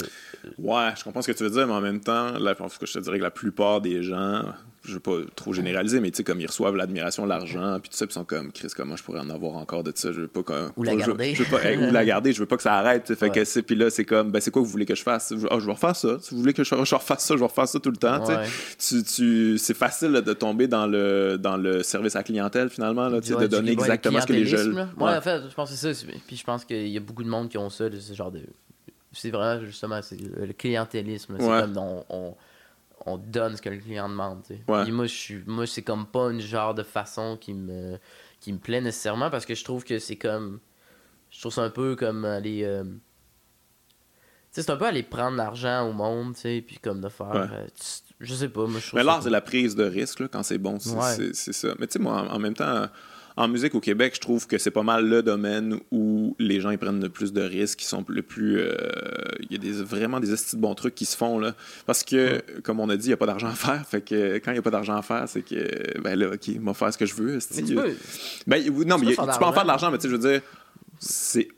Ouais, je comprends ce que tu veux dire, mais en même temps, en je te dirais que la plupart des gens, je veux pas trop généraliser, mais tu sais, comme ils reçoivent l'admiration, l'argent, puis tout ça, puis ils sont comme, Chris, comment je pourrais en avoir encore de ça? Je veux pas. Ou la je- garder. Je, veux pas, hey, ou la garder, je veux pas que ça arrête. Fait Ouais. que c'est, puis là, c'est comme, ben, c'est quoi que vous voulez que je fasse? Je, ah, je vais refaire ça. Si vous voulez que je, je refasse ça, je vais refaire ça tout le temps, tu. Ouais. Tu, tu, c'est facile là, de tomber dans le, dans le service à la clientèle, finalement, là, Ouais, de donner exactement ce que les jeunes. Ouais, en fait, je pense que c'est ça. Puis je pense qu'il y a beaucoup de monde qui ont ça, ce genre de. C'est vraiment justement c'est le clientélisme. C'est comme on, on, on donne ce que le client demande. Ouais. Moi, je suis, moi, c'est comme pas une genre de façon qui me, qui me plaît nécessairement parce que je trouve que c'est comme. Je trouve ça un peu comme aller. euh, Tu sais, c'est un peu aller prendre l'argent au monde, tu sais, puis comme de faire. Ouais. euh, je sais pas, moi, je trouve Mais l'art, c'est la prise de risque là, quand c'est bon. C'est Ouais. ça. Mais tu sais, moi, en, en même temps, en musique au Québec, je trouve que c'est pas mal le domaine où les gens ils prennent le plus de risques, qui sont le plus. euh, Il y a des, vraiment des estis de bons trucs qui se font. là. Parce que, comme on a dit, il n'y a pas d'argent à faire. Fait que quand il n'y a pas d'argent à faire, c'est que, ben là, OK, moi faire ce que je veux. Mais tu peux. Ben, non, Tu mais peux tu peux en faire de l'argent, mais tu sais, je veux dire, c'est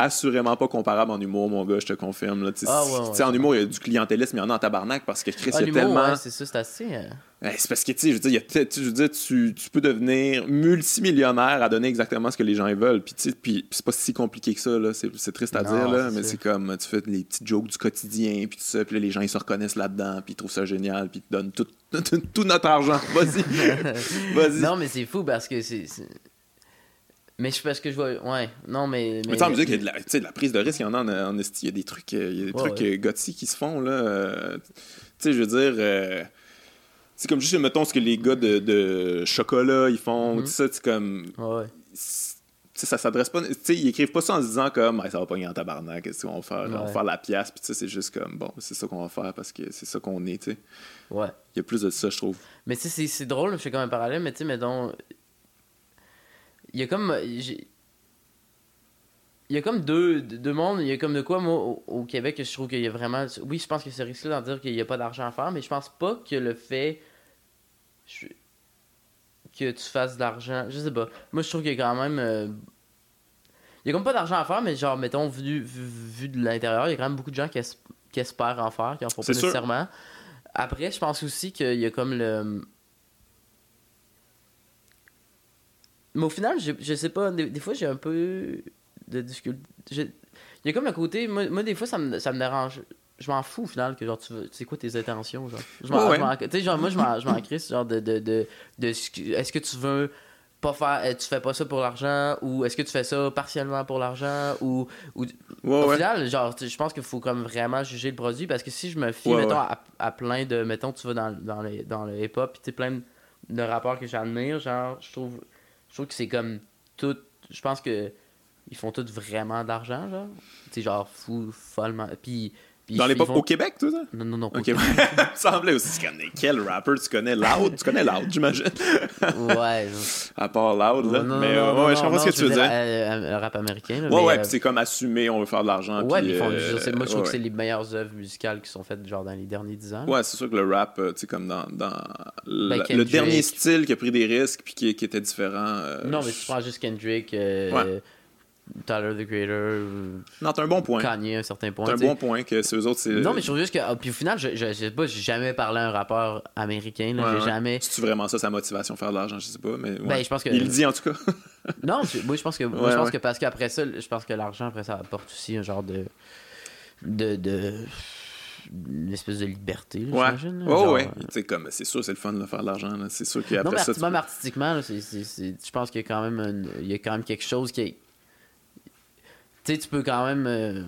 assurément pas comparable en humour, mon gars, je te confirme. Là. Ah, ouais, en humour, il y a du clientélisme, il y en a en tabarnak parce que Chris, Ah, il y a tellement. ouais, c'est ça, c'est assez. Ouais, c'est parce que, tu sais, je veux dire, y a tu, je veux dire, tu, tu peux devenir multimillionnaire à donner exactement ce que les gens veulent. Puis, tu sais, puis c'est pas si compliqué que ça, là. C'est, c'est triste à Non, dire, là, mais c'est comme, tu fais les petites jokes du quotidien, puis tout ça, puis là, les gens, ils se reconnaissent là-dedans, puis ils trouvent ça génial, puis ils te donnent tout, tout, tout notre argent. Vas-y. Vas-y. Non, mais c'est fou parce que c'est. Mais je parce que je vois. Ouais, non, mais. Mais tu sais, en musique, il y a de la, tu sais, de la prise de risque, il y en a en, en. Il y a des trucs, euh, il y a des Ouais, trucs ouais. euh, gothiques qui se font, là. euh, tu sais, je veux dire... euh, c'est comme juste, mettons, ce que les gars de, de chocolat, ils font, Mhm. tout ça, c'est comme... Ouais, ouais. c'est- tu sais, ça s'adresse pas... Tu sais, ils écrivent pas ça en se disant comme hey, « ça va pas en tabarnak, qu'est-ce qu'on va faire? On va faire la pièce. » Puis tu sais, c'est juste comme « bon, c'est ça qu'on va faire parce que c'est ça qu'on est, tu sais. Ouais. Il y a plus de ça, je trouve. Mais tu sais, c'est- c'est drôle, je fais comme un parallèle, mais tu sais, mettons. Il y a comme. j'ai- Il y a comme deux, deux mondes. Il y a comme de quoi, moi, au, au Québec, je trouve qu'il y a vraiment. Oui, je pense que c'est risqué d'en dire qu'il n'y a pas d'argent à faire, mais je pense pas que le fait. Je- Que tu fasses de l'argent. Je sais pas. Moi, je trouve qu'il y a quand même. euh, Il y a comme pas d'argent à faire, mais genre, mettons, vu, vu, vu de l'intérieur, il y a quand même beaucoup de gens qui, es- qui espèrent en faire, qui en font pas sûr. nécessairement. Après, je pense aussi qu'il y a comme le. Mais au final, je, je sais pas, des, des fois j'ai un peu de difficulté. Il y a comme un côté, moi, moi, des fois ça me, ça me dérange. Je m'en fous au final que genre tu veux. C'est quoi tes intentions genre Je m'en- Ouais, je m'en- Tu sais, genre moi je m'en je m'en crisse genre de. de, de, est-ce que tu veux pas faire. euh, Tu fais pas ça pour l'argent ou est-ce que tu fais ça partiellement pour l'argent ou. ou Ouais, au ouais. final, genre, je pense qu'il faut comme vraiment juger le produit parce que si je me fie, mettons. À, à plein de. Mettons, tu vas dans, dans, le, dans le hip-hop, puis tu plein de, rapports que j'admire, genre, je trouve, je trouve que c'est comme tout. Je pense que ils font tous vraiment de l'argent, genre. Tu sais, genre, fou, follement. Puis. Dans les pop au Québec, tout ça? Non, non, non. pas Ok, il me semblait aussi. Tu connais quel rapper tu connais? Loud? Tu connais Loud, j'imagine. Ouais. À part Loud, là. non, mais non, euh, non, ouais, non, je comprends ce que tu veux dire. euh, Le rap américain, là. Ouais, mais, ouais, euh, c'est comme assumé, on veut faire de l'argent. Ouais, puis, font, euh, sais, moi je trouve ouais, que c'est les meilleures œuvres musicales qui sont faites genre dans les derniers 10 ans. Ouais, c'est sûr que le rap, euh, tu sais, comme dans, dans le Ben, Kendrick. dernier style qui a pris des risques puis qui, qui était différent. euh, Non, mais je- tu prends juste Kendrick, euh, Ouais. Tyler the Creator, Non, t'as un bon point. Kanye à un certain point. T'as un bon point que c'est eux autres, c'est. Non, mais je trouve juste que. ah, puis au final, je, je, je sais pas, j'ai jamais parlé à un rappeur américain. Là, Ouais, j'ai ouais. jamais. C'est-tu vraiment ça, sa motivation, faire de l'argent, je sais pas, mais. ouais. Ben, je pense que. Il le dit en tout cas. Non, je, moi, je pense que, moi, je pense que parce qu'après ça, je pense que l'argent, après ça, apporte aussi un genre de. de. de une espèce de liberté, là, Ouais. j'imagine. là. Ouais, Genre, ouais. euh, comme, c'est sûr, c'est le fun de faire de l'argent, là. C'est sûr Non, qu'après mais ça. même artistiquement, là, c'est, c'est- c'est- je pense qu'il y a quand même, une- il y a quand même quelque chose qui est. Tu sais, tu peux quand même. euh,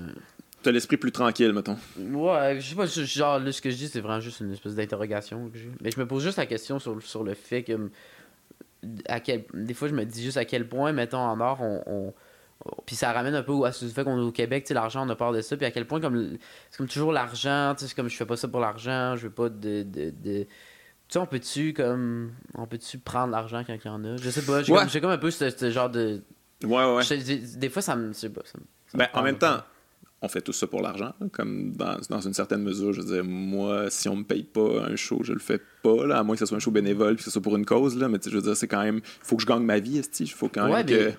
Tu as l'esprit plus tranquille, mettons. Ouais, je sais pas, genre, là, ce que je dis, c'est vraiment juste une espèce d'interrogation que j'ai. Mais je me pose juste la question sur, le- sur le fait que. À quel, des fois, je me dis juste à quel point, mettons, en or, on. on- puis ça ramène un peu à ce fait qu'on est au Québec, tu sais, l'argent, on a peur de ça. Puis à quel point, comme. C'est comme toujours l'argent, tu sais, c'est comme je fais pas ça pour l'argent, je veux pas de. de, de- tu sais, on peut-tu, comme. On peut-tu prendre l'argent quand il y en a? Je sais pas, j'ai Ouais. comme, un peu ce, ce genre de. Ouais, ouais. je- des, des fois, ça me. je sais pas, ça me- ça me Ben, en même temps, on fait tout ça pour l'argent, comme dans, dans une certaine mesure. Je veux dire, moi, si on me paye pas un show, je le fais pas, là, à moins que ce soit un show bénévole puis que ce soit pour une cause, là, mais tu sais, je veux dire, c'est quand même. Il faut que je gagne ma vie. Il faut quand même Ouais, que. mais-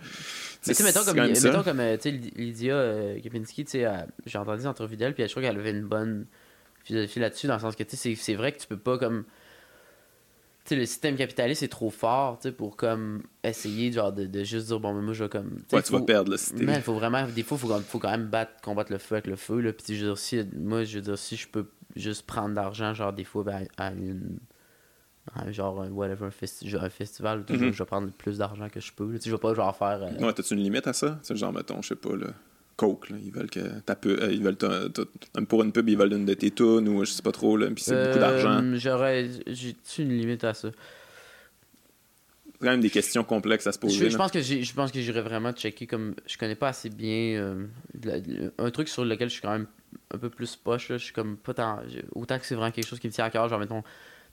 Mais tu sais, mettons comme, mettons comme euh, tu sais, Lyd- Lydia euh, Kepinski, tu sais, elle- j'ai entendu des entrevues d'elle, puis je trouve qu'elle avait une bonne philosophie là-dessus, dans le sens que, tu sais, c'est- c'est vrai que tu peux pas comme. Sais, le système capitaliste est trop fort, pour comme essayer genre de, de juste dire bon mais moi je vais comme Ouais, tu vas perdre, si t'es- Man, faut vraiment des fois faut, quand- faut quand même battre combattre le feu avec le feu là puis je veux dire si moi je veux dire si je peux juste prendre de l'argent genre des fois ben, à une à genre un whatever un, festi- genre un festival sais, je- vais prendre le plus d'argent que je peux là. je vais pas genre faire euh, Ouais, t'as-tu une limite à ça? Sais, genre, mettons, je sais pas, là, Coke, là, ils veulent que ta pu- euh, ils veulent ta- ta- pour une pub, ils veulent une de tes tunes ou je sais pas trop, là, puis c'est beaucoup euh, d'argent. j'aurais j'ai une limite à ça? C'est quand même des questions complexes à se poser. Je, je pense que je pense que j'irais vraiment checker comme je connais pas assez bien euh, la- un truc sur lequel je suis quand même un peu plus poche là, je suis comme pas tant autant que c'est vraiment quelque chose qui me tient à cœur genre mettons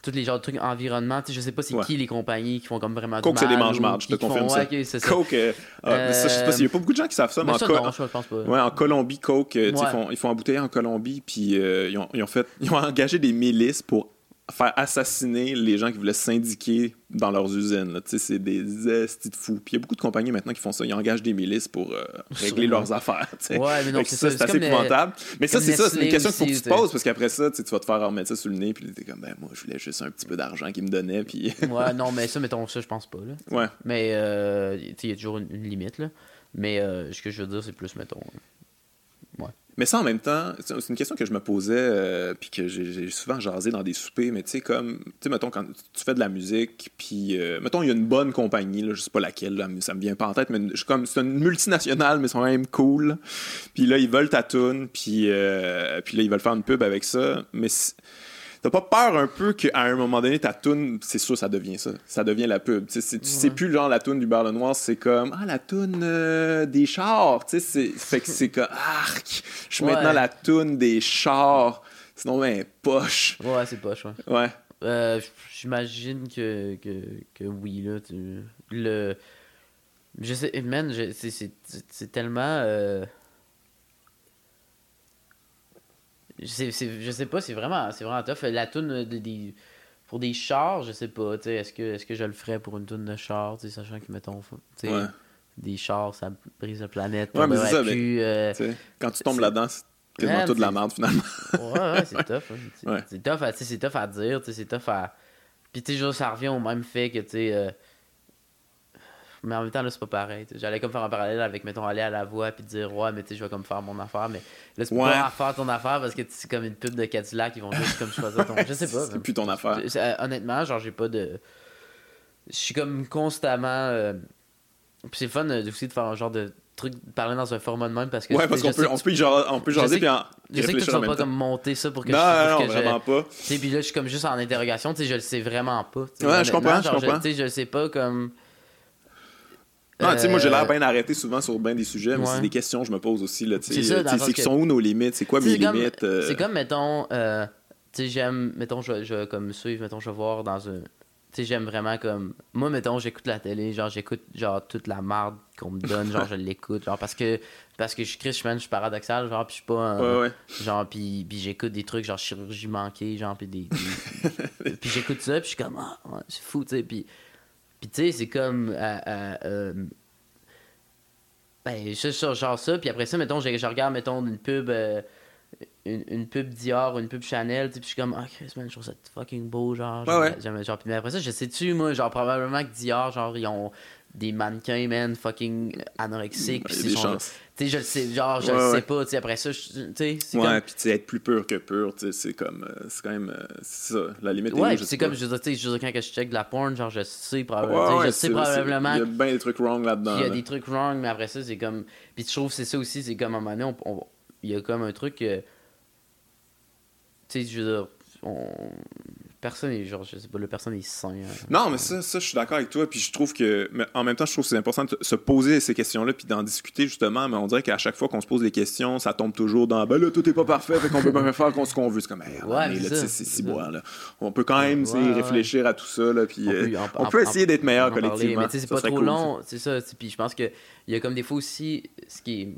tous les genres de trucs environnement tu sais je sais pas c'est Ouais. qui les compagnies qui font comme vraiment Coke, du c'est des mal mange-marde, ou je te font- confirme ouais, ça. Coke, euh, mais ça, je sais pas s'il y a pas beaucoup de gens qui savent ça, mais, mais en, ça Co- non je pense pas ouais, en Colombie, Coke, euh, ils font, ils font embouteiller en Colombie, puis euh, ils, ont, ils ont fait, ils ont engagé des milices pour faire assassiner les gens qui voulaient syndiquer dans leurs usines. c'est des estis de fous. Puis il y a beaucoup de compagnies maintenant qui font ça. Ils engagent des milices pour euh, régler leurs affaires. Ouais, mais non, c'est ça, c'est assez les- épouvantable. Mais ça, c'est ça, c'est une question qu'il faut que tu te poses parce qu'après ça, tu vas te faire remettre ça sur le nez, puis t'es comme, ben moi, je voulais juste un petit peu d'argent qu'ils me donnaient, puis. ouais non mais ça mettons ça je pense pas là ouais. mais euh, il y a toujours une, une limite là mais euh, ce que je veux dire c'est plus mettons Mais ça, en même temps, c'est une question que je me posais, euh, puis que j'ai souvent jasé dans des soupers, mais tu sais, comme, tu sais, mettons, quand tu fais de la musique, puis, euh, mettons, il y a une bonne compagnie, là, je sais pas laquelle, là, ça me vient pas en tête, mais je comme, c'est une multinationale, mais ils sont quand même cool. Puis là, ils veulent ta tune, puis, euh, puis là, ils veulent faire une pub avec ça, mais T'as pas peur un peu qu'à un moment donné, ta toune, c'est sûr, ça devient ça. Ça devient la pub. Tu sais, c'est- tu sais plus genre la toune du le Noir, c'est comme Ah, la toune euh, des chars. Tu sais, c'est- fait que c'est comme Arc, je suis Ouais. maintenant la toune des chars. Sinon, ben, poche. ouais c'est pas ouais Ouais. Euh, J'imagine que, que, que oui, là. Tu, le. Je sais, man, c'est tellement. euh, c'est- c'est- je sais pas, c'est vraiment, c'est vraiment tough. La toune de. Pour des chars, je sais pas, est-ce que, est que je le ferais pour une toune de chars, sachant que, mettons, faut- tu sais, Ouais. des chars, ça brise la planète. Ouais, mais c'est euh, quand tu tombes là-dedans, c'est quasiment Man, toute de la merde finalement. Ouais, ouais, c'est tough. hein. C'est tough, à- c'est tough à dire, c'est tough à. Puis, tu sais, ça revient au même fait que, tu sais. euh, Mais en même temps, là, c'est pas pareil. J'allais comme faire un parallèle avec, mettons, aller à la voix puis dire, ouais, mais tu sais, je vais comme faire mon affaire. Mais là, c'est Ouais. pas faire ton affaire parce que c'est comme une pub de Cadillac, ils vont juste comme choisir ton. Je sais pas. c'est plus ton affaire. Honnêtement, genre, j'ai pas de. Je suis comme constamment. euh, Puis c'est fun euh, aussi de faire un genre de truc, de parler dans un format de même parce que. Ouais, parce qu'on je peut, on peut, jaser- on peut je jaser sais puis en Je sais que tu vas pas comme monter ça pour que Non, je non, non, que je- vraiment pas. tu sais, puis là, je suis comme juste en interrogation, tu sais, je le sais vraiment pas. Ouais, je comprends, je genre, comprends. Tu sais, je le sais pas comme. Non, tu sais, moi, j'ai l'air Euh, bien arrêté souvent sur bien des sujets, mais Ouais. c'est des questions que je me pose aussi. là. C'est ça, C'est que- qui sont où nos limites? C'est quoi mes comme- limites? euh, C'est comme, mettons, euh, tu sais, j'aime, mettons, je, je comme suivre, mettons, je vais voir dans un. Tu sais, j'aime vraiment comme. Moi, mettons, j'écoute la télé, genre, j'écoute, genre, toute la marde qu'on me donne, genre, je l'écoute, genre, parce que, parce que je suis Chris, man, je suis paradoxal, genre, puis je suis pas. un- Ouais, ouais. Genre, puis, puis j'écoute des trucs, genre, chirurgie manquée, genre, puis des. des- puis j'écoute ça, puis je suis comme, ah, c'est fou, tu sais, puis. Puis, tu sais, c'est comme. euh, euh, euh, ben, genre ça, puis après ça, mettons, je, je regarde, mettons, une pub. euh, une, une pub Dior, une pub Chanel, puis je suis comme, ah, Chris, man, je trouve ça fucking beau, genre. Ouais, genre, ouais. genre, mais après ça, je sais-tu, moi, genre, probablement que Dior, genre, ils ont des mannequins, man, fucking anorexiques, Il c'est des sont- chances. Tu sais, je le sais, genre, je Ouais, le sais ouais. pas, tu sais, après ça, tu sais, c'est Ouais, comme. puis tu sais, être plus pur que pur, tu sais, c'est comme. euh, c'est quand même. euh, c'est ça, la limite est Ouais, puis sais c'est comme, je veux dire, quand je check de la porn, genre, je sais Ouais, probablement, ouais, je sais Il y a bien des trucs wrong là-dedans. qu'il y a là. des trucs wrong, mais après ça, c'est comme. Puis je trouve que c'est ça aussi, c'est comme à un moment donné, on- on- il y a comme un truc que. Tu sais, je veux dire, on... personne est, genre, je sais pas, le personne est sain. hein. Non, mais ça, ça, je suis d'accord avec toi. Puis je trouve que, mais en même temps, je trouve que c'est important de se poser ces questions-là puis d'en discuter justement. Mais on dirait qu'à chaque fois qu'on se pose des questions, ça tombe toujours dans ben là, tout est pas parfait, fait qu'on peut pas faire ce qu'on veut. C'est comme, hey, Ouais, c'est là, c'est c'est si ça. bois, là. On peut quand même Ouais, ouais. réfléchir à tout ça, là. Puis On euh, peut, on essayer d'être meilleur collectivement. Mais tu sais, c'est pas trop cool, long, c'est ça. Puis je pense qu'il y a comme des fois aussi, ce qui est.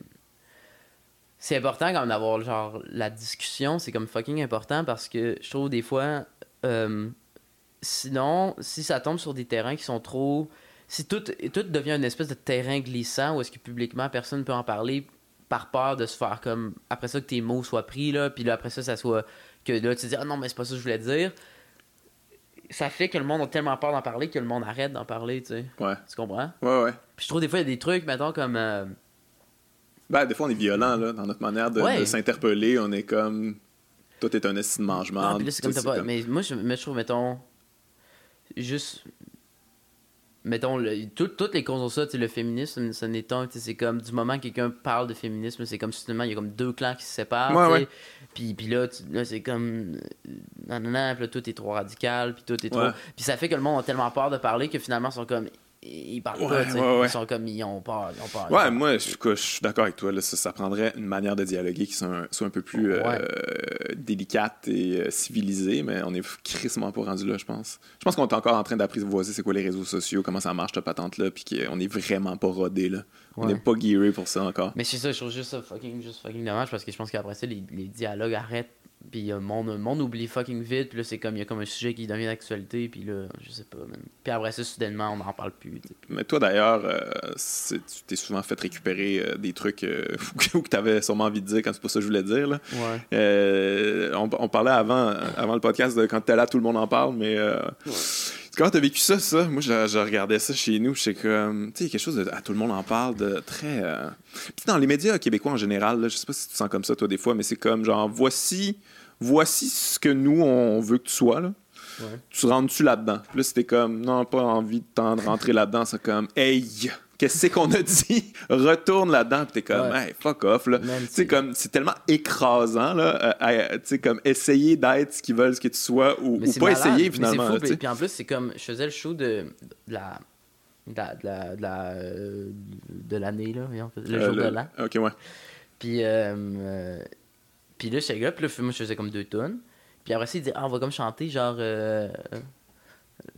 C'est important quand même d'avoir genre la discussion, c'est comme fucking important parce que je trouve des fois. Euh, sinon, si ça tombe sur des terrains qui sont trop. Si tout, tout devient une espèce de terrain glissant où est-ce que publiquement personne ne peut en parler par peur de se faire comme. Après ça, que tes mots soient pris, là, puis là, après ça, ça soit. Que là, tu te dis, ah non, mais c'est pas ça que je voulais dire ça fait que le monde a tellement peur d'en parler que le monde arrête d'en parler, tu sais. Ouais. Tu comprends? Ouais, ouais. Puis je trouve des fois, il y a des trucs, mettons, comme. euh, Ben, des fois, on est violent, là, dans notre manière de, Ouais. de s'interpeller. On est comme. Toi, t'es un estime de mangement. Ah, puis là, c'est comme t'as pas. Mais moi, je, mais je trouve, mettons. Juste. Mettons, le- tout- toutes les causes ont ça, tu sais, le féminisme, ça n'est un, tu sais, c'est comme du moment que quelqu'un parle de féminisme, c'est comme soudainement, il y a comme deux clans qui se séparent, Ouais, ouais. Puis, puis là, tu- là c'est comme. Non, non, non, puis là, tout est trop radical, puis tout est trop. Puis ça fait que le monde a tellement peur de parler que finalement, ils sont comme. Ils parlent pas, Ouais, tu sais. ouais, ouais. Ils sont comme. Ils ont peur. Ils ont peur. Ouais, moi, je, suis d'accord avec toi. Là, ça, ça prendrait une manière de dialoguer qui soit un, soit un peu plus euh, délicate et euh, civilisée, mais on est crissement pas rendu là, je pense. Je pense qu'on est encore en train d'apprivoiser c'est quoi les réseaux sociaux, comment ça marche, ta patente-là, puis qu'on est vraiment pas rodé, là. On n'est pas gearé pour ça encore. Mais c'est ça, je trouve juste ça fucking, juste fucking dommage parce que je pense qu'après ça, les, les dialogues arrêtent. Puis le monde, le monde oublie fucking vite. Puis là, c'est comme, il y a comme un sujet qui devient d'actualité. Puis là, je sais pas, man. Puis après ça, soudainement, on n'en parle plus. tu. Mais toi, d'ailleurs, euh, tu t'es souvent fait récupérer euh, des trucs euh, ou que t'avais sûrement envie de dire quand c'est pas ça que je voulais dire, là. Ouais. Euh, on, on parlait avant, avant le podcast de quand t'es là, tout le monde en parle, mais euh, comment t'as vécu ça, ça? Moi, je, je regardais ça chez nous, je sais comme, tu sais, il y a quelque chose de, ah, tout le monde en parle, de très... euh, Puis dans les médias québécois en général, là, je sais pas si tu te sens comme ça, toi, des fois, mais c'est comme, genre, voici, voici ce que nous, on veut que tu sois, là. Ouais. Tu rentres-tu là-dedans? Puis là, c'était comme, non, pas envie de t'en rentrer là-dedans, c'est comme, hey, qu'est-ce qu'on a dit? Retourne là-dedans, puis t'es comme, Ouais. hey, fuck off, là. Comme, c'est tellement écrasant, là. euh, tu sais, comme, essayer d'être ce qu'ils veulent que tu sois ou, ou pas malade, essayer, finalement. là, puis, puis en plus, c'est comme, je faisais le show de, de la. De la- de la- de euh, l'année, là, voyons, le Euh, jour le- de l'an. Ok, ouais. Puis, euh, puis là, j'étais là, puis là, moi, je faisais comme deux tonnes. Puis après ça, il dit, ah, on va comme chanter, genre, euh,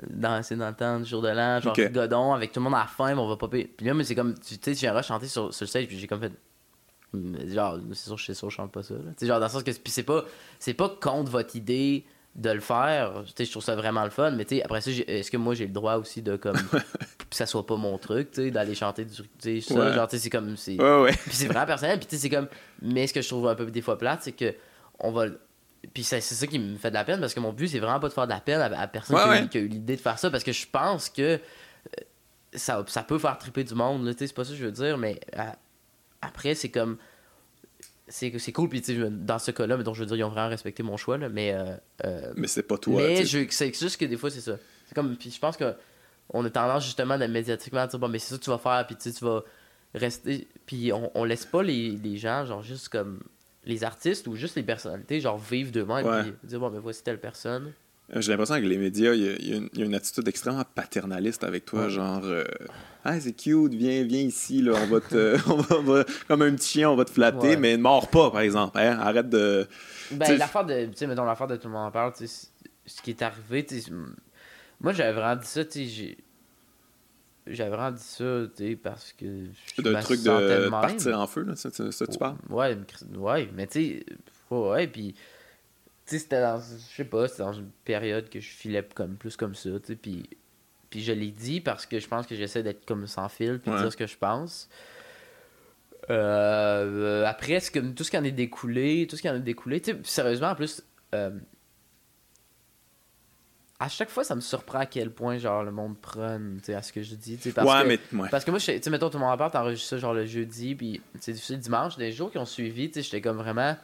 dans, c'est dans le temps du jour de l'an, genre, Ok. Godon, avec tout le monde à la fin, mais on va popper. Puis là, mais c'est comme, tu sais, j'ai chanter sur, sur le stage, puis j'ai comme fait, genre, c'est sûr, c'est sûr, je chante pas ça. Tu sais, genre, dans le sens que, puis c'est pas, c'est pas contre votre idée de le faire, tu sais, je trouve ça vraiment le fun, mais tu sais, après ça, est-ce que moi, j'ai le droit aussi de, comme, que ça soit pas mon truc, tu sais, d'aller chanter du, tu sais, Ouais. genre, tu sais, c'est comme, c'est Ouais, ouais. puis c'est vraiment personnel puis tu sais c'est comme mais ce que je trouve un peu des fois plate c'est que on va puis c'est c'est ça qui me fait de la peine parce que mon but c'est vraiment pas de faire de la peine à, à personne Ouais, qui, a eu- ouais. qui a eu l'idée de faire ça parce que je pense que euh, ça, ça peut faire triper du monde tu sais c'est pas ça que je veux dire mais euh, après c'est comme c'est c'est cool puis tu sais je- dans ce cas-là mais donc je veux dire ils ont vraiment respecté mon choix là mais euh, euh, Mais c'est pas toi. mais je- c'est juste que des fois, c'est ça. C'est comme, puis je pense que on a tendance justement de médiatiquement à dire, bon, mais c'est ça que tu vas faire, puis tu sais, tu vas rester. Puis on, on laisse pas les, les gens, genre juste comme les artistes ou juste les personnalités, genre vivre d'eux-mêmes, Ouais. puis dire, bon, mais voici telle personne. Euh, J'ai l'impression que les médias, il y, a- y une- il y a une attitude extrêmement paternaliste avec toi, Ouais. genre euh, Ah, c'est cute, viens, viens ici, là, on va te. on va, on va- comme un petit chien, on va te flatter, Ouais. mais ne mords pas, par exemple. hein, arrête de. Ben, l'affaire de, tu sais, mettons, l'affaire de tout le monde en parle, tu sais, ce qui est arrivé, tu moi, j'avais vraiment dit ça, tu sais. J'avais vraiment dit ça, tu sais, parce que. me truc de partir en feu, là, ça, ça, ça, tu parles? Ouais, ouais, mais tu sais, ouais, puis tu sais, c'était dans, je sais pas, c'était dans une période que je filais comme plus comme ça, tu sais, puis puis je l'ai dit parce que je pense que j'essaie d'être comme sans fil puis de Ouais. dire ce que je pense. Euh, euh, après, ce que, tout ce qui en est découlé, tout ce qui en est découlé, tu sais, sérieusement, en plus, euh, à chaque fois, ça me surprend à quel point, genre, le monde sais, à ce que je dis, parce ouais, que... mais. Ouais. Parce que moi, tu sais, mettons, tout en parle, t'enregistres ça genre le jeudi, puis c'est difficile le dimanche. Des jours qui ont suivi, tu sais, j'étais comme vraiment.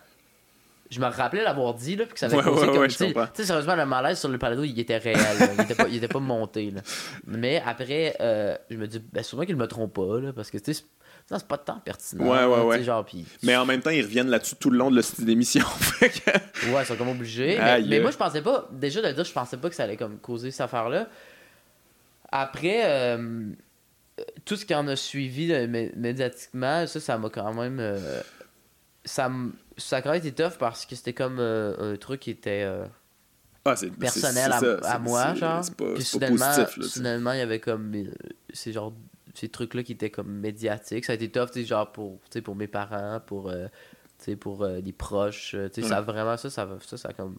Je me rappelais l'avoir dit, là, puis que ça avait Ouais, causé ouais, comme. ouais, tu sais, sérieusement, le malaise sur le palado, il était réel, il, était pas, il était pas monté, là. Mais après, euh, je me dis, ben, sûrement qu'il me trompe pas, là, parce que, tu sais, non, c'est pas de temps pertinent. Ouais, ouais, ouais. Genre. Mais en même temps, ils reviennent là-dessus tout le long de la style d'émission. Ouais, ils sont comme obligés. Mais, moi, je pensais pas. Déjà, de le dire, je pensais pas que ça allait comme causer cette affaire-là. Après, euh, tout ce qui en a suivi euh, mé- médiatiquement, ça, ça m'a quand même. euh, ça, ça a quand même été tough parce que c'était comme un truc qui était Ah, c'est- personnel c'est- à, c'est c'est- moi, c'est- genre. C'est pas, Puis c'est soudainement, positif, là. c'est- soudainement, il y avait comme euh, ces genre ces trucs-là qui étaient comme médiatiques. Ça a été tough, tu genre pour, pour mes parents, pour, euh, pour euh, les proches. euh, tu sais, ça a vraiment, ça, ça, ça, ça a comme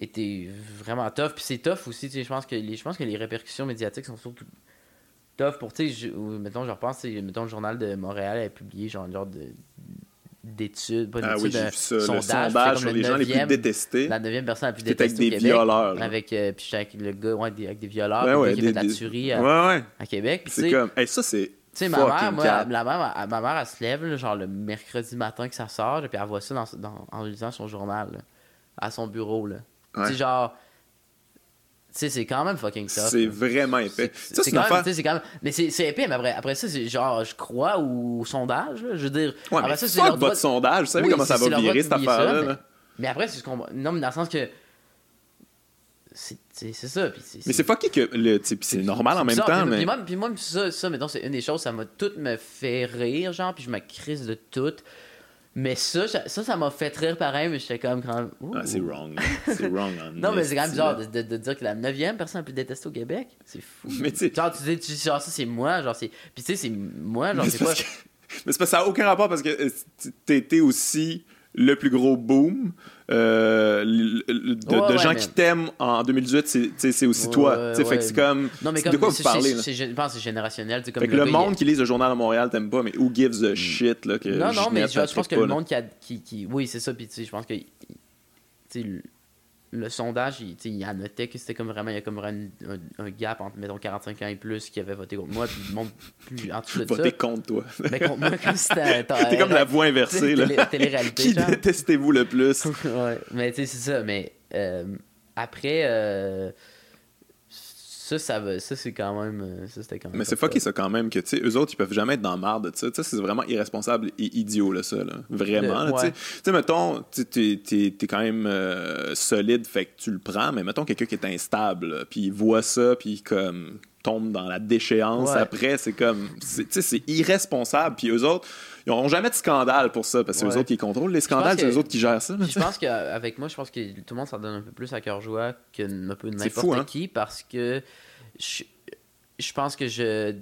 été vraiment tough. Puis c'est tough aussi, tu sais, je pense que les, je pense que les répercussions médiatiques sont surtout tough pour, tu sais, mettons, je repense, mettons, le journal de Montréal a publié genre, genre de d'études, pas Ah oui, ça. Sondage, sondage sur comme les le gens les plus détestés. La neuvième personne la plus C'était avec détestée au des Québec. violeurs. Avec, euh, puis avec le gars ouais, avec des violeurs, Ouais, ouais, le gars qui des- fait de la tuerie à, Ouais, ouais. à Québec. C'est sais, comme. Hey, ça, c'est. tu sais, ma mère, moi, la mère, elle- ma mère, elle se lève, là, genre le mercredi matin que ça sort, puis elle voit ça dans, dans- en lisant son journal, là, à son bureau. Là. Ouais. Tu sais, genre. Sais, c'est quand même fucking tough. C'est vraiment épais. C'est quand, même- quand. Mais c'est c'est épais, mais après, après ça, c'est genre, je crois au sondage, là, je veux dire. Ouais, après mais ça, c'est leur votre de- sondage. Vous savez Oui, comment ça va virer, cette affaire-là? mais- après, c'est ce qu'on. Non, mais dans le sens que. C'est ça. Puis Mais c'est fucké que. le- C'est normal en même bizarre. temps, Puis, mais. puis moi, puis moi, ça, ça, mettons, c'est une des choses, ça m'a tout me fait rire, genre, puis je me crise de tout. Mais ça, ça, ça m'a fait rire pareil, mais j'étais comme quand. Ah, c'est wrong. C'est wrong. Non, mais c'est quand même bizarre de, de- de dire que la 9 personne la plus détestée au Québec. C'est fou. Mais tu. Genre, tu dis, genre, ça, c'est moi, genre, c'est. Puis tu sais, c'est moi, genre, Mais c'est pas. parce que- mais c'est parce que ça n'a aucun rapport parce que euh, été aussi le plus gros boom euh, de, Ouais, de ouais, gens qui t'aiment en 2018, c'est- aussi Ouais, toi. Fait que c'est comme. Non, mais comme. de quoi vous parlez, Je pense que c'est générationnel. tu sais, Comme Fait que le il- monde qui lit le journal de Montréal t'aime pas, mais who gives a shit, là, que Non, non, mais je, je pense que pas, le monde qui a. Qui, qui- oui, c'est ça. Puis, tu sais, je pense que. Le, sondage, il, il annotait que c'était comme vraiment. Il y a comme vraiment un, un gap entre, mettons, 45 ans et plus qui avait voté contre moi. Puis le monde plus en dessous de ça. Voter contre toi. Mais contre moi, comme si c'était. T'es comme la voix inversée, là. Télé- Télé-réalité. Qui détestez-vous le plus? ouais, mais tu sais, c'est ça. Mais euh, après, euh, ça, ça, va- ça c'est quand même. euh, Ça, c'était quand même. Mais c'est fucké ça. quand même que tu sais eux autres ils peuvent jamais être dans la marde de ça. Tu sais, c'est vraiment irresponsable et idiot là ça là. Vraiment. Ouais. Tu sais mettons t'es, t'es quand même euh, solide fait que tu le prends mais mettons quelqu'un qui est instable puis il voit ça puis comme tombe dans la déchéance Ouais. après c'est comme c'est, tu sais, c'est irresponsable puis eux autres ils n'auront jamais de scandale pour ça parce que c'est Ouais. eux autres qui contrôlent les scandales c'est eux autres qui gèrent ça. je pense qu'avec moi, je pense que tout le monde s'en donne un peu plus à cœur joie que n'importe hein? qui parce que je, je pense que je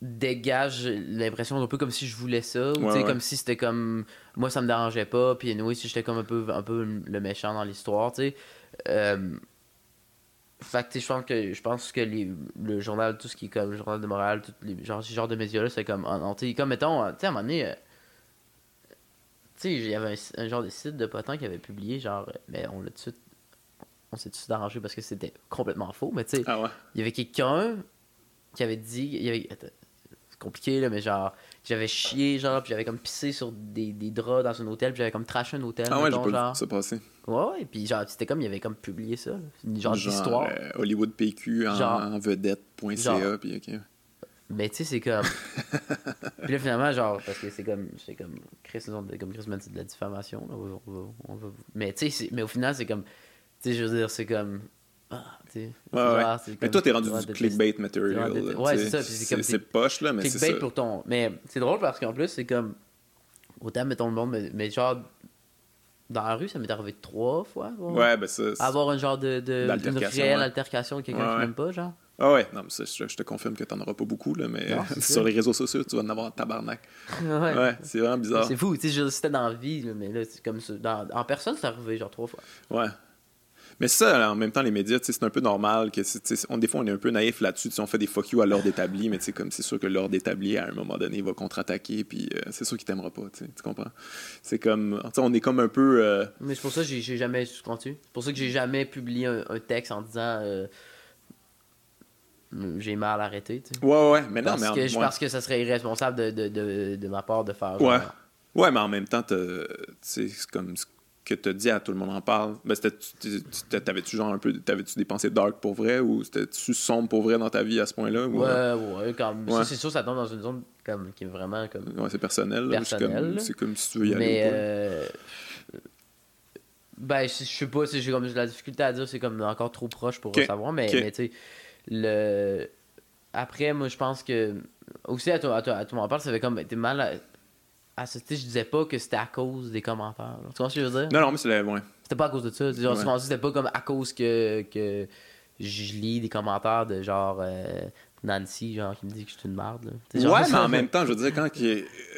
dégage l'impression un peu comme si je voulais ça ou Ouais, ouais. comme si c'était comme moi ça me dérangeait pas puis oui si j'étais comme un peu un peu le méchant dans l'histoire tu sais Euh, fait que je pense que je pense que les, le journal tout ce qui est comme le journal de morale tout les genre ce genre de médias là c'est comme ah non, tu sais, comme mettons tu sais à un moment donné euh, tu sais, il y avait un, un genre de site de potin qui avait publié, genre, euh, mais on l'a tout de suite. On s'est tout de suite arrangé parce que c'était complètement faux, mais tu sais, Ah ouais. il y avait quelqu'un qui avait dit. Il y avait, attends, c'est compliqué, là, mais genre, j'avais chié, genre, puis j'avais comme pissé sur des, des draps dans un hôtel, puis j'avais comme trashé un hôtel. Ah ouais, j'ai mettons, pas genre. ça passer. Ouais, ouais, puis genre, c'était comme, il avait comme publié ça, là. genre, d'histoire. euh, Hollywood PQ en, vedette.ca puis ok. Mais tu sais, c'est comme. puis là, finalement, genre, parce que c'est comme. C'est comme. Chris, comme Chris m'a dit de la diffamation. Là, on va- on va- on va- mais tu sais, c'est- mais au final, c'est comme. Tu sais, je veux dire, c'est comme. Ah, tu sais. c'est Ouais, c'est Mais toi, t'es rendu du clickbait material. Ouais, là, c'est ça, c'est comme C'est poche, là, mais c'est ça. clickbait pour ton. Mais c'est drôle parce qu'en plus, c'est comme. Autant, mettons le monde, mais, mais genre. Dans la rue, ça m'est arrivé trois fois. bon, Ouais, ben ça. Avoir un genre de. de une réelle ouais. altercation avec quelqu'un Ouais, qui ouais. n'aime pas, genre. Ah ouais, non, mais ça, je, je te confirme que t'en auras pas beaucoup, là, mais Non, sur les réseaux sociaux, tu vas en avoir un tabarnak. ouais. C'est vraiment bizarre. C'est fou, tu sais, c'était dans la vie, là, mais là, c'est comme ça. Dans- en personne, c'est arrivé genre trois fois. Ouais. Mais ça, en même temps, les médias, c'est un peu normal que on, des fois, on est un peu naïf là-dessus. On fait des fuck you à l'ordre établi, mais comme c'est sûr que l'ordre établi, à un moment donné, va contre-attaquer, puis euh, c'est sûr qu'il t'aimera pas. Tu comprends? C'est comme. on est comme un peu. euh, Mais c'est pour ça que j'ai- jamais continue. C'est pour ça que j'ai jamais publié un, un texte en disant euh, j'ai mal arrêté. tu sais. Ouais, ouais, mais non, parce, mais en- que, je ouais. pense que ça serait irresponsable de, de, de, de ma part de faire. Ouais. genre, Ouais, mais en même temps, c'est comme que t'as dit à tout le monde en parle. Ben, c'était, tu- tu- t'avais-tu genre un peu, t'avais-tu des pensées dark pour vrai ou c'était-tu sombre pour vrai dans ta vie à ce point-là? ou- Ouais, ouais, quand Ouais. Ça, c'est sûr, ça tombe dans une zone comme, qui est vraiment comme. Ouais, c'est personnel. là. C'est Personnel, comme, c'est comme si tu veux y aller. Mais. ou euh, Ben, je sais pas, c'est- j'ai comme la difficulté à dire, c'est comme encore trop proche pour savoir, mais, mais tu sais, le. Après, moi, je pense que. Aussi, à toi, à toi, à toi, m'en parle, ça fait comme. T'es mal. À... à ce- tu sais, je disais pas que c'était à cause des commentaires. là. Tu vois ce que je veux dire? Non, non, mais c'est ouais. C'était pas à cause de ça. Genre, Ouais. c'était pas comme à cause que, que je lis des commentaires de genre euh, Nancy, genre, qui me dit que je suis une genre, Ouais, mais en même temps, je veux dire, quand,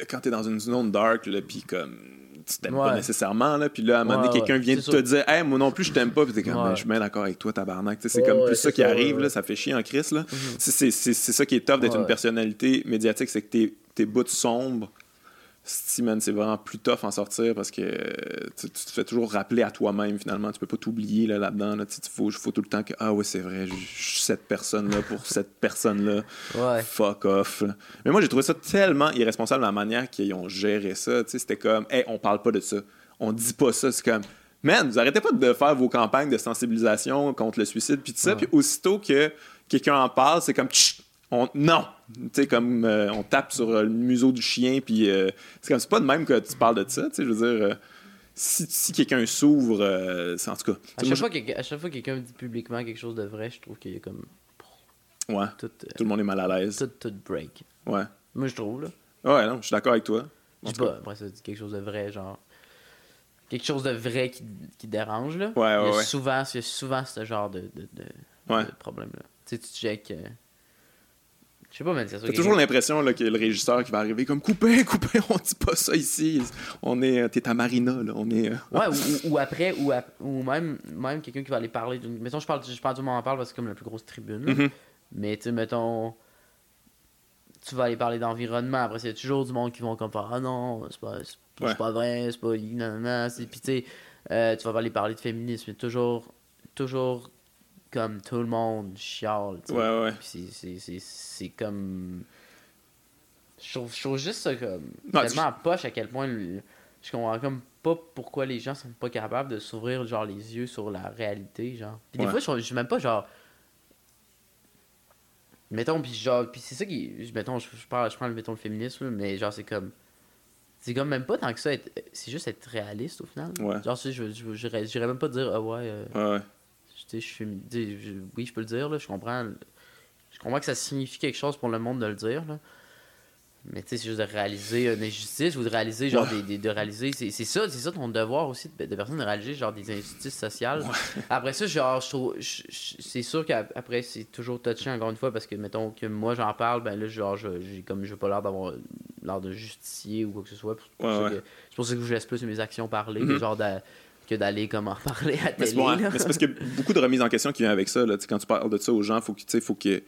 quand t'es dans une zone dark, là, puis comme tu t'aimes pas nécessairement, là, puis là, à un moment donné, Ouais, quelqu'un ouais, vient de te dire, hey, moi non plus, je t'aime pas, puis t'es comme. Ben, je suis bien d'accord avec toi, tabarnak. C'est comme plus ça qui arrive, là, ça fait chier en crise, là. Mhm. C'est- ça qui est tough d'être une personnalité médiatique, c'est que tes, tes bouts sombres Steven, c'est vraiment plus tough en sortir parce que tu, te fais toujours rappeler à toi-même finalement. Tu peux pas t'oublier là, là-dedans. Il faut, faut tout le temps que Ah ouais, c'est vrai, je suis cette personne-là pour cette personne-là. Ouais. Fuck off. Mais moi, j'ai trouvé ça tellement irresponsable la manière qu'ils ont géré ça. C'était comme Hey, on parle pas de ça. On dit pas ça. C'est comme Man, vous arrêtez pas de faire vos campagnes de sensibilisation contre le suicide, puis tout ça. Puis aussitôt que quelqu'un en parle, c'est comme Chut! On, non, tu sais, comme euh, on tape sur le museau du chien, puis euh, c'est comme c'est pas de même que tu parles de ça, tu sais, je veux dire, euh, si, si quelqu'un s'ouvre, c'est en tout cas. À chaque, fois que, à chaque fois que quelqu'un dit publiquement quelque chose de vrai, je trouve qu'il y a comme. Ouais. Tout, tout, le monde est mal à l'aise. Tout, tout break. Ouais. Moi, je trouve, là. Ouais, non, je suis d'accord avec toi. Je sais pas, après ça, dit quelque chose de vrai, genre. Quelque chose de vrai qui, qui dérange, là. Ouais, ouais, il y a ouais. Souvent, il y a souvent ce genre de, de, de, ouais. de problème-là. Tu sais, tu check. Je sais pas, c'est. T'as toujours l'impression que le régisseur qui va arriver comme coupé, coupé, on dit pas ça ici. On est, t'es à Marina, là. On est. euh, Ouais, ou, ou après, ou, ou même, même quelqu'un qui va aller parler d'une. Mettons, je parle, je parle du moment en parle parce que c'est comme la plus grosse tribune. Mhm. Mais tu sais, mettons. Tu vas aller parler d'environnement. Après, il y a toujours du monde qui vont comme faire Ah non, c'est pas, c'est c'est Ouais. pas vrai, c'est pas. Non, non, non. c'est- Puis tu sais, euh, tu vas aller parler de féminisme. Mais toujours, toujours comme tout le monde chiale. Ouais, ouais. C'est- comme. Je trouve, je trouve juste ça comme. Non, tellement poche à quel point. le- Je comprends comme pas pourquoi les gens sont pas capables de s'ouvrir genre les yeux sur la réalité, genre. Puis des Ouais. fois, je, suis même pas genre. Mettons, puis genre. Puis c'est ça qui. Mettons, je, je parle, je prends le, mettons, le féminisme, mais genre, c'est comme. C'est comme même pas tant que ça. être- C'est juste être réaliste au final. Ouais. Genre, sais, je j'irais même pas dire, ah ouais. euh, Ouais, ouais. Tu sais, je suis oui, je peux le dire, là, je comprends. Je comprends que ça signifie quelque chose pour le monde de le dire, là. Mais tu sais, c'est juste de réaliser une injustice ou de réaliser, genre, Ouais. des, des- de réaliser. C'est c'est ça, c'est ça ton devoir aussi de, de personne de réaliser, genre, des injustices sociales. Après ça, genre, je trouve. C'est sûr qu'après, c'est toujours touché, encore une fois, parce que, mettons, que moi, j'en parle, ben là, genre, je- j'ai comme, j'ai pas l'air d'avoir l'air de justicier ou quoi que ce soit. C'est pour, Ouais, pour ça que je laisse plus mes actions parler, que Mhm. genre, d'a- que d'aller, comme, en parler à télé. hein. Mais c'est parce qu'il y a beaucoup de remises en question qui viennent avec ça. Là. Quand tu parles de ça aux gens, faut que, tu sais, faut que.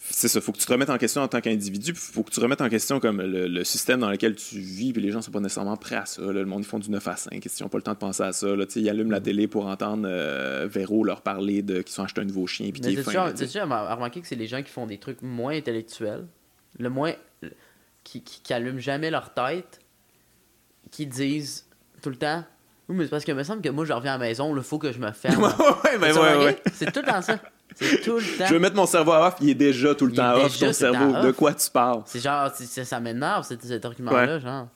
C'est ça, faut que tu te remettes en question en tant qu'individu, puis faut que tu remettes en question comme le, le système dans lequel tu vis, puis les gens sont pas nécessairement prêts à ça. là. Le monde, ils font du 9 à 5, ils n'ont pas le temps de penser à ça. Là. Ils allument la télé pour entendre euh, Véro leur parler de qu'ils sont acheté un nouveau chien, puis qu'il est fin. tu déjà remarqué que c'est les gens qui font des trucs moins intellectuels, le moins. qui, qui, qui allument jamais leur tête, qui disent tout le temps Oui, mais c'est parce que me semble que moi, je reviens à la maison, il faut que je me ferme. ouais, ouais, ben ouais. C'est tout le temps ça. C'est tout le temps. Je veux mettre mon cerveau à off, il est déjà tout le Il temps off, ton cerveau. De quoi tu parles? C'est genre, ça m'énerve, cet, cet argument-là, genre.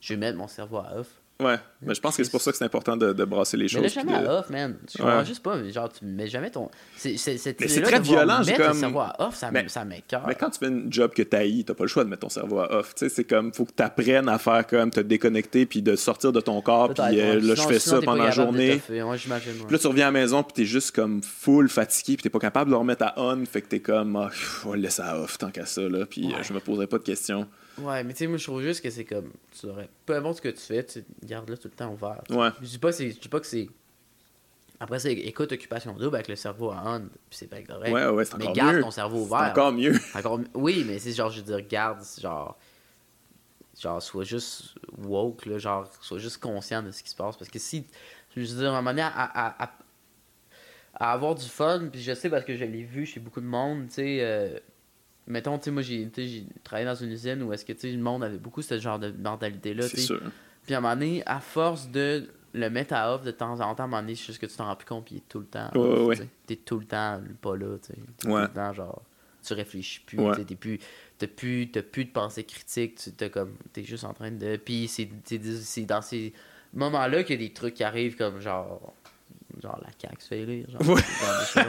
Je vais mettre mon cerveau à off. Ouais, mais je pense que c'est pour ça que c'est important de, de brasser les Mais choses. là, jamais à off, man. Je Ouais. juste pas, mais genre, tu mets jamais ton. C'est, Mais très violent, j'ai comme- cerveau à off, ça, Mais- ça. Mais quand tu fais une job que t'haïs, t'as pas le choix de mettre ton cerveau à off. Tu sais, c'est comme, faut que t'apprennes à faire comme, te déconnecter, puis de sortir de ton corps, puis euh, là, je fais sinon, ça pendant la journée. Puis là, tu reviens à la maison, puis t'es juste comme full fatigué, puis t'es pas capable de le remettre à on, fait que t'es comme, pff, on le laisser à off tant qu'à ça, là, puis euh, Ouais. je me poserai pas de questions. Ouais, mais tu sais, moi, je trouve juste que c'est comme. Tu devrais. Peu importe ce que tu fais, tu gardes-le tout le temps ouvert. Ouais. Je dis pas, que c'est- je dis pas que c'est. Après, c'est écoute Occupation Double avec le cerveau à on, puis c'est pas correct. Ouais, ouais, c'est mais encore garde mieux. ton cerveau C'est ouvert. encore mieux. Encore- Oui, mais c'est genre, je veux dire, garde, genre. Genre, sois juste woke, là, genre, sois juste conscient de ce qui se passe. Parce que si. Je veux dire, à un moment donné, à, à, à, à avoir du fun, puis je sais parce que je l'ai vu chez beaucoup de monde, tu sais. euh, mettons, tu sais, moi, j'ai travaillé dans une usine où est-ce que, tu sais, le monde avait beaucoup ce genre de mentalité-là, tu C'est sais. sûr. Puis à un moment donné, à force de le mettre à off de temps en temps, à un moment donné, c'est juste que tu t'en rends plus compte, puis il est tout le temps. Ouais, off, ouais. T'es tout le temps pas là, tu sais. Ouais. tout le temps, genre, tu réfléchis plus, Ouais. t'es plus. T'as plus, plus de pensée critique, tu t'es comme. T'es juste en train de. Puis c'est dans ces moments-là qu'il y a des trucs qui arrivent comme genre. Genre la CAQ se fait élire. Genre,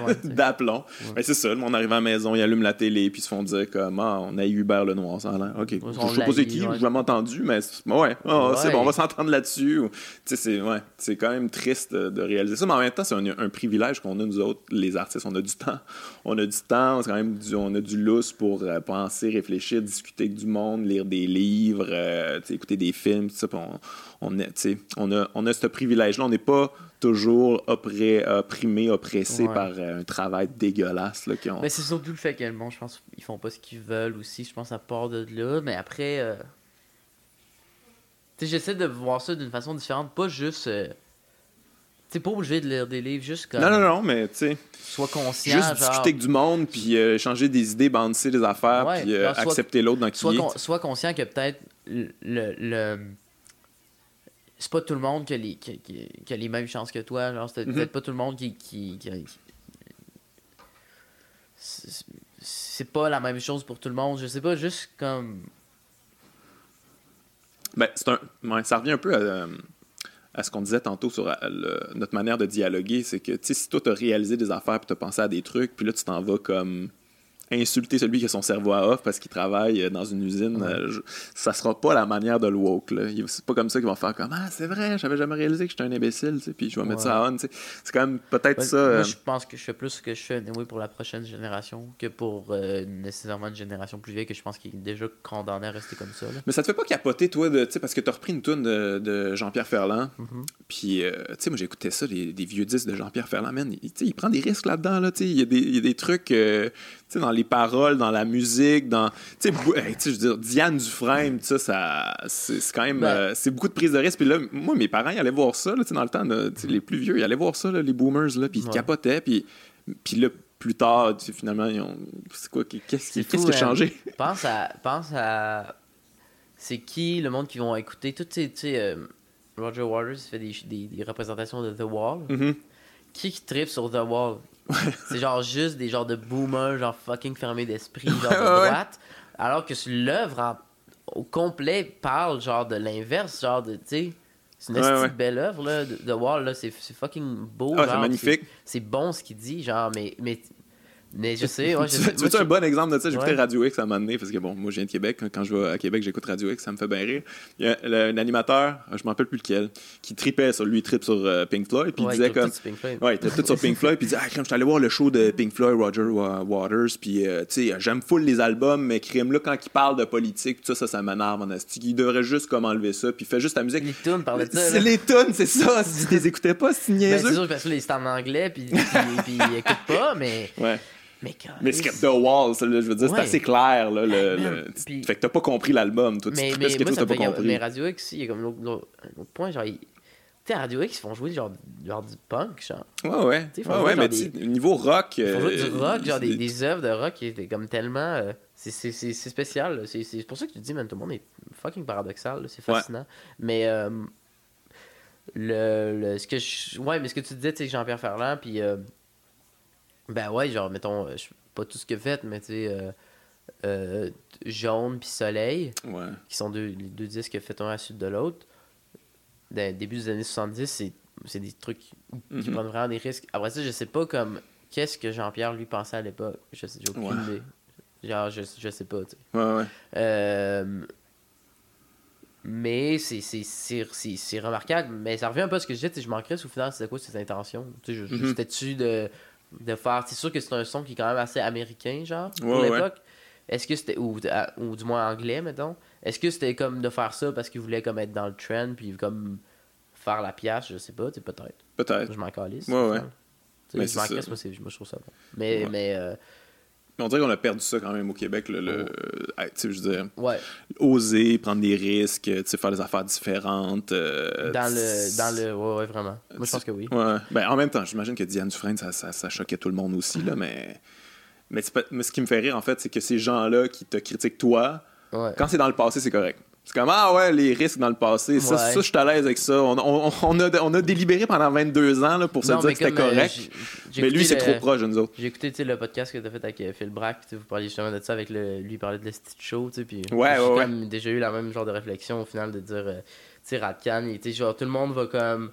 Ouais. D'aplomb. Ouais. Mais c'est ça, le monde arrive à la maison, ils allument la télé, puis ils se font dire comme, ah, on a eu Hubert Lenoir, ça a l'air. Ok, on je sais pas c'est qui, ouais. j'ai jamais entendu, mais ouais, ah, c'est bon, on va s'entendre là-dessus. Ou- Tu sais, c'est ouais, quand même triste de, réaliser ça, mais en même temps, c'est un, un privilège qu'on a, nous autres, les artistes. On a du temps. On a du temps, c'est quand même du, on a du lousse pour euh, penser, réfléchir, discuter avec du monde, lire des livres, euh, écouter des films, tout ça. on, on, on, a, on a ce privilège-là. On n'est pas toujours oppré, opprimé, oppressé Ouais. par euh, un travail dégueulasse. Là, ont... Mais c'est surtout le fait que le monde, je pense, ils font pas ce qu'ils veulent aussi. Je pense que ça part de là. Mais après, euh, sais, j'essaie de voir ça d'une façon différente, pas juste. euh, Tu sais, pas obligé de lire des livres, juste comme. Non, non, non, mais tu sais, Sois conscient, juste genre. discuter avec du monde, puis euh, échanger des idées, bander des affaires, Ouais, puis euh, accepter l'autre dans qui Sois, il est. con- sois conscient que peut-être le. le, le- c'est pas tout le monde qui a les, qui, qui- qui a les mêmes chances que toi. Genre, c'est Mhm. peut-être pas tout le monde qui. qui, c'est pas la même chose pour tout le monde. Je sais pas, juste comme. Ben, c'est un... ouais, ça revient un peu à, euh, à ce qu'on disait tantôt sur euh, le- notre manière de dialoguer. C'est que, tu sais, si toi, t'as réalisé des affaires, puis t'as pensé à des trucs, puis là, tu t'en vas comme insulter celui qui a son cerveau à off parce qu'il travaille euh, dans une usine, euh, je- ça sera pas la manière de le woke. là. C'est pas comme ça qu'ils vont faire comme Ah, c'est vrai, j'avais jamais réalisé que j'étais un imbécile, tu sais, puis je vais mettre Ouais. ça à on. tu sais. C'est quand même peut-être Ouais, ça. Moi, euh, je pense que je fais plus ce que je fais anyway, pour la prochaine génération que pour euh, nécessairement une génération plus vieille que je pense qu'il est déjà condamné à rester comme ça. là. Mais ça te fait pas capoter, toi, de, tu sais, parce que t'as repris une tune de, de Jean-Pierre Ferland. Mhm. Puis, euh, tu sais, moi, j'écoutais ça, les, des vieux disques de Jean-Pierre Ferland. Man, il, il prend des risques là-dedans, là, tu sais. Il y, a des- il y a des trucs, euh, sais, dans les paroles, dans la musique, dans. Tu sais, je veux dire, Diane Dufresne, ça, ça c'est quand même. Ben. euh, c'est beaucoup de prise de risque. Puis là, moi, mes parents, ils allaient voir ça, là, tu sais, dans le temps, les plus vieux, ils allaient voir ça, là, les boomers, là, puis ils Ouais. capotaient. Puis, puis là, plus tard, finalement, ils ont. C'est quoi, qu'est-ce qui, a man. changé? pense à. Pense à. C'est qui le monde qui vont écouter tout, tu sais, tu sais, euh, Roger Waters fait des, des, des représentations de The Wall. Mhm. Qui qui tripe sur The Wall? C'est genre juste des genres de boomers, genre fucking fermés d'esprit, genre de droite. Alors que l'œuvre au complet parle genre de l'inverse, genre de, tu sais. C'est une Ouais, ouais. belle œuvre, là, de, de Wall, là. C'est fucking beau. Ah, c'est magnifique. C'est bon ce qu'il dit, genre, mais. mais mais je sais, ouais, je sais. tu veux un bon exemple de ça? J'écoutais Ouais. Radio X à un moment donné, parce que bon, moi je viens de Québec. Quand je vais à Québec, j'écoute Radio X, ça me fait bien rire. Il y a un animateur, je me rappelle plus lequel, qui tripait sur lui, il tripe sur euh, Pink Floyd, puis Ouais, il disait tout comme. sur Pink Floyd. Ouais, il tripe tout sur Pink Floyd, puis il disait, ah, crème, je suis allé voir le show de Pink Floyd, Roger Wa- Waters, puis euh, tu sais, j'aime full les albums, mais crème, là, quand il parle de politique, tout ça, ça, ça m'énerve en asti. Il devrait juste comme enlever ça, puis il fait juste la musique. Les tunes parlaient de ça. Les tunes, c'est ça. Si tu les écoutais pas, c'est Ben, niaiseux. c'est sûr parce que là, c'est en anglais, puis, ils écoutent pas, mais. ouais. Mais Mais Skip the Wall, ça, là, je veux dire, c'est assez clair. Là, le, Ben, le- puis- Fait que t'as pas compris l'album, toi. Tu Mais, trippais mais moi, ça pas compris. Mais Radio X, il y a comme l'autre l'autre- un autre point, genre. ils- Tu sais, à Radio X, ils font jouer genre, genre du punk, genre. Ouais, ouais. sais, faut ouais, ouais, mais des- tu niveau rock. Ils font jouer euh, du rock, genre des, c'est- des œuvres de rock qui étaient comme tellement. euh, c'est- c'est c'est- c'est spécial. C'est c'est pour ça que tu dis, man, tout le monde est fucking paradoxal. là. C'est Ouais. fascinant. Mais. euh, le, le- ce que je, ouais, mais ce que tu disais, tu sais, Jean-Pierre Ferland, puis. euh, ben ouais, genre, mettons, euh, je sais pas tout ce que fait, mais tu sais. euh, euh, Jaune puis Soleil, Ouais. qui sont deux, les deux disques qu'il a fait un à la suite de l'autre. Dans- Début des années 70, c'est c'est des trucs qui Mhm. prennent vraiment des risques. Après ça, je sais pas comme qu'est-ce que Jean-Pierre lui pensait à l'époque? Je sais, j'ai aucune Ouais. idée. Genre, je, je sais pas, tu sais. Ouais, ouais. Euh, mais c'est- remarquable. Mais ça revient un peu à ce que je disais, tu sais, je manquerais au final, c'était quoi ses intentions. Tu sais, je- Mhm. J'étais-tu de, de faire. C'est sûr que c'est un son qui est quand même assez américain, genre, pour ouais. l'époque. Est-ce que c'était. Ou, ou du moins anglais, mettons? Est-ce que c'était comme de faire ça parce qu'il voulait comme être dans le trend, puis comme faire la pièce, je sais pas, peut-être. Peut-être. Je m'en calisse. Ouais, ouais. Mais je m'en moi, moi, je trouve ça bon. Mais, mais euh, Mais on dirait qu'on a perdu ça quand même au Québec. Le, le- Oh. hey, tu sais, je veux dire, ouais. oser, prendre des risques, faire des affaires différentes. euh, Dans le. Dans le. Ouais, ouais, vraiment. Moi, je pense que oui. Ouais. Ben, en même temps, j'imagine que Diane Dufresne, ça, ça, ça choquait tout le monde aussi, là, mais. Mais, pas- mais ce qui me fait rire, en fait, c'est que ces gens-là qui te critiquent toi, quand c'est dans le passé, c'est correct. C'est comme, ah ouais, les risques dans le passé, ça, Ouais. ça je suis à l'aise avec ça. On, on- on a, on a délibéré pendant 22 ans là, pour se Non, dire que c'était euh, correct. mais lui, c'est trop proche de nous autres. J'ai écouté le podcast que tu as fait avec euh, Phil Brack, vous parliez justement de ça avec le. Lui, il parlait de l'Esti Show, tu sais, puis. Ouais, j'ai ouais, déjà eu la même genre de réflexion au final de dire. euh, tu sais, genre, tout le monde va comme.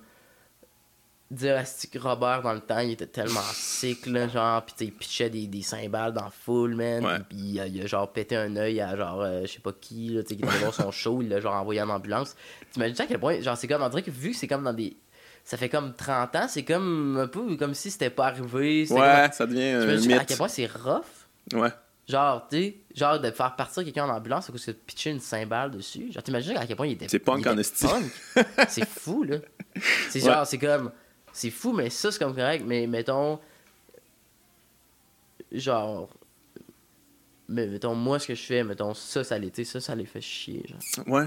Dire que Robert dans le temps, il était tellement sick, là, genre, pis il pitchait des, des cymbales dans foule, man. Ouais. Puis il a, il a genre pété un œil à genre, euh, je sais pas qui, là, tu sais, qui était voir son show, il l'a genre envoyé en ambulance. T'imagines à quel point, genre, c'est comme, on dirait que vu que c'est comme dans des. Ça fait comme 30 ans, c'est comme un peu comme si c'était pas arrivé. Ouais, comme- ça devient un à quel point c'est rough? Ouais. Genre, tu sais, genre de faire partir quelqu'un en ambulance à cause de pitcher une cymbale dessus. Genre, t'imagines à quel point il était. C'est punk en c'est fou, là. C'est Ouais. genre, c'est comme. C'est fou, mais ça, c'est comme correct. Mais mettons. Genre. Mais mettons, moi, ce que je fais, mettons, ça, ça l'était, ça, ça les fait chier. Genre. Ouais.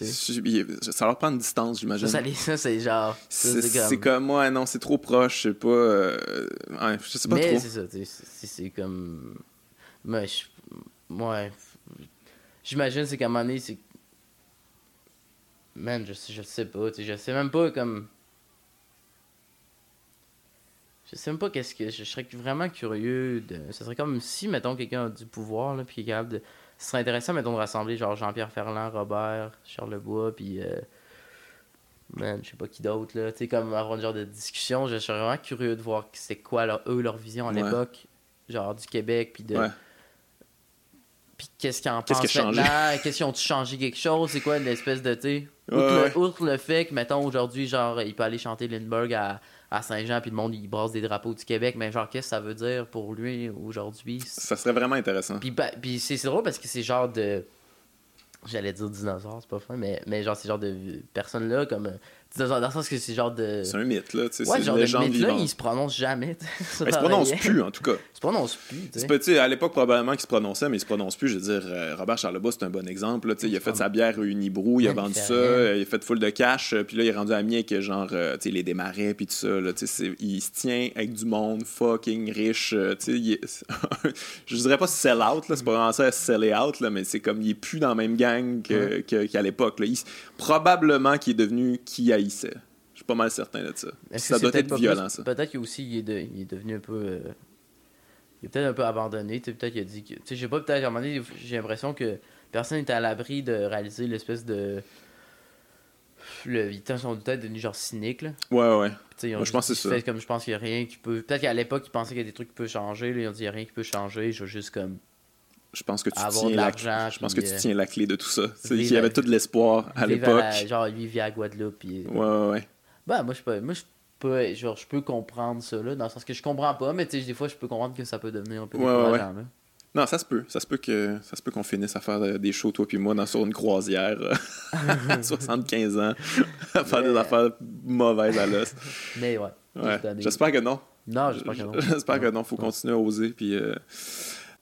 Ça leur prend une distance, j'imagine. Ça, ça, les- ça, c'est genre. C'est comme, moi, non, c'est trop proche, je sais pas. euh, ouais, je sais pas Mais trop. c'est ça, c'est- comme. Moi, je. Ouais. J'imagine, c'est qu'à un moment donné, c'est. Man, je sais, je sais pas, tu sais, je sais même pas comme. Je sais même pas qu'est-ce que. Je serais vraiment curieux de. Ce serait comme si, mettons, quelqu'un a du pouvoir, là, puis est capable de. Ce serait intéressant, mettons, de rassembler genre Jean-Pierre Ferland, Robert, Charles Lebois, puis. euh, Man, je sais pas qui d'autre, là. Tu sais, comme avoir une genre de discussion. Je serais vraiment curieux de voir c'est quoi, leur, eux, leur vision à Ouais. l'époque, genre du Québec, puis de. Ouais. Puis qu'est-ce qu'ils en pensent changé? maintenant? Qu'est-ce qu'ils ont-tu changé quelque chose? C'est quoi l'espèce de, tu sais? Ouais, outre, ouais. le- outre le fait que, mettons, aujourd'hui, genre, il peut aller chanter Lindbergh à, à Saint-Jean, puis le monde, il brasse des drapeaux du Québec, mais genre, qu'est-ce que ça veut dire pour lui aujourd'hui? Ça serait vraiment intéressant. Puis, bah, puis c'est c'est drôle parce que c'est genre de. J'allais dire dinosaure, c'est pas fin, mais, mais genre, c'est genre de personnes-là, comme. Dans le sens que c'est genre de. C'est un mythe, là. Ouais, c'est genre de mythe-là, il se prononce jamais. Ben, il se prononce plus, en tout cas. Il se prononce plus, tu C'est sais. pas, tu sais, à l'époque, probablement qu'il se prononçait, mais il se prononce plus. Je veux dire, euh, Robert Charlebois, c'est un bon exemple. là, il a fait sa bière Unibrou, il a vendu ça, euh, il a fait full de cash, euh, puis là, il est rendu ami avec genre, euh, tu sais, les démarrais, puis tout ça. Là, il se tient avec du monde fucking riche. il est- je dirais pas sell out, là, c'est pas vraiment ça, sell out, là, mais c'est comme il est plus dans la même gang que- que- qu'à l'époque. là. Il- probablement qu'il est devenu qui haïssait. Je suis pas mal certain de ça. Ça doit peut-être être violent, plus- ça. Peut-être qu'aussi il est, de- il est devenu un peu. euh, il est peut-être un peu abandonné. Peut-être qu'il a dit que. Tu sais, je sais pas, peut-être j'ai l'impression que personne n'est à l'abri de réaliser l'espèce de. Le, ils sont peut-être devenus genre cyniques. Là. Ouais, ouais. Moi, je pense que c'est ça. comme je pense qu'il y a rien qui peut. Peut-être qu'à l'époque, ils pensaient qu'il y a des trucs qui peuvent changer. Là, ils ont dit il y a rien qui peut changer. Je veux juste comme. Je pense que tu Avoir tiens la, je pense que tu euh, tiens la clé de tout ça. Qu'il y avait tout de l'espoir à l'époque. genre, lui vit à Guadeloupe. Puis, Ouais, ouais, ouais. Ben, moi, je peux, moi, je peux, genre, je peux comprendre ça, là, dans le sens que je comprends pas, mais tu sais, des fois, je peux comprendre que ça peut devenir un peu Ouais, ouais, là. Non, ça se peut. Ça se peut que ça se peut qu'on finisse à faire euh, des shows, toi puis moi, dans, sur une croisière euh, à 75 ans, à faire des affaires mauvaises à l'os. Mais ouais. Ouais. J'espère que non. Non, j'espère que non. J'espère que Non. non. Faut continuer à oser. Puis, euh,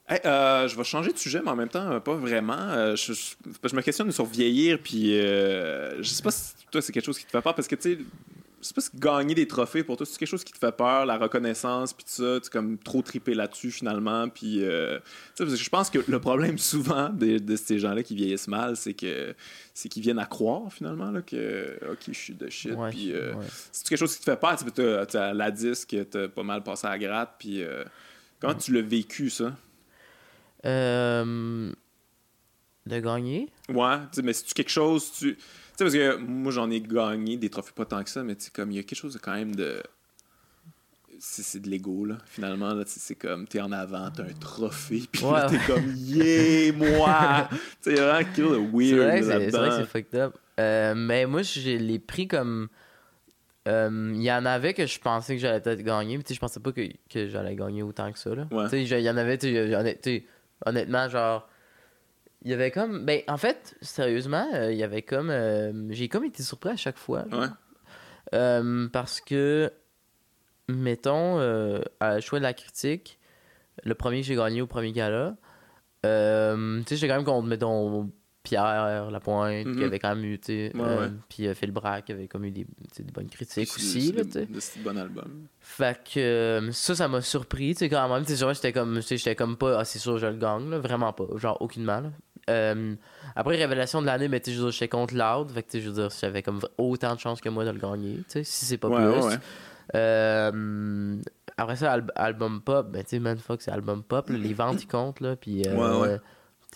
hey, euh, je vais changer de sujet, mais en même temps, euh, pas vraiment. Euh, je, je- je me questionne sur vieillir, puis euh, je sais pas si toi, c'est quelque chose qui te fait peur, parce que, tu sais, je sais pas si gagner des trophées pour toi, c'est quelque chose qui te fait peur, la reconnaissance, puis tout ça, tu comme trop triper là-dessus, finalement, puis... euh, je pense que le problème, souvent, de, de ces gens-là qui vieillissent mal, c'est que c'est qu'ils viennent à croire, finalement, là, que, OK, je suis de shit, Ouais, puis... euh, ouais. c'est quelque chose qui te fait peur? Tu t'as la disque, t'as pas mal passé à la gratte. Puis euh, comment tu l'as vécu, ça? Euh, de gagner? Ouais, mais c'est-tu quelque chose. Tu tu sais, parce que moi, j'en ai gagné des trophées pas tant que ça, mais tu sais, comme il y a quelque chose de quand même de. C'est de l'ego, là. Finalement, là, c'est comme t'es en avant, t'as un trophée, puis là, Ouais. t'es comme yeah, moi! tu sais, il y a vraiment quelque chose de weird c'est- vrai que c'est fucked up. Euh, mais moi, je l'ai pris comme. euh, Il y en avait que je pensais que j'allais peut-être gagner, mais tu sais, je pensais pas que, que j'allais gagner autant que ça. Là. Ouais. Tu sais, je- il y en avait, tu sais, honnêtement, genre. Il y avait comme. Ben, en fait, sérieusement, euh, il y avait comme. euh, J'ai comme été surpris à chaque fois. Ouais. Euh, parce que, mettons, euh, à le choix de la critique, le premier que j'ai gagné au premier gala, euh, tu sais, j'étais quand même contre, mettons, Pierre Lapointe, Mhm. qui avait quand même eu, tu sais, Ouais, euh, ouais. puis euh, Phil Braque, qui avait comme eu des, bonnes critiques C'est- aussi, c'est là, tu sais. de ce bon album. Fait que euh, ça, ça m'a surpris, tu sais, quand même. Tu sais, j'étais comme, tu sais, j'étais comme pas, ah, c'est sûr, je le gagne, là, vraiment pas, genre, aucunement, là. Euh, après, révélation de l'année, mais tu sais, j'étais contre Loud, fait que, tu sais, je veux dire, j'avais comme autant de chances que moi de le gagner, tu sais, si c'est pas ouais, plus. Euh, après ça, al- album pop, ben tu sais, Man Fuck, c'est album pop, là, les ventes, ils comptent, là, puis euh, Ouais, ouais.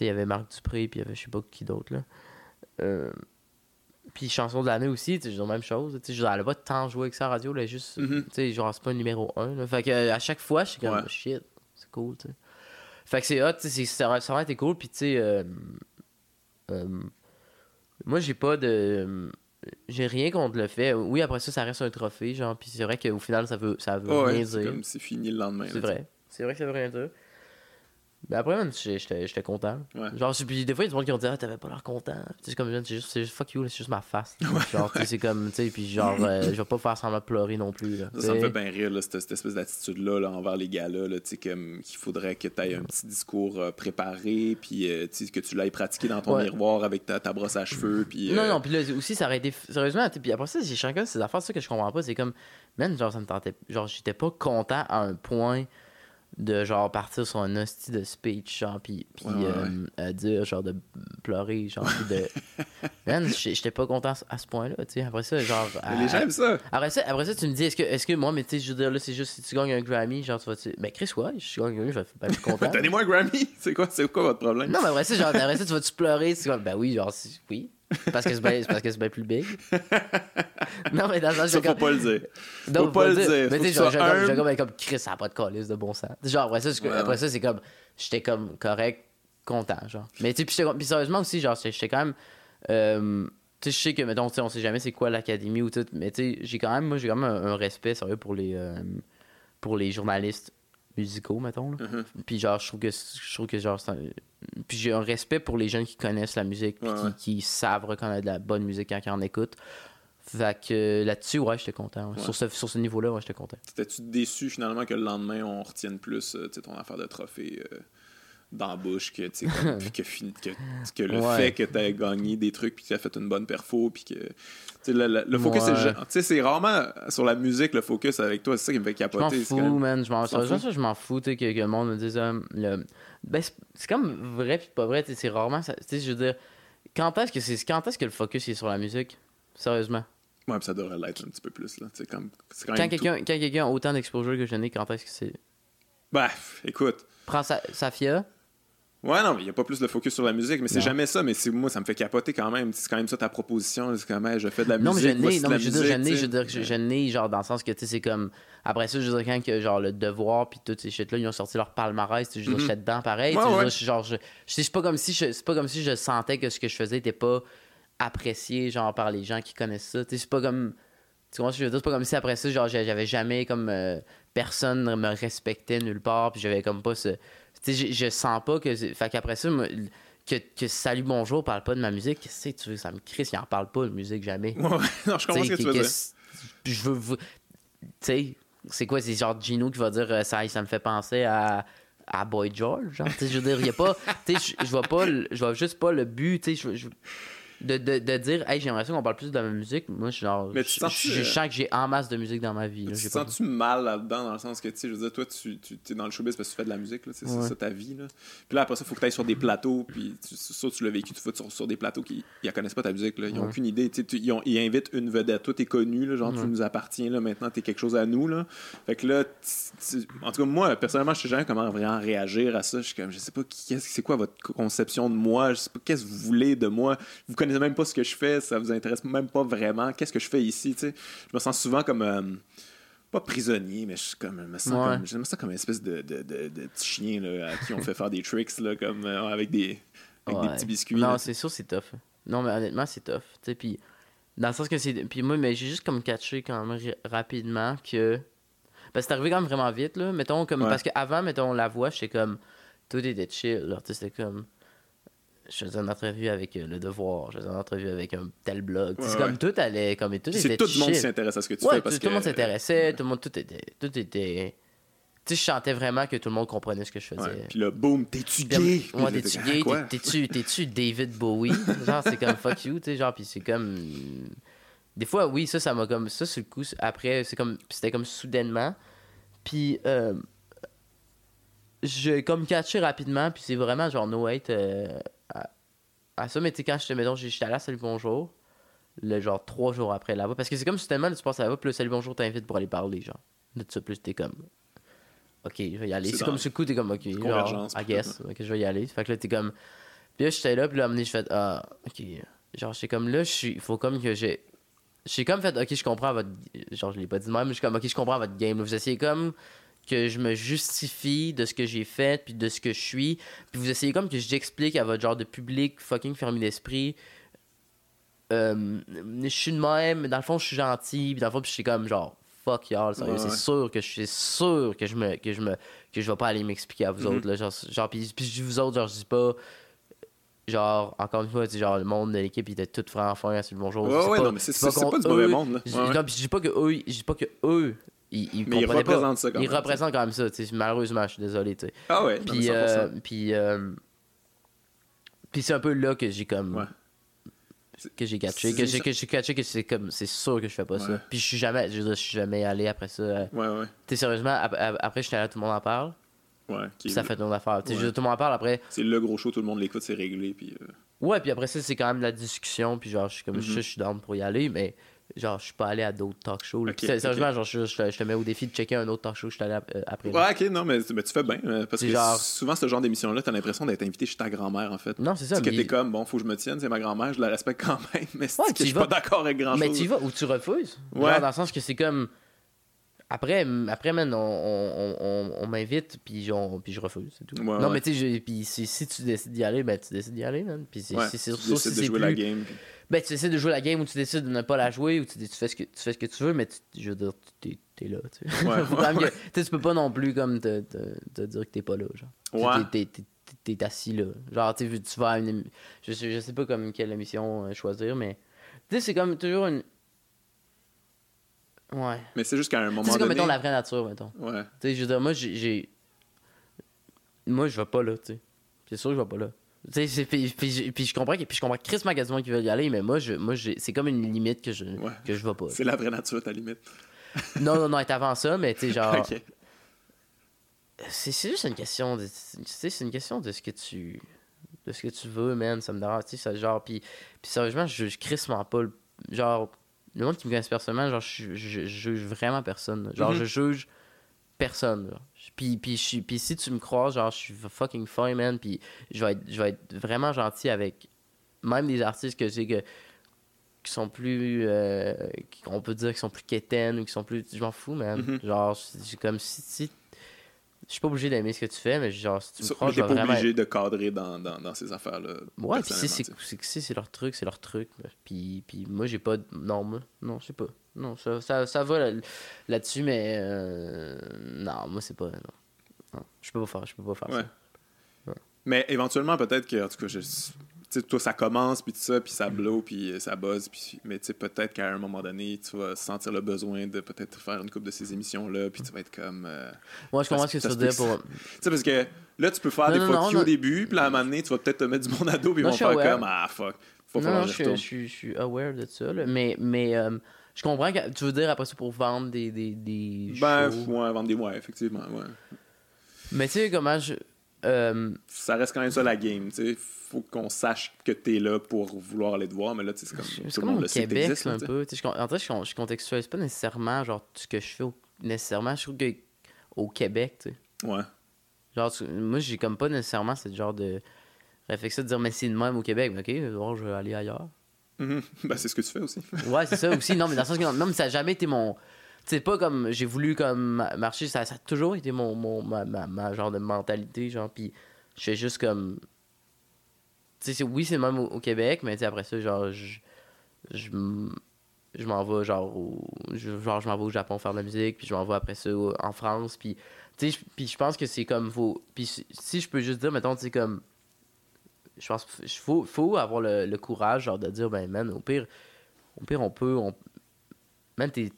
Il y avait Marc Dupré, puis il y avait je sais pas qui d'autre, là. Euh, puis chanson de l'année aussi, tu dire, même chose, tu sais, elle a pas tant joué avec ça à la radio, là, juste, Mhm. tu sais, genre, c'est pas un numéro 1, là. Fait que à chaque fois, je suis comme, Ouais. shit, c'est cool, tu sais. Fait que c'est hot, tu sais, ça, a- ça a vraiment été cool, puis tu sais, euh, euh, moi, j'ai pas de. J'ai rien contre le fait. Oui, après ça, ça reste un trophée, genre, puis c'est vrai qu'au final, ça veut, ça veut rien dire. comme c'est fini le lendemain. C'est vrai. C'est vrai que ça veut rien dire. Ben après, man, j'étais- content. Ouais. Genre, puis des fois, il y a du monde qui ont dit, ah, t'avais pas l'air content. Tu sais, C'est comme, c'est juste, c'est juste fuck you, c'est juste ma face. genre, tu sais, c'est comme, tu sais, puis genre, euh, je vais pas faire semblant de pleurer non plus. Là, Ça, ça me fait bien rire, là, cette, cette espèce d'attitude-là là, envers les gars-là, là, tu sais, comme qu'il faudrait que tu aies un petit discours euh, préparé, puis euh, tu sais, que tu l'ailles pratiqué dans ton Ouais. miroir avec ta, ta brosse à cheveux. Puis, Non, non, puis là aussi, ça aurait été. Sérieusement, puis après ça, j'ai chacun ces affaires, ça que je comprends pas. C'est comme, man, genre, ça me tentait. Genre, j'étais pas content à un point de, genre, partir sur un hostie de speech, genre, puis, puis Ouais, ouais, euh, à dire, genre, de pleurer, genre, puis de. man, j'étais pas content à ce point-là, tu sais. Après ça, genre. les à- gens aiment ça. Après ça, après ça, tu me dis, est-ce que, est-ce que moi, mais tu sais, je veux dire, là, c'est juste si tu gagnes un Grammy, genre, tu vas. Ben, Chris, ouais, je gagne un Grammy, je vais être ben, content. Donnez-moi un Grammy. C'est quoi, c'est quoi votre problème? Non, mais après ça, genre, après ça, tu vas-tu pleurer? C'est comme, ben oui, genre, oui. Parce que c'est bien, c'est parce que c'est bien plus big. non, mais dans le sens, ça, je faut pas le dire. non, faut pas le dire. Mais tu sais, j'ai comme, comme, Chris, ça n'a pas de calice de bon sens. Genre, après ça, Ouais, après ça, c'est comme, j'étais comme correct, content, genre. Mais tu sais, puis sérieusement aussi, genre, j'étais quand même. euh, tu sais, je sais que, mettons, on sait jamais c'est quoi l'académie ou tout, mais tu sais, j'ai quand même, moi, j'ai quand même un, un respect, sérieux, pour les, euh, pour les journalistes musicaux, mettons. là. Mhm. Puis genre, je trouve que, je trouve que genre, c'est un- puis j'ai un respect pour les jeunes qui connaissent la musique, puis Ouais, qui, ouais. qui savent reconnaître de la bonne musique quand ils en écoutent. Fait que là-dessus, ouais, j'étais content. ouais. Sur ce, sur ce niveau-là, ouais, j'étais content. T'étais-tu déçu finalement que le lendemain, on retienne plus euh, ton affaire de trophée euh, dans la bouche que, comme- puis que, que, que le Ouais. fait que tu aies gagné des trucs puis que tu as fait une bonne perfo puis que. Le, le- le focus, Ouais. c'est, tu sais, c'est rarement sur la musique le focus avec toi. C'est ça qui me fait Je m'en capoter. fous, même- man. Je m'en fous? je m'en fous, que, que le monde me dise. euh, le... ben, c'est- comme vrai puis pas vrai, tu sais, c'est rarement. ça- Tu sais, je veux dire, quand est-ce que, c'est... quand est-ce que le focus est sur la musique? Sérieusement. Ouais, puis ça devrait l'être un petit peu plus. Là. Comme, quand Quand tout- quelqu'un, a autant d'exposure que je n'ai, quand est-ce que c'est? Bref, écoute. Prends sa... Safia. Ouais, non, mais il n'y a pas plus de focus sur la musique, mais c'est jamais ça. Mais moi, ça me fait capoter quand même. C'est quand même ça ta proposition. C'est comme, hey, je fais de la Non, mais je musique. n'ai, de non, mais je veux dire, je je veux dire, je, je n'ai, genre, dans le sens que, tu sais, c'est comme. Après ça, je veux dire, quand que, genre, le devoir, puis toutes ces shit-là, ils ont sorti leur palmarès, tu sais, je dire, Mhm. j'étais dedans pareil. Ouais, tu je ouais. dire, je- genre, je, je- c'est pas comme si je, c'est pas comme si je sentais que ce que je faisais était pas apprécié, genre, par les gens qui connaissent ça. Tu sais, c'est pas comme. Tu comprends ce que je veux dire? C'est pas comme si après ça, genre, j'a- j'avais jamais, comme. euh, personne ne me respectait nulle part, puis j'avais comme pas ce. Tu sais, je, je sens pas que. Fait qu'après ça, que, que Salut Bonjour parle pas de ma musique, qu'est-ce que tu veux? Ça me crisse, il en parle pas de musique jamais. Ouais, non, je comprends ce que tu veux dire. Je veux. vous- Tu sais, c'est quoi? C'est genre Gino qui va dire euh, ça, ça me fait penser à. À Boy George, genre, tu sais, je veux dire, il a pas, tu sais, je- vois pas, le- je vois juste pas le but, tu sais, je- de, de, de dire, hey, j'aimerais ça qu'on parle plus de ma musique. Moi, je suis genre, Mais tu je, sens-tu, je- je euh, sens que j'ai en masse de musique dans ma vie. là, Tu te sens-tu mal là-dedans, dans le sens que, tu sais, je veux dire, toi, tu, tu es dans le showbiz parce que tu fais de la musique, là, c'est Ouais. ça ta vie, là. Puis là, après ça, il faut que tu ailles sur des plateaux, puis tu, ça, tu l'as vécu, tu vas sur, sur des plateaux qui ils connaissent pas ta musique, là. Ils ont Ouais. aucune idée, tu ils, ont- ils invitent une vedette, toi, t'es connu, là, genre, tu nous appartiens, là, maintenant, t'es quelque chose à nous, là. Fait que là, en tout cas, moi, personnellement, je sais jamais comment vraiment réagir à ça. Je suis comme, je sais pas, c'est quoi votre conception de moi, je sais pas, qu'est-ce que vous voulez de moi? Vous connaissez même pas ce que je fais, ça vous intéresse même pas vraiment. Qu'est-ce que je fais ici, tu sais? Je me sens souvent comme. euh, pas prisonnier, mais je, suis comme, je me sens Ouais. comme, je me sens comme une espèce de, de, de, de petit chien là, à qui on fait faire des tricks là, comme, euh, avec, des, avec des petits biscuits. Non, c'est sûr, c'est tough. Non, mais honnêtement, c'est tough. Tu sais, puis dans le sens que c'est. Puis moi, mais j'ai juste comme catché quand même ra- rapidement que. Parce que c'est arrivé quand même vraiment vite, là. Mettons, comme. Ouais. Parce qu'avant, mettons, la voix, j'étais comme. Tout était chill, là. Tu sais, c'était comme. Je faisais une entrevue avec euh, Le Devoir, je faisais une entrevue avec un tel blog. Ouais, c'est comme ouais. tout allait. Comme, tout Puis était tout le monde s'intéresse à ce que tu Ouais, fais. tout, Parce tout le monde que- s'intéressait, tout le monde, tout était. Tout était. Tu sais, je sentais vraiment que tout le monde comprenait ce que je faisais. Ouais. Puis là, boum, t'es-tu Puis, gay? Ouais, Puis là, t'es-tu t'es- gay? T'es-tu, t'es-tu David Bowie? Genre, c'est comme fuck you, tu sais, genre, pis c'est comme. Des fois, oui, ça, ça m'a comme. Ça, sur le coup, après, c'est comme. C'était comme soudainement. Puis, euh, j'ai comme catché rapidement, puis c'est vraiment genre no hate euh, à, à ça. Mais tu sais, quand j'étais, mettons, j'étais allé à Salut Bonjour, le genre trois jours après là-bas, parce que c'est comme soudainement, tu passes là-bas, puis le Salut Bonjour t'invite pour aller parler, genre. De ça, plus t'es comme. Ok, je vais y aller. C'est comme ce coup, t'es comme, ok, genre, I guess, ok, je vais y aller. Fait que là, t'es comme. Puis là, j'étais là, puis là, je fais, ah, ok. Genre, j'étais comme là, je suis. Il faut comme que j'ai. J'ai comme fait, ok, je comprends votre. Genre, je l'ai pas dit de même, mais je suis comme, ok, je comprends votre game. là. Vous essayez comme que je me justifie de ce que j'ai fait, puis de ce que je suis. Puis vous essayez comme que j'explique à votre genre de public fucking fermé d'esprit. euh, je suis de même, mais dans le fond, je suis gentil. Puis dans le fond, puis je suis comme genre fuck y'all, sérieux. Ouais, c'est ouais. sûr que je suis sûr que je me que je me que je vais pas aller m'expliquer à vous Mhm. autres là, genre genre puis puis je dis vous autres genre je dis pas genre encore une fois genre le monde de l'équipe il était tout vraiment fin c'est le bonjour Ouais, C'est ouais, pas- non, mais c'est contre pas du mauvais eux. monde, là. ouais. non, puis je dis pas que eux je dis pas que eux ils, ils Mais ils comprenaient pas. ça quand même, représentent quand même ça tu sais, malheureusement je suis désolé tu sais Ah ouais, puis 100%. euh, puis euh, puis c'est un peu là que j'ai comme Ouais. que j'ai catché que j'ai catché que c'est comme c'est sûr que je fais pas Ouais. ça puis je suis jamais je je suis jamais allé après ça euh, Ouais, ouais. tu sais sérieusement ap- ap- après j'étais là tout le monde en parle Ouais, qui puis ça fait ton affaire tu sais je veux Ouais. dire, tout le monde en parle après C'est le gros show, tout le monde l'écoute, c'est réglé. Puis, euh, ouais puis après ça c'est quand même de la discussion puis genre je suis comme Mhm. je, je suis down pour y aller mais genre je suis pas allé à d'autres talk shows là. Sérieusement genre je, je te- je te mets au défi de checker un autre talk show je suis allé euh, après Ouais, ok, non, mais, mais tu fais bien. euh, Parce que genre- souvent, ce genre d'émission-là, t'as l'impression d'être invité chez ta grand-mère, en fait. non c'est ça C'est que t'es comme, bon, faut que je me tienne, c'est ma grand-mère, je la respecte quand même, mais c'est Ouais, que je suis pas d'accord avec grand-chose. Mais tu vas ou tu refuses? Ouais. Genre, dans le sens que c'est comme. Après, après man, on, on, on, on m'invite, puis, puis je refuse, c'est tout. Ouais, non, mais tu sais, si, si tu décides d'y aller, ben tu décides d'y aller, man. Puis c'est Ouais, c'est- c'est surtout décides si Ben, tu décides de jouer la game ou tu décides de ne pas la jouer ou tu, tu, fais, ce que, tu fais ce que tu veux, mais tu, je veux dire, t'es es là, tu sais. Ouais, ouais, que- tu sais, tu peux pas non plus comme te, te, te dire que t'es pas là, genre. Ouais. T'es- T'es assis là. Genre, tu tu vas à une. émi- Je sais, je sais pas comme quelle émission euh, choisir, mais. Tu sais, c'est comme toujours une. Ouais. Mais c'est juste qu'à un moment c'est comme, donné... mettons, la vraie nature, mettons. Ouais. Tu sais, je veux dire, moi, j'ai. Moi, je vais pas là, tu sais. C'est sûr que je vais pas là. Puis, puis, je- puis je comprends que puis je comprends Chris Magasin qui veut y aller, mais moi, je, moi c'est comme une limite que je, Ouais. que je vais pas. C'est la vraie nature, ta limite. Non, non, non, être avant ça, mais tu sais, genre. ok. C'est c'est juste une question de. C'est une question de ce que tu. De ce que tu veux, man. Ça me dérange. Tu sais, genre. Puis, puis sérieusement, je juge crissement pas. le- Genre, le monde qui me connaît personnellement, genre, je, je, je juge vraiment personne. Genre, Mhm. je juge personne. Puis, puis, je suis- puis si tu me croises, genre, je suis fucking fine, man. Puis je vais être, je vais être vraiment gentil avec même des artistes que j'ai que qui sont plus euh, qui- on peut dire qui sont plus quétaines ou qui sont plus je m'en fous man Mhm. genre c'est comme si, si je suis pas obligé d'aimer ce que tu fais mais genre si tu me je vais pas vraiment obligé de cadrer dans, dans, dans ces affaires-là. ouais puis si c'est leur truc c'est leur truc puis puis moi j'ai pas de- non moi non je sais pas non ça ça, ça va là- là-dessus mais euh, non moi c'est pas non, non je peux pas faire je peux pas faire Ouais. ça Mais éventuellement, peut-être que, en tout cas, je, sais, toi, ça commence, puis tout ça, puis ça blow, puis ça buzz, puis, mais tu sais, peut-être qu'à un moment donné, tu vas sentir le besoin de peut-être faire une coupe de ces émissions-là, puis tu vas être comme... euh, moi je comprends ce que tu veux dire pour Tu sais, parce que là, tu peux faire Non, des non, fuck au début, puis à un moment donné, tu vas peut-être te mettre du monde à dos, puis ils vont faire aware. comme, ah, fuck, faut non, je, je suis aware de ça, là. mais, mais euh, je comprends que tu veux dire après ça pour vendre des, des, des Ben, ouais, vendre des mois, effectivement, ouais. Mais tu sais comment je... euh, Ça reste quand même ça la game, tu sais. Faut qu'on sache que t'es là pour vouloir aller te voir, mais là, tu sais, c'est comme c'est tout le monde au le sait Québec, un peu. Je, en fait, je, je contextualise pas nécessairement genre, ce que je fais au- nécessairement. Je trouve que au Québec, tu sais. Ouais. Genre, tu- moi, j'ai comme pas nécessairement ce genre de réflexion de dire, mais c'est de même au Québec. Mais ok, bon, je vais aller ailleurs. Mhm. Ben, c'est ce que tu fais aussi. Ouais, c'est ça aussi. Non, mais dans le sens que non, mais ça a jamais été mon. C'est pas comme j'ai voulu comme ma- marcher, ça, ça a toujours été mon, mon ma, ma, genre de mentalité, genre. Puis je fais juste comme. Tu sais, oui, c'est même au, Québec, mais tu après ça, genre, je. Je, m'en vais, genre, au, genre, je vais au Japon faire de la musique, puis je m'en vais après ça en France, puis. Tu puis je pense que c'est comme. Faut, puis si, je peux juste dire, mettons, tu sais, comme. Je pense faut, faut avoir le, courage, genre, de dire, ben, man, au pire, au pire, on peut. On... Man, t'es.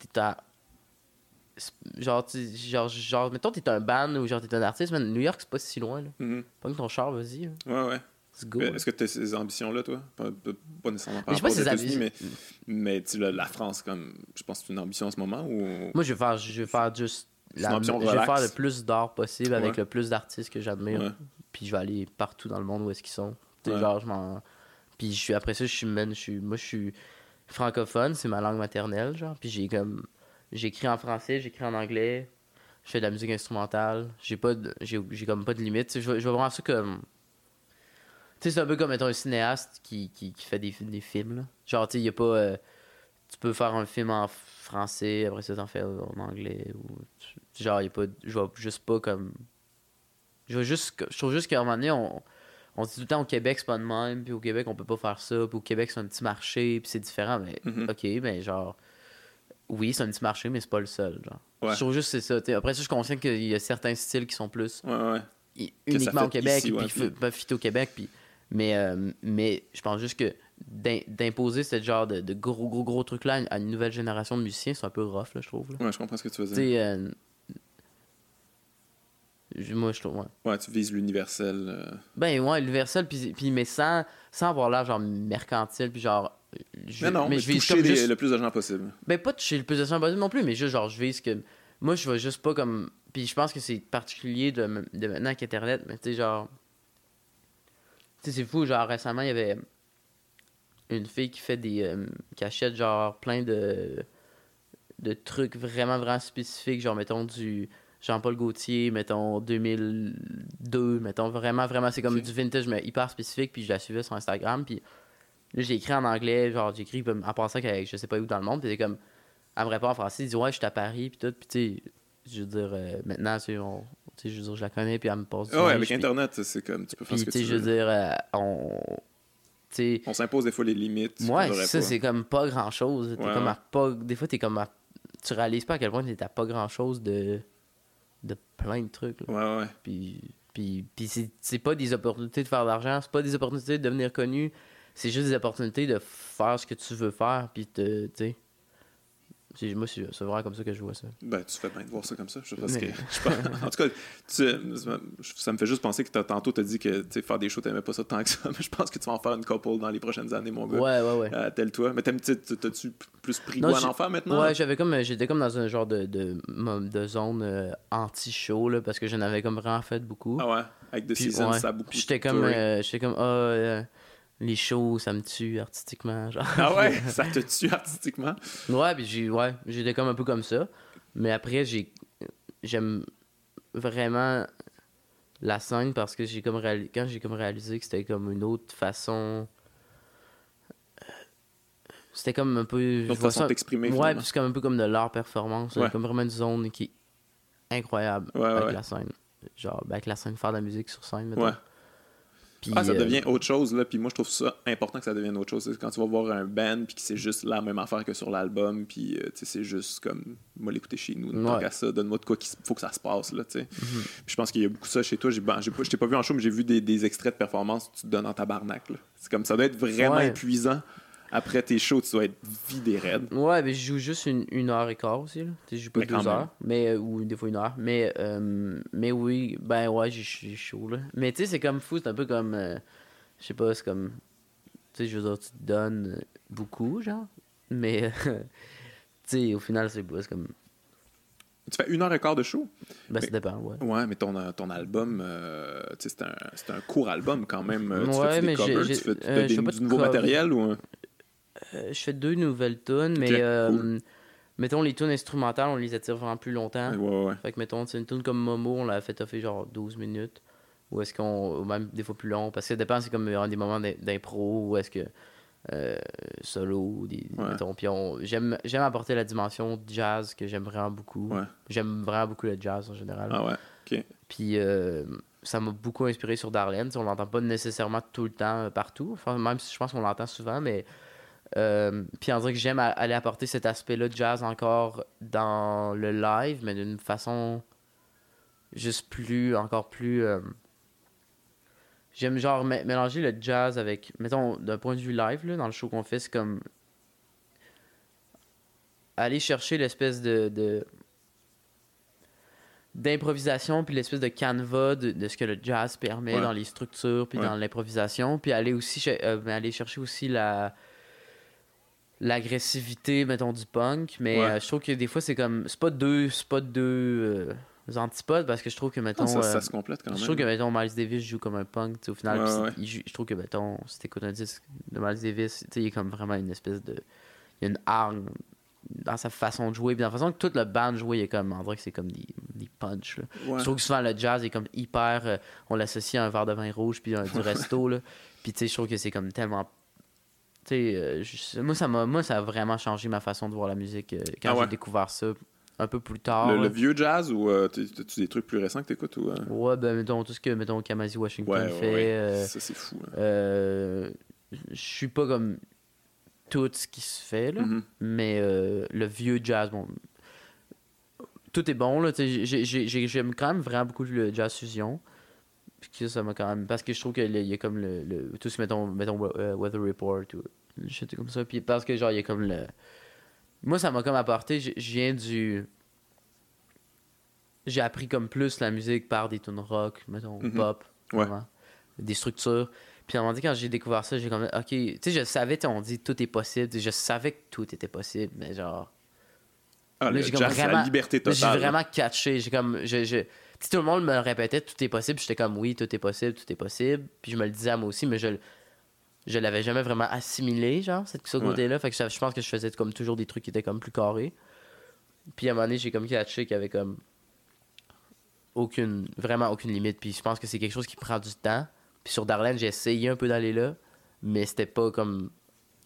Genre, tu- genre, genre, mettons, t'es un band ou genre, t'es un artiste, man, New York, c'est pas si loin, là. Mhm. Pas ton char, vas-y. Ouais, ouais. Let's go. Mais là. Est-ce que tu as ces ambitions-là, toi? Pas, nécessairement par Mais je sais pas rapport aux États-Unis, mais, mais tu la, la France, comme, je pense que c'est une ambition en ce moment ou. Moi, je vais faire, je vais faire juste. La- une option je vais faire le plus d'art possible avec le plus d'artistes que j'admire. Ouais. Puis je vais aller partout dans le monde où est-ce qu'ils sont. Ouais. genre, je m'en. Puis je suis, après ça, je suis, man, je suis, moi, je suis francophone, c'est ma langue maternelle, genre. Puis j'ai comme. J'écris en français, j'écris en anglais, je fais de la musique instrumentale. J'ai pas j'ai, j'ai comme pas de limite. Je je vois vraiment ça comme. Tu sais, c'est un peu comme mettons, un cinéaste qui, qui, qui fait des, des films. Là. Genre, tu sais, il y a pas. euh, tu peux faire un film en français, après ça, t'en fais en anglais. Ou, tu- genre, il y a pas. Je vois juste pas comme. Je vois juste. Je trouve juste qu'à un moment donné, on, on dit tout le temps au Québec, c'est pas de même, puis au Québec, on peut pas faire ça, puis au Québec, c'est un petit marché, puis c'est différent. Mais, Mhm. ok, mais genre. Oui, c'est un petit marché, mais c'est pas le seul. Genre. Ouais. Je trouve juste que c'est ça. t'sais. Après ça, je suis conscient qu'il y a certains styles qui sont plus Ouais, uniquement au Québec, ici, puis puis- f- peuvent fitter au Québec. Puis... Mais, euh, mais je pense juste que d'im- d'imposer ce genre de, de gros, gros, gros trucs-là à une- nouvelle génération de musiciens, c'est un peu rough, là, je trouve. là. Ouais, je comprends ce que tu veux dire. euh, moi, je trouve, ouais. Ouais, tu vises l'universel. euh, Ben ouais, universel, puis, puis mais sans, sans avoir l'air genre mercantile, puis genre. Je- Mais non, mais, je vise toucher comme les- juste- le plus de gens possible. Ben pas toucher le plus de gens possible non plus, mais juste genre je vise que. Moi je vais juste pas comme. Puis je pense que c'est particulier de, de maintenant avec Internet, mais tu sais, genre. Tu sais, c'est fou, genre récemment il y avait une fille qui fait des. euh, qui achète genre plein de. de trucs vraiment vraiment spécifiques, genre mettons du. Jean-Paul Gaultier, mettons 2002, mettons vraiment, vraiment, c'est comme du vintage, mais hyper spécifique, puis je la suivais sur Instagram, puis là, j'ai écrit en anglais, genre, j'ai écrit en pensant qu'avec je sais pas où dans le monde, puis c'est comme, elle me répond en français, elle dit, ouais, je suis à Paris, puis tout, puis tu sais, je veux dire, euh, maintenant, tu sais, on- tu sais, je veux dire, je la connais, puis elle me passe du Ah ouais, avec puis- Internet, c'est comme, tu peux faire puis, ce que tu tu sais, je veux. veux dire, euh, on. On s'impose des fois les limites. devrait ça, c'est comme pas grand chose. Ouais, comme ouais. à pas. Des fois, t'es comme à- Tu réalises pas à quel point t'es à pas grand chose de. de plein de trucs. là. Ouais, ouais. Puis, puis, puis c'est, c'est pas des opportunités de faire de l'argent, c'est pas des opportunités de devenir connu, c'est juste des opportunités de faire ce que tu veux faire, puis de, tu sais. Moi, c'est, c'est vraiment comme ça que je vois ça. Ben, tu fais bien de voir ça comme ça. Je sais pas ce Mais- que- je sais pas. En tout cas, tu- ça me fait juste penser que t'as- tantôt, tu as dit que faire des shows, t'aimais pas ça tant que ça. Mais je pense que tu vas en faire une couple dans les prochaines années, mon gars. Ouais, ouais, ouais. Euh, tel toi. Mais t'as-tu plus pris goût à en faire maintenant? Ouais, j'avais comme, j'étais comme dans un genre de, de, de zone euh, anti-show, là, parce que j'en avais comme vraiment fait beaucoup. Ah ouais, avec The Puis, Season, ouais. ça a beaucoup J'étais comme, euh, j'étais comme, ah, euh, les shows, ça me tue artistiquement, genre. Ah ouais, ça te tue artistiquement? Ouais, puis j'ai, ouais, j'étais comme un peu comme ça. Mais après, j'ai, j'aime vraiment la scène parce que j'ai comme quand j'ai comme réalisé que c'était comme une autre façon. euh, C'était comme un peu. Une façon ça- de t'exprimer, Ouais, puis c'est comme un peu comme de l'art performance. Ouais. Comme vraiment une zone qui est incroyable Ouais, avec ouais. la scène. Genre, avec la scène, faire de la musique sur scène, mettons. Ouais. Puis, Ah, ça euh, devient autre chose, là. Puis moi, je trouve ça important que ça devienne autre chose. Quand tu vas voir un band, puis que c'est juste la même affaire que sur l'album, puis euh, sais, c'est juste comme, moi, l'écouter chez nous. Tant Ouais. qu'à ça, donne-moi de quoi qu'il faut que ça se passe, là, tu sais. Mhm. Je pense qu'il y a beaucoup ça chez toi. J'ai, ben, je t'ai pas vu en show, mais j'ai vu des, des extraits de performance, tu te donnes en tabarnak, là. C'est comme, ça doit être vraiment Ouais. épuisant. Après tes shows, tu dois être vidé raide. Ouais, mais je joue juste une, une heure et quart aussi. Là. Tu sais, Je joue pas Mais deux même. heures, mais, euh, ou des fois une heure. Mais, euh, mais oui, ben ouais, j'ai- chaud. Là. Mais tu sais, c'est comme fou, c'est un peu comme. euh, je sais pas, c'est comme. Tu sais, je veux dire, tu te donnes beaucoup, genre. Mais, tu sais, au final, c'est comme. Tu fais une heure et quart de show? Ben, ça dépend, ouais. Ouais, mais ton, ton album, euh, c'est un, c'est un court album quand même. Tu Ouais, fais des mais j'ai- covers, tu fais, tu euh, fais des- du nouveau cover. matériel ou... un- Euh, je fais deux nouvelles tunes, mais. Euh, cool. Mettons, les tunes instrumentales, on les attire vraiment plus longtemps. Ouais, ouais, ouais. Fait que, mettons, c'est une tune comme Momo, on l'a fait toffer genre 12 minutes. Ou est-ce qu'on. Ou même des fois plus long. Parce que ça dépend, c'est comme euh, des moments d'im- d'impro ou est-ce que. euh, solo ou des. Mettons, j'aime, j'aime apporter la dimension jazz que j'aime vraiment beaucoup. J'aime vraiment beaucoup le jazz en général. Ah ouais, ok. Puis ça m'a beaucoup inspiré sur Darlene. On l'entend pas nécessairement tout le temps partout. Enfin, même si je pense qu'on l'entend souvent, mais. Euh, puis on dirait que j'aime aller apporter cet aspect-là de jazz encore dans le live, mais d'une façon juste plus, encore plus. euh, J'aime genre mé- mélanger le jazz avec, mettons, d'un point de vue live, là, dans le show qu'on fait, c'est comme aller chercher l'espèce de, d'improvisation puis l'espèce de canevas de, de ce que le jazz permet Ouais. dans les structures puis Ouais. dans l'improvisation puis aller aussi euh, mais aller chercher aussi la l'agressivité mettons du punk mais Ouais. euh, je trouve que des fois c'est comme c'est pas deux c'est pas deux euh, antipodes parce que je trouve que mettons Ah, ça, euh, ça se complète quand même. je trouve que mettons Miles Davis joue comme un punk au final Ouais, il je trouve que mettons si t'écoutes un disque de Miles Davis tu sais, il a comme vraiment une espèce de il y a une arme dans sa façon de jouer puis dans la façon que toute le band joue il a comme on dirait que c'est comme des, des punch là. Ouais. je trouve que souvent le jazz est comme hyper euh, on l'associe à un verre de vin rouge puis un- du resto là puis tu sais je trouve que c'est comme tellement euh, je- moi ça moi ça a vraiment changé ma façon de voir la musique euh, quand Ah ouais? j'ai découvert ça un peu plus tard Le, vieux jazz ou euh, t'as-tu des trucs plus récents que t'écoutes ou... euh? Ouais, ben, mettons, tout ce que, mettons, Kamasi Washington Ouais, fait. ouais. euh, Ça, c'est fou. hein. euh, je suis pas comme tout ce qui se fait, là. Mhm. Mais euh, le vieux jazz, bon. Tout est bon, là. tu J'aime quand même vraiment beaucoup le jazz fusion. Puis que ça m'a quand même. Parce que je trouve qu'il y a comme le. le tout ce, mettons, mettons euh, Weather Report ou. shit comme ça. Puis parce que, genre, il y a comme le. Moi, ça m'a comme apporté. Je viens du. J'ai appris comme plus la musique par des tunes rock, mettons, Mhm. pop. Ouais. vraiment. Des structures. Puis à un moment donné, quand j'ai découvert ça, j'ai comme, ok, tu sais, je savais, on dit tout est possible. Je savais que tout était possible, mais genre. Ah, Là, j'ai comme c'est la vraiment- liberté là, J'ai totale. vraiment catché. J'ai comme. Je, je... sais, tout le monde me le répétait, tout est possible. J'étais comme, oui, tout est possible, tout est possible. Puis je me le disais à moi aussi, mais je, je l'avais jamais vraiment assimilé, genre, cette- ce Ouais. côté-là. Fait que je, je pense que je faisais comme toujours des trucs qui étaient comme plus carrés. Puis à un moment donné, j'ai comme catché qu'il y avait comme. Aucune. Vraiment aucune limite. Puis je pense que c'est quelque chose qui prend du temps. Puis sur Darlene, j'ai essayé un peu d'aller là, mais c'était pas comme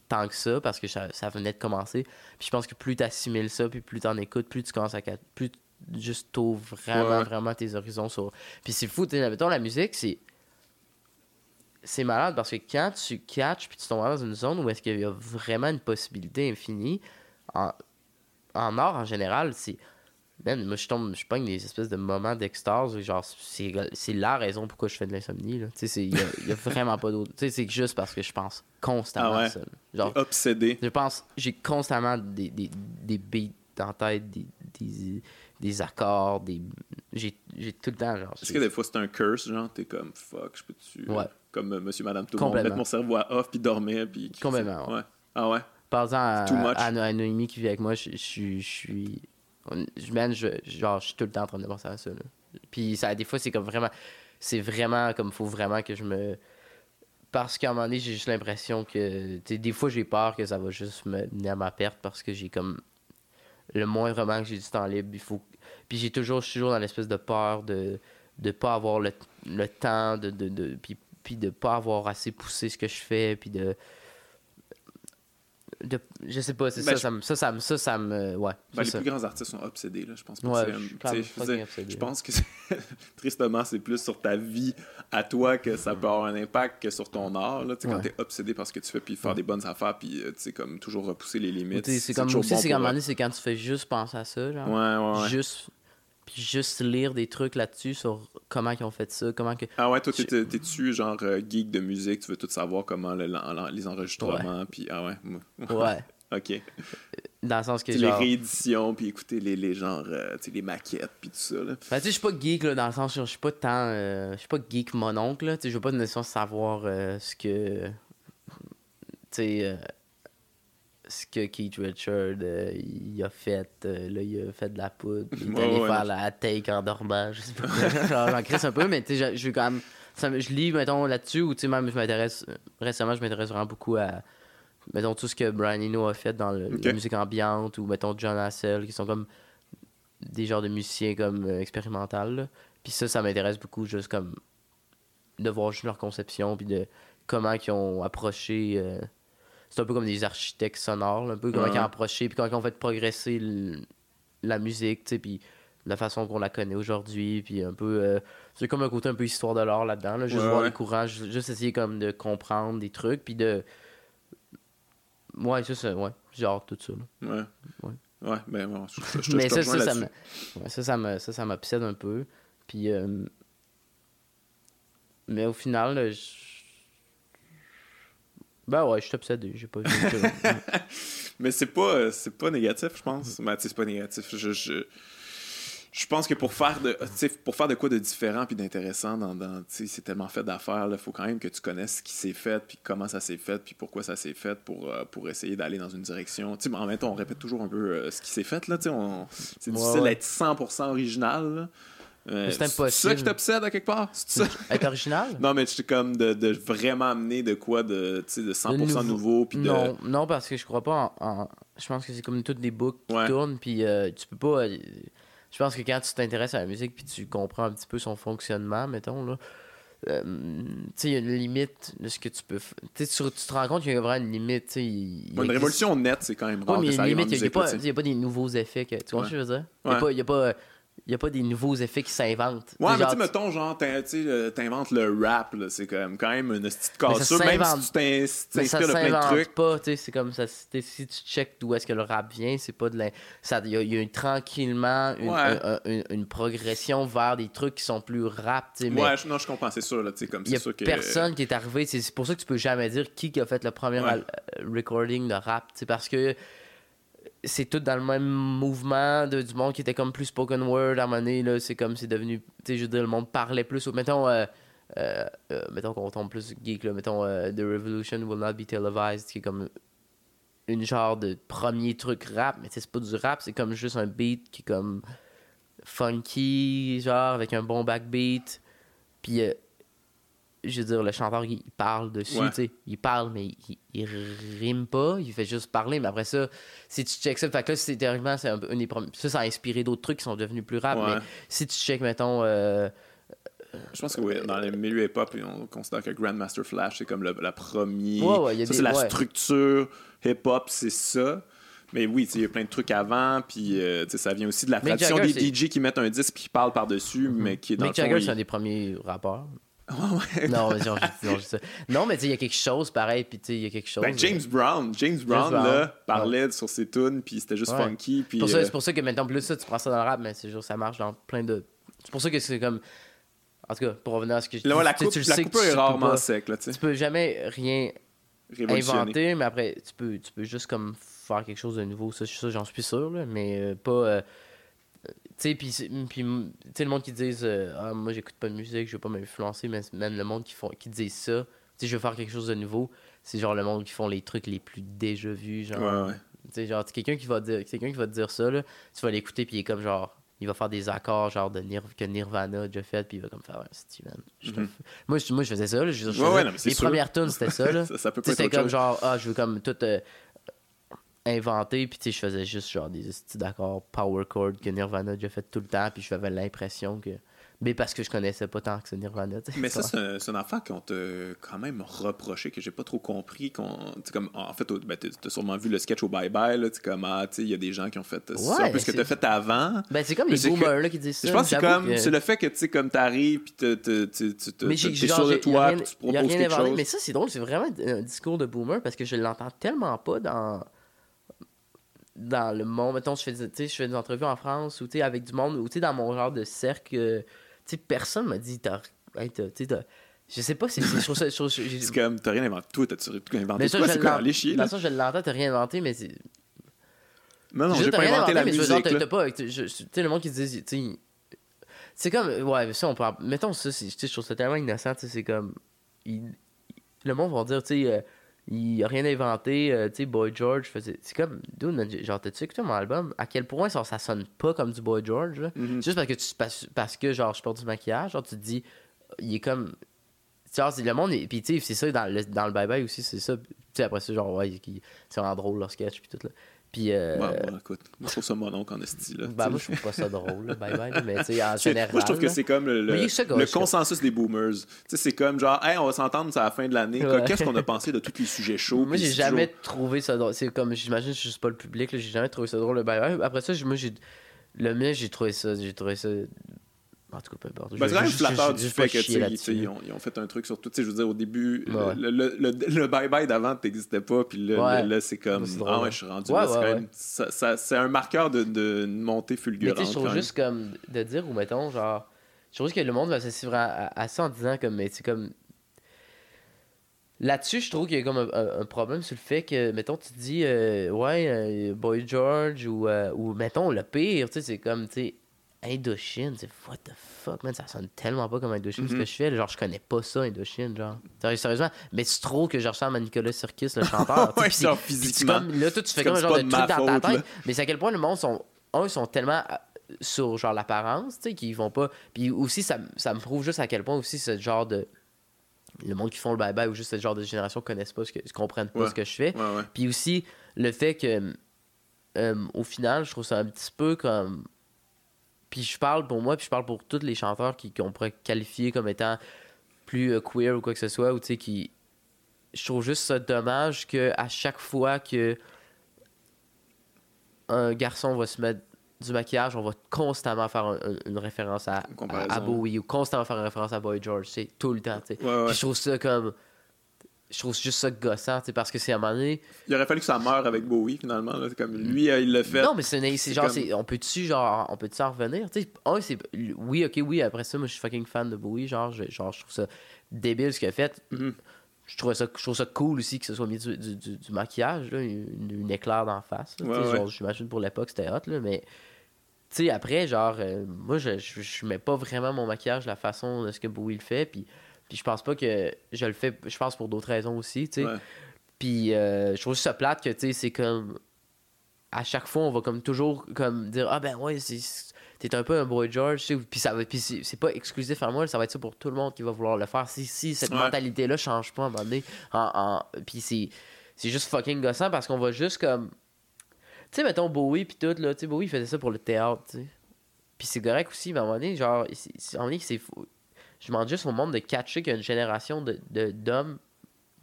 tant que ça parce que ça, ça venait de commencer. Puis je pense que plus tu assimiles ça, puis plus tu en écoutes, plus tu commences à plus juste t'ouvres vraiment Ouais, vraiment tes horizons sur Puis c'est fou, tu sais, mettons la musique, c'est c'est malade parce que quand tu catches puis tu tombes dans une zone où est-ce qu'il y a vraiment une possibilité infinie en, en art en général, c'est Man, moi, je tombe, je pogne des espèces de moments d'extase. où Genre, c'est la raison pourquoi je fais de l'insomnie. là. Tu sais, il y, a- vraiment pas d'autre. Tu sais, c'est juste parce que je pense constamment Ah ouais? à ça. là. Genre, obsédé. je pense, j'ai constamment des, des, des beats en tête, des, des, des accords, des. J'ai tout le temps, genre. Est-ce que des fois c'est un curse, genre, t'es comme fuck, je peux-tu. Ouais. Comme euh, monsieur, madame, tout le monde, Complètement. mettre mon cerveau à off puis dormir. Puis... Complètement, ouais. Ah ouais? Too much. à, à Noémie qui vit avec moi, je je suis. Je suis. on- je- man, je, genre, je suis tout le temps en train de penser à ça. Là. Puis ça, des fois, c'est comme vraiment. C'est vraiment comme faut vraiment que je me. Parce qu'à un moment donné, j'ai juste l'impression que. des fois, j'ai peur que ça va juste me mener à ma perte parce que j'ai comme. Le moindrement que j'ai du temps libre, il faut. Puis j'ai toujours. Je suis toujours dans l'espèce de peur de. De pas avoir le, le temps, de. de, de puis, puis de pas avoir assez poussé ce que je fais, puis de de- je sais pas, c'est Ben, ça, je- ça, me, ça, ça, me- ça, ça me. Ouais. Ben, les ça. plus grands artistes sont obsédés, là. Je pense pas Ouais, que je obsédé. Je pense que tristement, c'est plus sur ta vie à toi que ça peut avoir un impact que sur ton art. Là. Tu sais, Quand Ouais. t'es obsédé parce que tu fais, puis faire des bonnes affaires, puis euh, tu sais, comme toujours repousser les limites. C'est comme aussi, bon c'est euh, quand tu fais juste penser à ça, genre. Ouais, ouais, ouais. Juste. Puis juste lire des trucs là-dessus sur comment ils ont fait ça, comment que. Ah ouais, toi, t'es-tu genre euh, geek de musique, tu veux tout savoir comment le- les enregistrements, puis ah ouais, Ouais. ok. Dans le sens que sais, les genre. rééditions, puis écouter les, les genres, euh, les maquettes, puis tout ça. Là. Ben, tu sais, je suis pas geek, là, dans le sens où je suis pas tant. euh, je suis pas geek mon oncle, là. Tu sais, je veux pas nécessairement savoir euh, ce que. Tu sais. Ce que Keith Richard euh, il a fait. euh, là, il a fait de la poudre. Il est Ouais, allé ouais, faire la take en dormant. Je sais pas. Genre, j'en crisse un peu, mais tu sais, je- quand même. ça je lis, mettons, là-dessus, ou tu sais, même, je m'intéresse. Récemment, je m'intéresse vraiment beaucoup à. Mettons, tout ce que Brian Eno a fait dans le- la musique ambiante, ou mettons, John Hassel, qui sont comme des genres de musiciens comme euh, expérimental. là. Puis ça, ça m'intéresse beaucoup, juste comme de voir juste leur conception, puis de comment ils ont approché. C'est un peu comme des architectes sonores, là, un peu comment Ouais. ils ont approché, puis comment ils ont fait progresser la musique, tu sais, puis la façon qu'on la connaît aujourd'hui, puis un peu. euh, c'est comme un côté un peu histoire de l'art là-dedans, là, juste Ouais, voir ouais. les courants, ju- juste essayer comme de comprendre des trucs, puis de. Ouais, c'est ça, ouais, genre tout ça. là. Ouais. Ouais. Ouais, ben bon, je, je, Mais ça, ça, ça, me, ouais, ça, ça me, ça, ça m'obsède un peu. Puis, euh, mais au final, je... ben ouais, je suis obsédé. J'ai pas vu que- Mais c'est pas, euh, c'est pas négatif, je pense. Ben, tu sais, c'est pas négatif. Je, je, je pense que pour faire de, pour faire de quoi de différent puis d'intéressant, dans, dans, c'est tellement fait d'affaires, il faut quand même que tu connaisses ce qui s'est fait, puis comment ça s'est fait, puis pourquoi ça s'est fait pour, euh, pour essayer d'aller dans une direction. Tu sais, en même temps, on répète toujours un peu euh, ce qui s'est fait, là, tu sais, on- c'est Ouais, difficile ouais. d'être 100% original, là. Euh, C'est C'est ça impossible. qui t'obsède à quelque part? C'est ça? Être original? Non, mais c'est comme de, de vraiment amener de quoi de, de 100% nouveau- nouveau, puis de... Non, non, parce que je crois pas en. en- Je pense que c'est comme toutes des boucles qui Ouais. tournent, puis euh, tu peux pas. euh, Je pense que quand tu t'intéresses à la musique, puis tu comprends un petit peu son fonctionnement, mettons, là. il y a une limite de ce que tu peux. Tu tu, te rends compte qu'il y a vraiment une limite, il- il une révolution nette, c'est quand même Ouais, rare mais que il ça n'y a, a pas des nouveaux effets. Que, tu vois Ouais. ce que je veux dire? Il n'y a Ouais. pas. Il n'y a pas des nouveaux effets qui s'inventent. Ouais, mais tu mettons, genre, euh, t'inventes le rap, là, c'est quand même, quand même une petite cassure, même si tu t'inspires de plein de trucs. pas, tu sais, c'est comme ça. Si tu checkes d'où est-ce que le rap vient, c'est pas de la. Il y, a- tranquillement une, progression vers des trucs qui sont plus rap, tu sais. Ouais, je- non, je comprends, c'est sûr, là, tu sais, comme c'est a sûr que. personne qui est arrivé. C'est pour ça que tu peux jamais dire qui a fait le premier euh, recording de rap, tu sais, parce que c'est tout dans le même mouvement de, du monde qui était comme plus spoken word à un moment donné, là, c'est comme c'est devenu, tu sais, je veux dire, le monde parlait plus, mettons, euh, euh, euh, mettons qu'on tombe plus geek, là, mettons, The Revolution Will Not Be Televised, qui est comme une genre de premier truc rap, mais c'est pas du rap, c'est comme juste un beat qui est comme funky, genre, avec un bon backbeat, puis je veux dire, le chanteur, il il parle dessus, Ouais. tu sais. Il parle, mais il, il rime pas. Il fait juste parler. Mais après ça, si tu checks ça, fait que là, c'est théoriquement, c'est un, une des premiers. Ça, ça a inspiré d'autres trucs qui sont devenus plus rap. Ouais. Mais si tu check, mettons. euh, Je pense que oui, dans le milieu hip-hop, on considère que Grandmaster Flash, c'est comme le- la première. Ouais, ouais, ça, c'est la ouais. structure hip-hop, c'est ça. Mais oui, il y a plein de trucs avant, puis euh, ça vient aussi de la Mick tradition Jagger, des Mhm. DJ qui mettent un disque puis qui parlent par-dessus, mais qui est dans Mick le fond, Jagger, il- c'est un des premiers rappeurs. Ouais, ouais. non, mais genre, non, dis tu sais, il y a quelque chose pareil. Puis tu sais, il y a quelque chose. Ben, James Brown, James Brown, Brown, là, parlait sur ses tunes, puis c'était juste Ouais. funky, puis... Pour ça, euh, c'est pour ça que maintenant, plus ça, tu prends ça dans le rap, mais c'est juste ça marche dans plein de. C'est pour ça que c'est comme. En tout cas, pour revenir à ce que je ouais, la coupe, tu la sais que coupure tu est peux rarement pas- sec, là, tu sais. Tu peux jamais rien inventer, mais après, tu peux, tu peux juste comme faire quelque chose de nouveau. Ça, ça j'en suis sûr, là, mais euh, pas. Tu sais, puis, tu sais, le monde qui disent euh, Ah, moi, j'écoute pas de musique, je veux pas m'influencer, mais même le monde qui, font, qui disent ça, tu sais, je veux faire quelque chose de nouveau, c'est genre le monde qui font les trucs les plus déjà vus. Genre, Ouais, ouais. tu sais, genre, quelqu'un qui va dire, quelqu'un qui va te dire ça, là, tu vas l'écouter, puis il est comme genre. Il va faire des accords genre de Nir que Nirvana a déjà fait, puis il va comme faire un Steven. Mhm. moi, je, moi, je faisais ça. Là, je, je Ouais, faisais- non, les sûr. premières tunes, c'était ça. Là. Ça, ça peut pas être comme chose. genre, ah, je veux comme tout euh, inventer, puis tu sais, je faisais juste genre des petits d'accords power chord que Nirvana a déjà fait tout le temps, puis j'avais l'impression que. Mais parce que je connaissais pas tant que ce Nirvana. Mais ça, c'est un, une affaire qu'on t'a quand même reproché, que j'ai pas trop compris. Qu'on, comme, en fait, ben, t'as sûrement vu le sketch au Bye Bye, là, comme, ah, il y a des gens qui ont fait. C'est Ouais, un peu ce que t'as fait avant. Ben, c'est comme Mais les que- boomers là, qui disent ça. je pense que c'est comme, que- c'est le fait que, tu sais, comme t'arrives, puis t'es- sûr de toi, puis tu proposes quelque inventé. chose. Mais ça, c'est drôle, c'est vraiment un discours de boomer parce que je l'entends tellement pas dans dans le monde. Mettons, je fais, tu je fais des entrevues en France ou tu sais, avec du monde, ou tu sais, dans mon genre de cercle, euh, tu sais, personne m'a dit, t'as, hey, t'as- tu sais, t'as- je sais pas, c'est, c'est, je trouve ça- C'est comme, t'as rien inventé. Toi, t'as-tu inventé mais ça, quoi? je C'est quoi? Allez chier, dans ça, je l'entends, t'as rien inventé, mais c'est. Non, non, j'ai pas rien inventé la mais musique, t'as pas. Tu tu sais, le monde qui dit, tu sais, c'est comme, ouais, ça, on peut. en- Mettons ça, tu je trouve ça tellement innocent, tu c'est comme. il- le monde va dire, tu sais, euh, il a rien inventé, euh, tu sais, Boy George faisait. C'est comme, dude, genre, t'as-tu écouté mon album? À quel point genre, ça sonne pas comme du Boy George, là? Mhm. Juste parce que, tu, parce, parce que, genre, je porte du maquillage, genre, tu te dis, il est comme. Genre, le monde, est- puis tu sais, c'est ça, dans le, dans le bye-bye aussi, c'est ça. Tu sais, après ça, genre, ouais, c'est vraiment drôle leur sketch, puis tout, là. Puis, euh, ouais, écoute, moi, je trouve ça mon oncle en esti, là. tu moi, je trouve pas ça drôle, là, bye bye, mais tu sais, en général. Moi, je trouve que c'est comme le, le- ça, consensus des boomers. Tu sais, c'est comme genre, hey, on va s'entendre c'est à la fin de l'année. Ouais. Qu'est-ce qu'on a pensé de tous les sujets chauds? Moi, j'ai jamais toujours- trouvé ça drôle. C'est comme, j'imagine, je suis juste pas le public, là, j'ai jamais trouvé ça drôle, le bye bye. Après ça, moi, j'ai. Le mien, j'ai trouvé ça. J'ai trouvé ça. En tout cas, peu importe. Ben, c'est quand même je- flatteur du fait que ils, ont, ils ont fait un truc sur tout. Je veux dire, au début, Ouais. le, bye-bye d'avant t'existait pas, puis là, Ouais. là, c'est comme, ah ouais, je suis rendu Ouais, là. c'est un marqueur d'une de, d'une montée Mais fulgurante. sais, je trouve juste comme de dire, ou mettons, genre. Je trouve que le monde va s'associer vraiment à, à ça en disant comme. Mais c'est comme. Là-dessus, je trouve qu'il y a comme un, un- un problème sur le fait que, mettons, tu dis, euh, ouais, euh, Boy George, ou, euh, ou mettons, le pire, tu sais, c'est comme, tu sais, Indochine, c'est what the fuck, man, ça sonne tellement pas comme Indochine ce Mhm. que je fais, genre, je connais pas ça, Indochine, genre. Sérieusement, mais c'est trop que je ressemble à Nicolas Sirkis, le chanteur. Ouais, puis genre puis physiquement. comme, là, toi, tu fais comme un genre de pas truc de dans ta tête, là. mais c'est à quel point le monde sont, un, ils sont tellement euh, sur genre l'apparence, tu sais, qu'ils vont pas. Puis aussi, ça, ça me prouve juste à quel point aussi ce genre de. Le monde qui font le bye-bye ou juste ce genre de génération connaissent pas ce que, comprennent pas Ouais. ce que je fais. Ouais, ouais. Puis aussi, le fait que, euh, au final, je trouve ça un petit peu comme. Puis je parle pour moi, puis je parle pour tous les chanteurs qui, qu'on pourrait qualifier comme étant plus euh, queer ou quoi que ce soit, ou tu sais, qui. Je trouve juste ça dommage que à chaque fois que un garçon va se mettre du maquillage, on va constamment faire un- un- une référence à, Une à, comparaison. à Bowie ou constamment faire une référence à Boy George, c'est tout le temps, tu sais. Ouais, ouais. Puis je trouve ça comme. Je trouve juste ça gossant, parce que c'est à un moment donné. Il aurait fallu que ça meure avec Bowie, finalement. là. Comme lui, euh, il l'a fait. Non, mais c'est genre, comme- c'est- on peut-tu, genre, on peut-tu en revenir? Tu sais, un, c'est. Oui, ok, oui, après ça, moi, je suis fucking fan de Bowie, genre, je, genre, je trouve ça débile ce qu'il a fait. Mhm. Je trouve ça, je trouve ça cool aussi que ce soit mis du, du, du- du maquillage, là, une, une éclair d'en face. là, tu sais, Ouais, ouais. genre, J'imagine pour l'époque, c'était hot, là, mais. Tu sais, après, genre, euh, moi, je, je, je mets pas vraiment mon maquillage la façon de ce que Bowie le fait, puis. Puis je pense pas que je le fais, je pense pour d'autres raisons aussi, tu sais. Ouais. Puis euh, je trouve ça plate que, tu sais, c'est comme. À chaque fois, on va comme toujours comme dire Ah ben ouais, t'es un peu un boy George, tu sais. Puis, ça va- puis c'est pas exclusif à moi, ça va être ça pour tout le monde qui va vouloir le faire. Si, si cette Ouais. mentalité-là change pas à un moment donné, en, en- puis c'est c'est juste fucking gossant parce qu'on va juste comme. Tu sais, mettons Bowie, puis tout, là, tu sais, Bowie il faisait ça pour le théâtre, tu sais. Puis c'est correct aussi, mais à un moment donné, genre, à un moment donné, c'est fou. Je demande juste au monde de catcher qu'il y a une génération de- de- d'hommes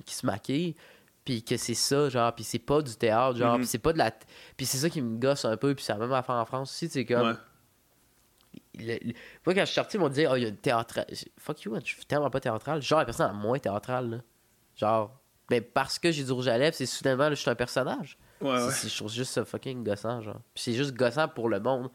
qui se maquillent, puis que c'est ça, genre, puis c'est pas du théâtre, genre, Mhm. puis c'est pas de la. Puis c'est ça qui me gosse un peu, puis c'est la même affaire en France aussi, c'est comme. Ouais. le- le- Moi, quand je suis sorti, ils m'ont dit, oh, il y a une théâtrale. Fuck you, je suis tellement pas théâtral. Genre, la personne la moins théâtrale, là. Genre, ben parce que j'ai du rouge à lèvres, c'est soudainement, là, je suis un personnage. Ouais, ouais. Je trouve juste ça fucking gossant, genre. Puis c'est juste gossant pour le monde.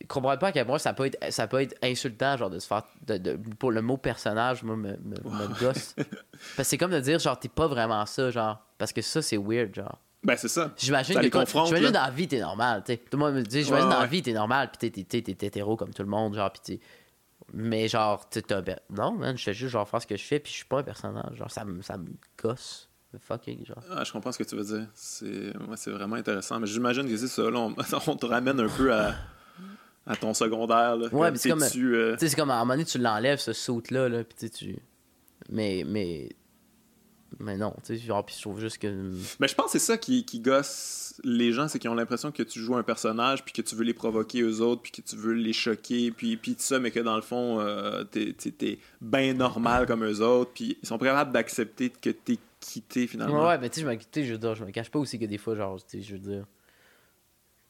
Ils comprennent pas à quel point ça peut être, ça peut être insultant, genre, de se faire. de- de- pour le mot personnage, moi, me, me, me gosse. Parce que c'est comme de dire, genre, t'es pas vraiment ça, genre. Parce que ça, c'est weird, genre. Ben, c'est ça. J'imagine Ça que quand- j'imagine dans la vie, t'es normal, tu. Tout le monde me dit, j'imagine Ouais, dans la ouais. vie, t'es normal, pis t'es- t'es t'es- t'es hétéro comme tout le monde, genre, t'es. Mais genre, tu t'as. ben- Non, man, je fais juste genre faire ce que je fais, puis je suis pas un personnage. Genre, ça me, ça me gosse. Fucking, genre. Ah, je comprends ce que tu veux dire. C'est ouais, c'est vraiment intéressant. Mais j'imagine que c'est ça. Là, on... on te ramène un peu à, à ton secondaire. Là, Ouais, c'est comme- tu, euh, c'est comme à un moment donné, tu l'enlèves, ce saut-là, là, pis tu. Mais, mais. Mais non, tu sais, genre, pis je trouve juste que. Mais je pense que c'est ça qui, qui gosse les gens, c'est qu'ils ont l'impression que tu joues un personnage, puis que tu veux les provoquer eux autres, puis que tu veux les choquer, puis, puis tout ça, mais que dans le fond, euh, t'es, t'es, t'es bien normal comme eux autres, puis ils sont capables d'accepter que t'es quitté finalement. Ouais, mais tu sais, je me cache pas aussi que des fois, genre, tu sais, je veux dire.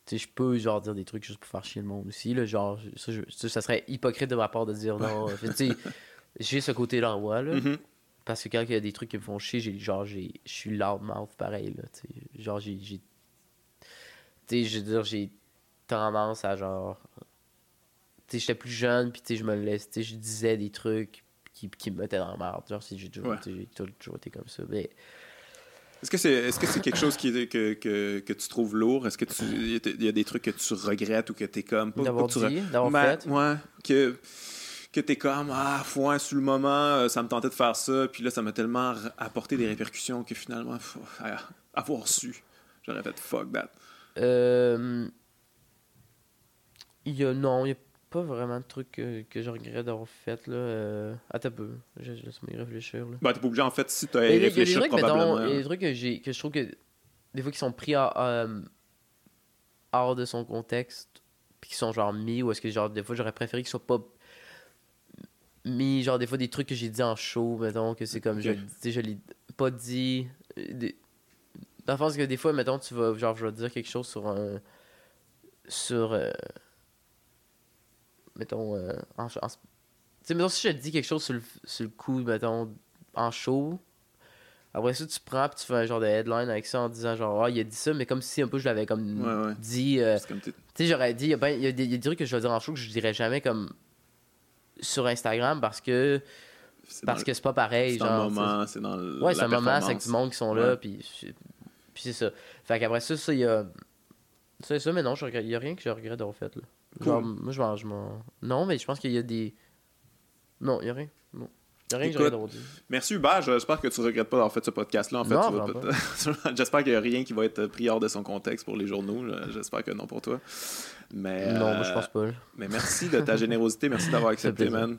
Sais, je peux, genre, dire des trucs juste pour faire chier le monde aussi, là. Genre, ça, je- ça, ça serait hypocrite de ma part de dire non. Fait, tu sais, j'ai ce côté-là en moi, là. Mhm. Parce que quand il y a des trucs qui me font chier, j'ai, genre, j'ai, je suis loudmouth pareil, là. Genre, j'ai. Tu sais, je veux dire, j'ai tendance à, genre. Tu sais, j'étais plus jeune, puis tu sais, je me laisse. Tu sais, je disais des trucs qui, qui me mettaient dans la merde. Genre, j'ai toujours, Ouais. toujours été comme ça. Mais. Est-ce que c'est est-ce que c'est quelque chose qui, est- que, que, que tu trouves lourd? Est-ce que tu il y a des trucs que tu regrettes ou que t'es comme pas- D'avoir tu dit, d'avoir Ben, fait. Ouais, que que t'es comme ah ouais, sur le moment euh, ça me tentait de faire ça puis là ça m'a tellement apporté des répercussions que finalement avoir su j'aurais fait fuck that Euh, Il y a, non, il n'y a pas vraiment de trucs que, que je regrette d'avoir fait. Là. Euh, attends un peu, je, je laisse-moi y réfléchir. Là. ben t'es pas obligé en fait si t'as des réfléchi probablement il y a des trucs que, j'ai, que je trouve que des fois qui sont pris à- euh, hors de son contexte, puis qui sont genre mis, ou est-ce que genre des fois j'aurais préféré qu'ils soient pas mis, genre des fois des trucs que j'ai dit en show, mettons, que c'est comme, je, Ok. tu sais, je l'ai pas dit. euh, des- Dans le sens que des fois, mettons, tu vas, genre, je vais dire quelque chose sur un. Sur. euh, mettons, euh, en, en- tu sais, mettons, si je te dis quelque chose sur le, sur le coup, mettons, en show, après ça, tu prends puis tu fais un genre de headline avec ça en disant genre, ah, il a dit ça, mais comme si un peu je l'avais comme Ouais, ouais. dit. euh, tu sais, j'aurais dit, il y, a ben- y a des y a des trucs que je vais dire en show que je dirais jamais comme sur Instagram parce que c'est parce que c'est pas pareil. c'est sais. moment c'est dans le- Ouais, c'est un moment, c'est avec du monde qui sont là, puis c'est- puis c'est ça. Fait qu'après ça, ça, il y a. C'est ça, mais non, il y a rien que je regrette d'avoir fait, là. Genre, moi, je m'en, je m'en- Non, mais je pense qu'il y a des. Non, il y a rien. Non. Y a rien Écoute. Merci Hubert, j'espère que tu regrettes pas d'avoir fait ce podcast-là. En fait, j'espère qu'il n'y a rien qui va être pris hors de son contexte pour les journaux. J'espère que non pour toi. Mais, Non, moi, euh, je pense pas. mais merci de ta générosité, merci d'avoir accepté, man.